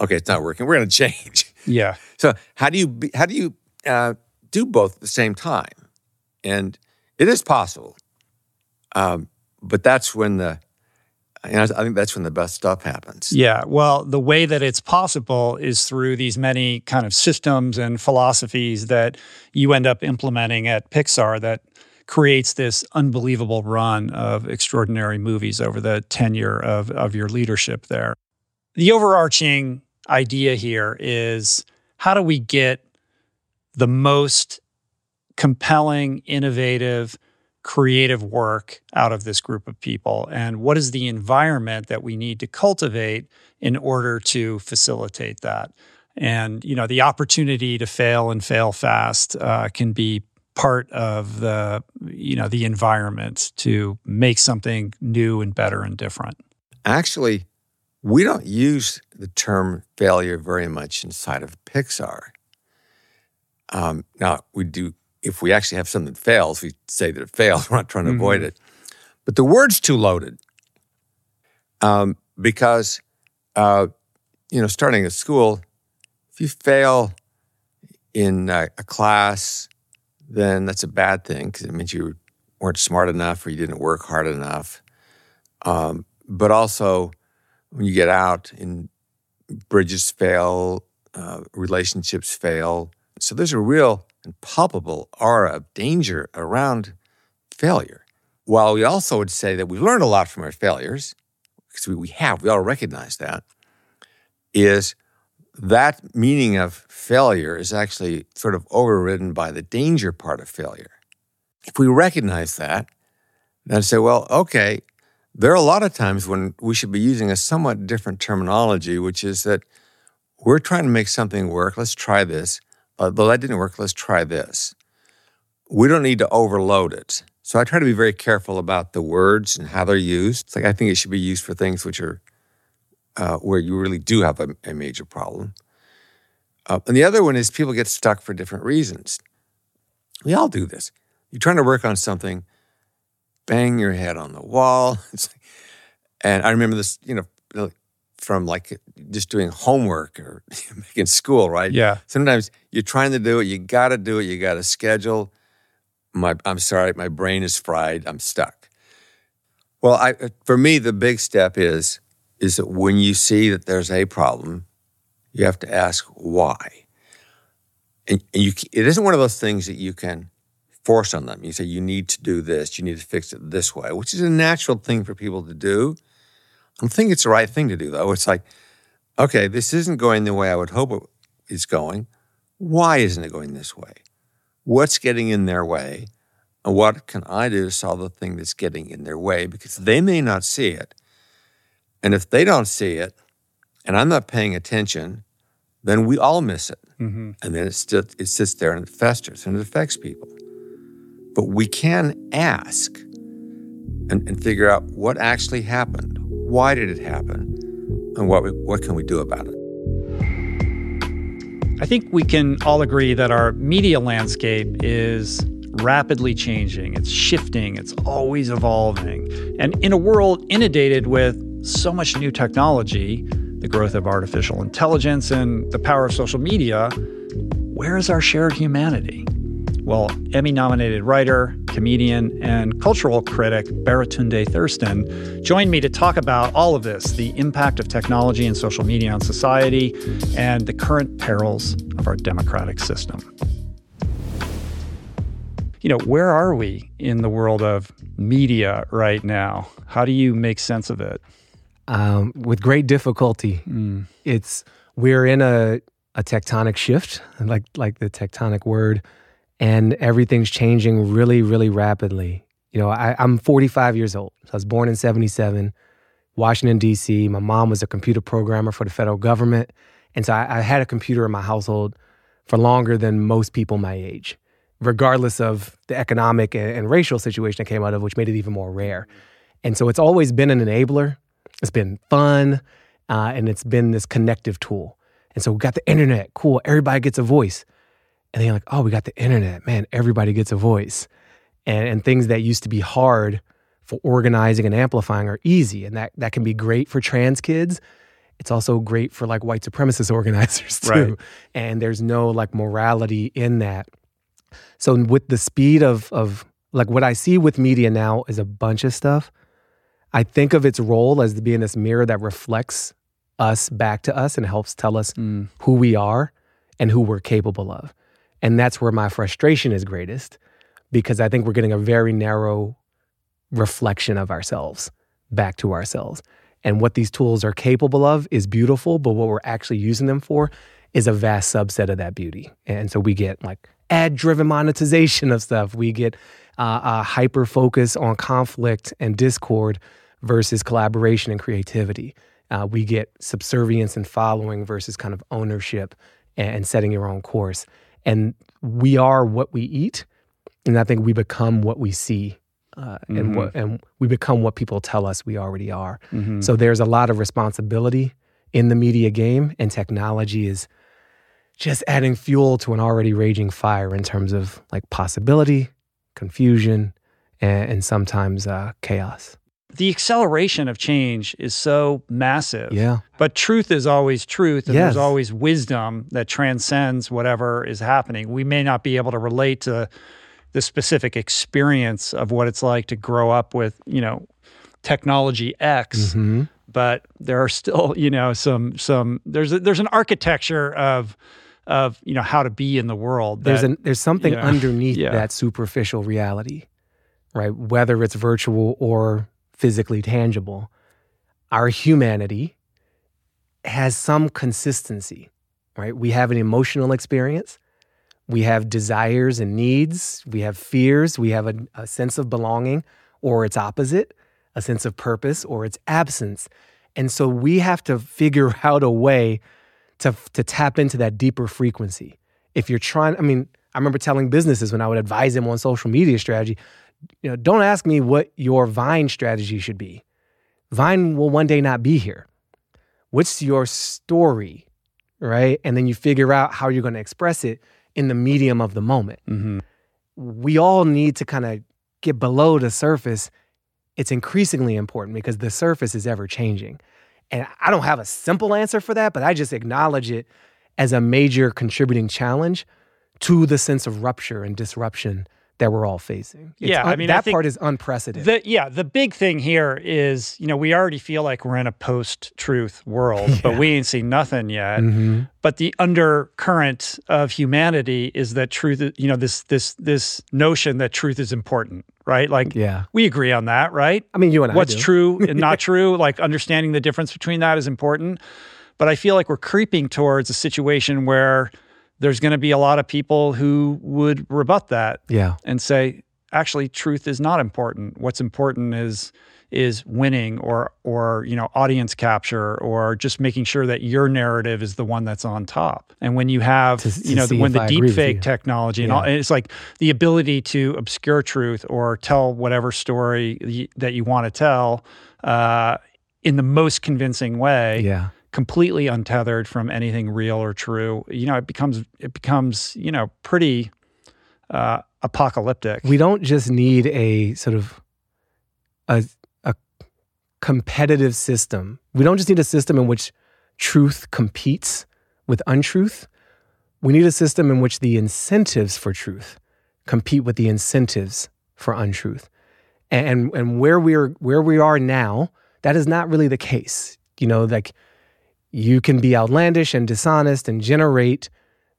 Okay, it's not working. We're going [laughs] to change.
Yeah.
So how do you be, how do you uh, do both at the same time? And it is possible, um, but that's when the know, I think that's when the best stuff happens.
Yeah. Well, the way that it's possible is through these many kind of systems and philosophies that you end up implementing at Pixar that creates this unbelievable run of extraordinary movies over the tenure of, of your leadership there. The overarching idea here is how do we get the most compelling, innovative, creative work out of this group of people? And what is the environment that we need to cultivate in order to facilitate that? And, you know, the opportunity to fail and fail fast uh, can be part of the, you know, the environment to make something new and better and different.
Actually, we don't use the term failure very much inside of Pixar. Um, now, we do, if we actually have something that fails, we say that it fails. [laughs] We're not trying to mm-hmm. avoid it. But the word's too loaded um, because, uh, you know, starting at school, if you fail in a, a class, then that's a bad thing because it means you weren't smart enough or you didn't work hard enough. Um, but also, when you get out and bridges fail, uh, relationships fail. So there's a real and palpable aura of danger around failure. While we also would say that we've learned a lot from our failures, because we, we have, we all recognize that, is that meaning of failure is actually sort of overridden by the danger part of failure. If we recognize that, then say, well, okay, there are a lot of times when we should be using a somewhat different terminology, which is that we're trying to make something work. Let's try this. Uh, though that didn't work, let's try this. We don't need to overload it. So I try to be very careful about the words and how they're used. It's like I think it should be used for things which are uh, where you really do have a, a major problem. Uh, and the other one is people get stuck for different reasons. We all do this. You're trying to work on something bang your head on the wall. [laughs] and I remember this, you know, from like just doing homework or [laughs] in school, right?
Yeah.
Sometimes you're trying to do it, you got to do it, you got to schedule. My, I'm sorry, my brain is fried. I'm stuck. Well, I, for me, the big step is is that when you see that there's a problem, you have to ask why. And, and you, it isn't one of those things that you can force on them. You say, you need to do this, you need to fix it this way, which is a natural thing for people to do. I don't think it's the right thing to do, though. It's like, okay, this isn't going the way I would hope it's going. Why isn't it going this way? What's getting in their way? And what can I do to solve the thing that's getting in their way? Because they may not see it. And if they don't see it, and I'm not paying attention, then we all miss it. Mm-hmm. And then it, st- it sits there and it festers and it affects people. But we can ask and, and figure out what actually happened. Why did it happen? And what, what can we do about it?
I think we can all agree that our media landscape is rapidly changing, it's shifting, it's always evolving. And in a world inundated with so much new technology, the growth of artificial intelligence, and the power of social media, where is our shared humanity? Well, Emmy nominated writer, comedian, and cultural critic Baratunde Thurston joined me to talk about all of this the impact of technology and social media on society, and the current perils of our democratic system. You know, where are we in the world of media right now? How do you make sense of it?
Um, with great difficulty.
Mm.
It's we're in a, a tectonic shift, like like the tectonic word and everything's changing really, really rapidly. You know, I, am 45 years old. I was born in 77, Washington, D.C. My mom was a computer programmer for the federal government. And so I, I had a computer in my household for longer than most people my age, regardless of the economic and, and racial situation I came out of, which made it even more rare. And so it's always been an enabler. It's been fun, uh, and it's been this connective tool. And so we got the internet. Cool. Everybody gets a voice. And then you're like, oh, we got the internet. Man, everybody gets a voice. And, and things that used to be hard for organizing and amplifying are easy. And that, that can be great for trans kids. It's also great for like white supremacist [laughs] organizers too.
Right.
And there's no like morality in that. So with the speed of of like what I see with media now is a bunch of stuff. I think of its role as being this mirror that reflects us back to us and helps tell us
Mm.
who we are and who we're capable of. And that's where my frustration is greatest because I think we're getting a very narrow reflection of ourselves back to ourselves. And what these tools are capable of is beautiful, but what we're actually using them for is a vast subset of that beauty. And so we get like ad driven monetization of stuff. We get uh, a hyper focus on conflict and discord versus collaboration and creativity. Uh, we get subservience and following versus kind of ownership and setting your own course. And we are what we eat, and I think we become what we see, uh,
Mhm.
and what and we become what people tell us we already are.
Mhm.
So there's a lot of responsibility in the media game, and technology is just adding fuel to an already raging fire in terms of like possibility, confusion, and, and sometimes uh, chaos.
The acceleration of change is so massive.
Yeah.
But truth is always truth, and
Yes.
there's always wisdom that transcends whatever is happening. We may not be able to relate to the specific experience of what it's like to grow up with, you know, technology X,
Mhm.
but there are still, you know, some some there's a, there's an architecture of of you know how to be in the world.
there's an there's something
yeah. [laughs]
underneath
Yeah.
that superficial reality, right? Whether it's virtual or physically tangible, our humanity has some consistency, right? We have an emotional experience, we have desires and needs, we have fears, we have a, a sense of belonging, or its opposite, a sense of purpose, or its absence. And so we have to figure [laughs] out a way to, to tap into that deeper frequency. If you're trying, I mean, I remember telling businesses when I would advise them on social media strategy, you know, don't ask me what your Vine strategy should be. Vine will one day not be here. What's your story? Right. And then you figure out how you're going to express it in the medium of the moment.
Mm-hmm.
We all need to kind of get below the surface. It's increasingly important because the surface is ever changing. And I don't have a simple answer for that, but I just acknowledge it as a major contributing challenge to the sense of rupture and disruption that we're all facing. It's
Yeah, I
un-
mean, I
that
think
part is unprecedented.
The, yeah, the big thing here is, you know, we already feel like we're in a post-truth world, [laughs] but we ain't seen nothing yet.
Mhm.
But the undercurrent of humanity is that truth, is- you know, this this this notion that truth is important, right? Like,
yeah,
we agree on that, right?
I mean, you and I
What's true [laughs] and not true, like understanding the difference between that is important. But I feel like we're creeping towards a situation where there's going to be a lot of people who would rebut that
Yeah.
and say actually truth is not important what's important is is winning or or you know audience capture or just making sure that your narrative is the one that's on top and when you have
To-
you
to
know
see
when the
I
deep fake technology and all and it's like the ability to obscure truth or tell whatever story that you want to tell uh, in the most convincing way
Yeah.
Completely untethered from anything real or true, you know, it becomes it becomes you know pretty uh, apocalyptic.
We don't just need a sort of a a competitive system. We don't just need a system in which truth competes with untruth. We need a system in which the incentives for truth compete with the incentives for untruth. And and where we're where we are now, that is not really the case. You know, like you can be outlandish and dishonest and generate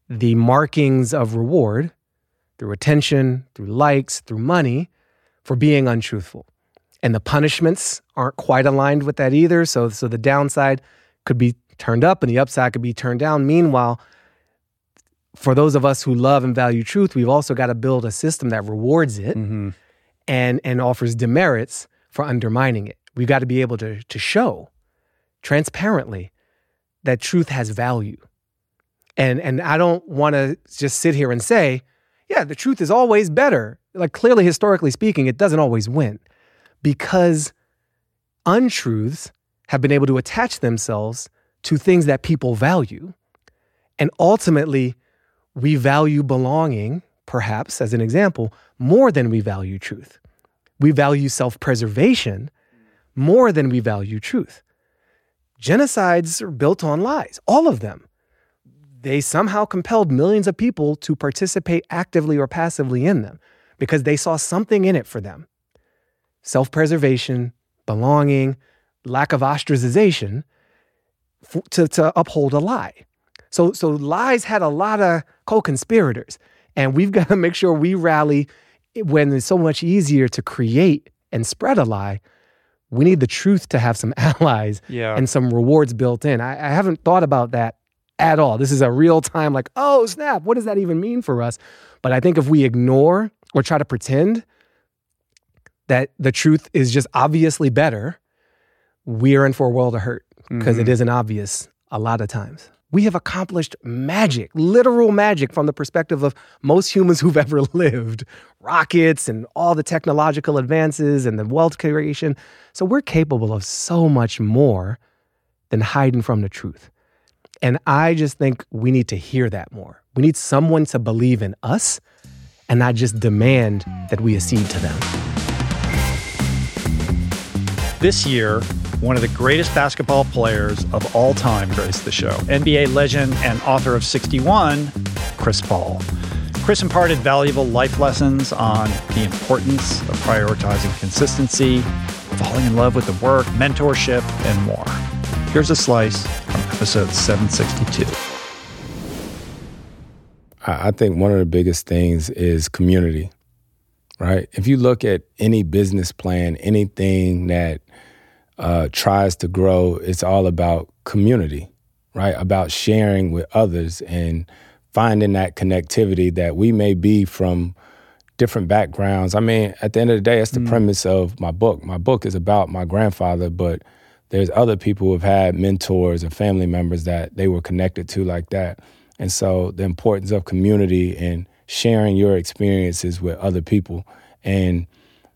the markings of reward through attention, through likes, through money for being untruthful. And the punishments aren't quite aligned with that either. So, so the downside could be turned up and the upside could be turned down. Meanwhile, for those of us who love and value truth, we've also got to build a system that rewards it
Mm-hmm.
and, and offers demerits for undermining it. We've got to be able to, to show transparently that truth has value. And, and I don't want to just sit here and say, yeah, the truth is always better. Like, clearly, historically speaking, it doesn't always win because untruths have been able to attach themselves to things that people value. And ultimately, we value belonging, perhaps as an example, more than we value truth. We value self preservation more than we value truth. Genocides are built on lies, all of them. They somehow compelled millions of people to participate actively or passively in them because they saw something in it for them self preservation, belonging, lack of ostracization to, to uphold a lie. So, so lies had a lot of co-conspirators, and we've got to [laughs] make sure we rally when it's so much easier to create and spread a lie. We need the truth to have some [laughs] allies
Yeah.
and some rewards built in. I, I haven't thought about that at all. This is a real time, like, oh snap, what does that even mean for us? But I think if we ignore or try to pretend that the truth is just obviously better, we are in for a world of hurt because
Mhm.
isn't obvious a lot of times. We have accomplished magic, literal magic from the perspective of most humans who've [laughs] ever lived rockets and all the technological advances and the wealth creation. So we're capable of so much more than hiding from the truth. And I just think we need to hear that more. We need someone to believe in us and not just demand that we accede to them.
This year, one of the greatest basketball players of all time graced the show. NBA legend and author of 61, Chris Paul. Chris imparted valuable life lessons on the importance of prioritizing consistency, falling in love with the work, mentorship, and more. Here's a slice from episode 762.
I I think one of the biggest things is community, right? If you look at any business plan, anything that uh, tries to grow, it's all about community, right? About sharing with others and finding that connectivity that we may be from different backgrounds. I mean, at the end of the day, that's the premise of my book. My book is about my grandfather, but there's other people who have had mentors or family members that they were connected to like that. And so the importance of community and sharing your experiences with other people and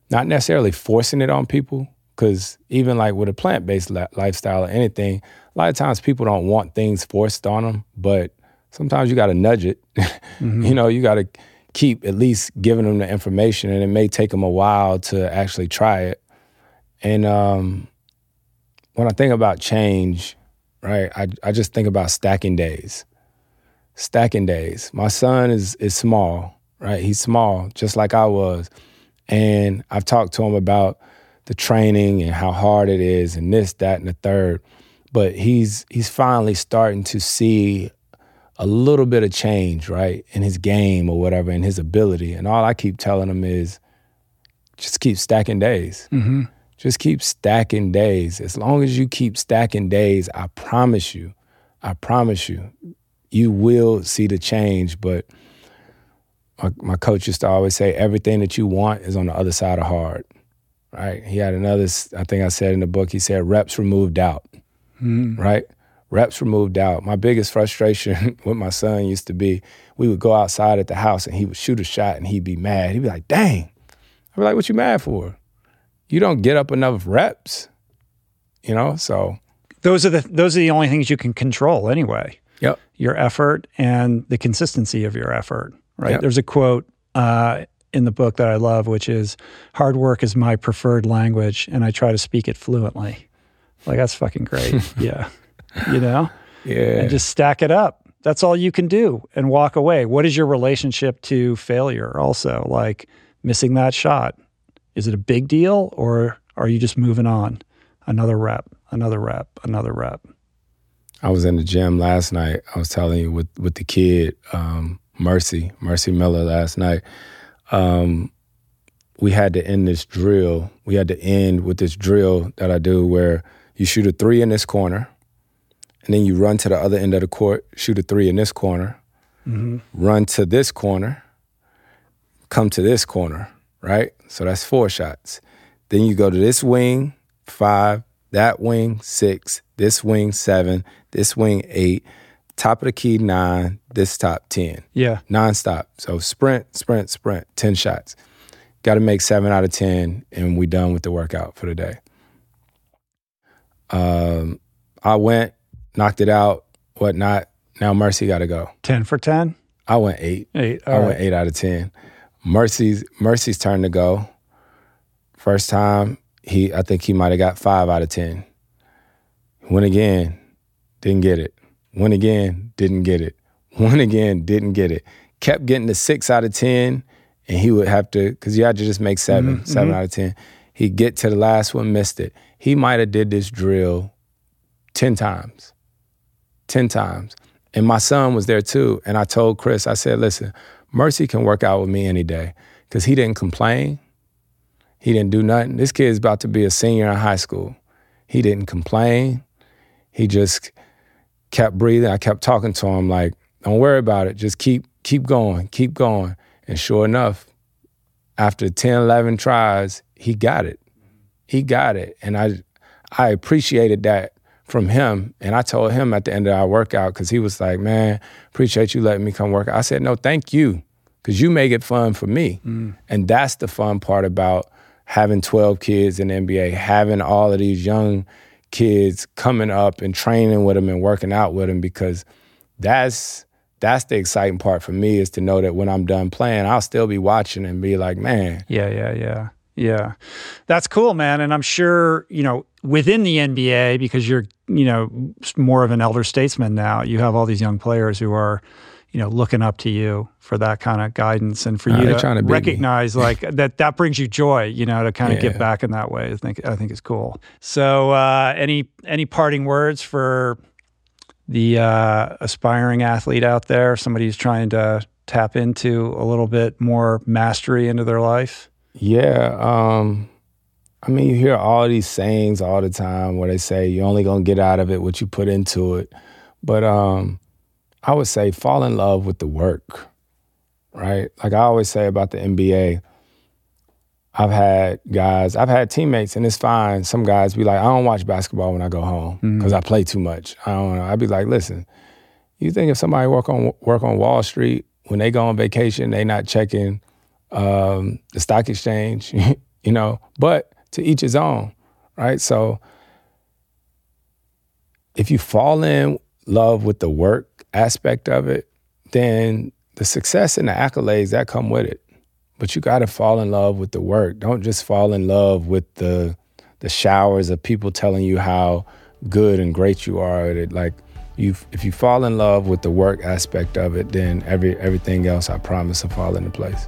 not necessarily forcing it on people. Because even like with a plant based li- lifestyle or anything, a lot of times people don't want things forced on them, but sometimes you got to nudge it. [laughs] you know, you got to keep at least giving them the information, and it may take them a while to actually try it. And um, when I think about change, right, I, I just think about stacking days. Stacking days. My son is is small, right? He's small, just like I was. And I've talked to him about the training and how hard it is and this, that, and the third. But he's he's finally starting to see a little bit of change, right, in his game or whatever, in his ability. And all I keep telling him is just keep stacking days.
Mm-hmm.
Just keep stacking days. As long as you keep stacking days, I promise you, I promise you, you will see the change. But my, my coach used to always say, everything that you want is on the other side of hard. Right? He had another, I think I said in the book, he said, reps removed doubt.
Mhm.
Right? Reps removed doubt. My biggest frustration [laughs] with my son used to be we would go outside at the house and he would shoot a shot and he'd be mad. He'd be like, dang. I'd be like, what you mad for? You don't get up enough reps. You know? So
those are the those are the only things you can control anyway.
Yep.
Your effort and the consistency of your effort. Right.
Yep.
There's a quote uh, in the book that I love, which is "Hard work is my preferred language, and I try to speak it fluently." Like that's fucking great. [laughs] yeah. You know.
Yeah.
And just stack it up. That's all you can do, and walk away. What is your relationship to failure? Also, like missing that shot. Is it a big deal, or are you just moving on? Another rep, another rep, another rep.
I was in the gym last night. I was telling you with with the kid, um, Mercy, Mercy Miller last night. Um, we had to end this drill. We had to end with this drill that I do where you shoot a three in this corner, and then you run to the other end of the court, shoot a three in this corner,
Mm-hmm.
run to this corner, come to this corner, right? So that's four shots. Then you go to this wing, five, that wing, six, this wing, seven, this wing, eight, top of the key, nine, this top, 10.
Yeah.
Nonstop. So sprint, sprint, sprint, 10 shots. Got to make seven out of 10, and we done with the workout for the day. Um, I went, knocked it out, whatnot. Now Mercy got to go.
10 for 10?
I went eight.
Eight.
I
all
went eight out of ten. Mercy's Mercy's turn to go. First time he, I think he might have got five out of ten. Went again, didn't get it. Went again, didn't get it. Went again, didn't get it. Kept getting the six out of ten, and he would have to because you had to just make 7
Mhm,
seven
mhm.
out of ten. He'd get to the last one, missed it. He might have did this drill ten times. 10 times. And my son was there too. And I told Chris, I said, listen, Mercy can work out with me any day because he didn't complain. He didn't do nothing. This kid's about to be a senior in high school. He didn't complain. He just kept breathing. I kept talking to him like, don't worry about it. Just keep keep going, keep going. And sure enough, after 10, 11 tries, he got it. He got it. And I I appreciated that from him. And I told him at the end of our workout, because he was like, man, appreciate you letting me come work. I said, no, thank you. Because you make it fun for me. Mm. And that's the fun part about having 12 kids in the NBA, having all of these young kids coming up and training with them and working out with them because that's that's the exciting part for me is to know that when I'm done playing, I'll still be watching and be like, man,
Yeah, yeah, yeah. Yeah. That's cool, man. And I'm sure, you know, within the NBA, because you're, you know, more of an elder statesman now, you have all these young players who are, you know, looking up to you for that kind of guidance and for
Uh,
you to,
to beat me.
recognize like that that brings you joy, you know, to kind of
Yeah.
give back in that way. I think I think is cool. So uh any any parting words for the uh aspiring athlete out there, somebody who's trying to tap into a little bit more mastery into their life?
Yeah, um, I mean, you hear all these sayings all the time where they say you're only gonna get out of it what you put into it. But um, I would say fall in love with the work, right? Like I always say about the NBA. I've had guys, I've had teammates, and it's fine. Some guys be like, I don't watch basketball when I go home because I play too much. I don't know. I'd be like, listen, you think if somebody work on work on Wall Street when they go on vacation, they not checking um, the stock exchange, [laughs] you know? But to each his own, right? So if you fall in love with the work aspect of it, then the success and the accolades that come with it. But you got to fall in love with the work. Don't just fall in love with the the showers of people telling you how good and great you are at it. Like you, if you fall in love with the work aspect of it, then every everything else I promise will fall into place.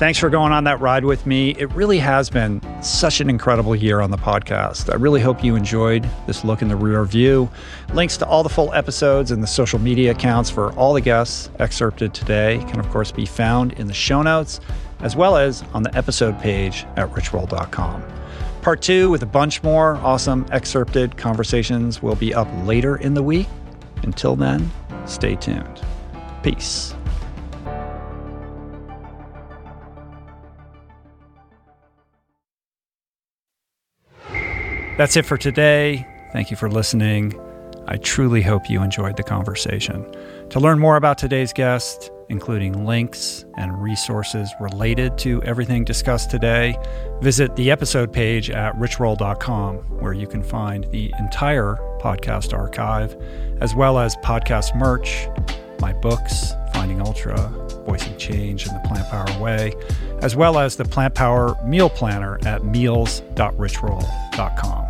Thanks for going on that ride with me. It really has been such an incredible year on the podcast. I really hope you enjoyed this look in the rear view. Links to all the full episodes and the social media accounts for all the guests excerpted today can, of course, be found in the show notes as well as on the episode page at richroll.com. Part two with a bunch more awesome excerpted conversations will be up later in the week. Until then, stay tuned. Peace. That's it for today. Thank you for listening. I truly hope you enjoyed the conversation. To learn more about today's guest, including links and resources related to everything discussed today, visit the episode page at richroll.com, where you can find the entire podcast archive, as well as podcast merch, my books, Finding Ultra, Voicing Change in the Plant Power Way, as well as the Plant Power Meal Planner at meals.richroll.com.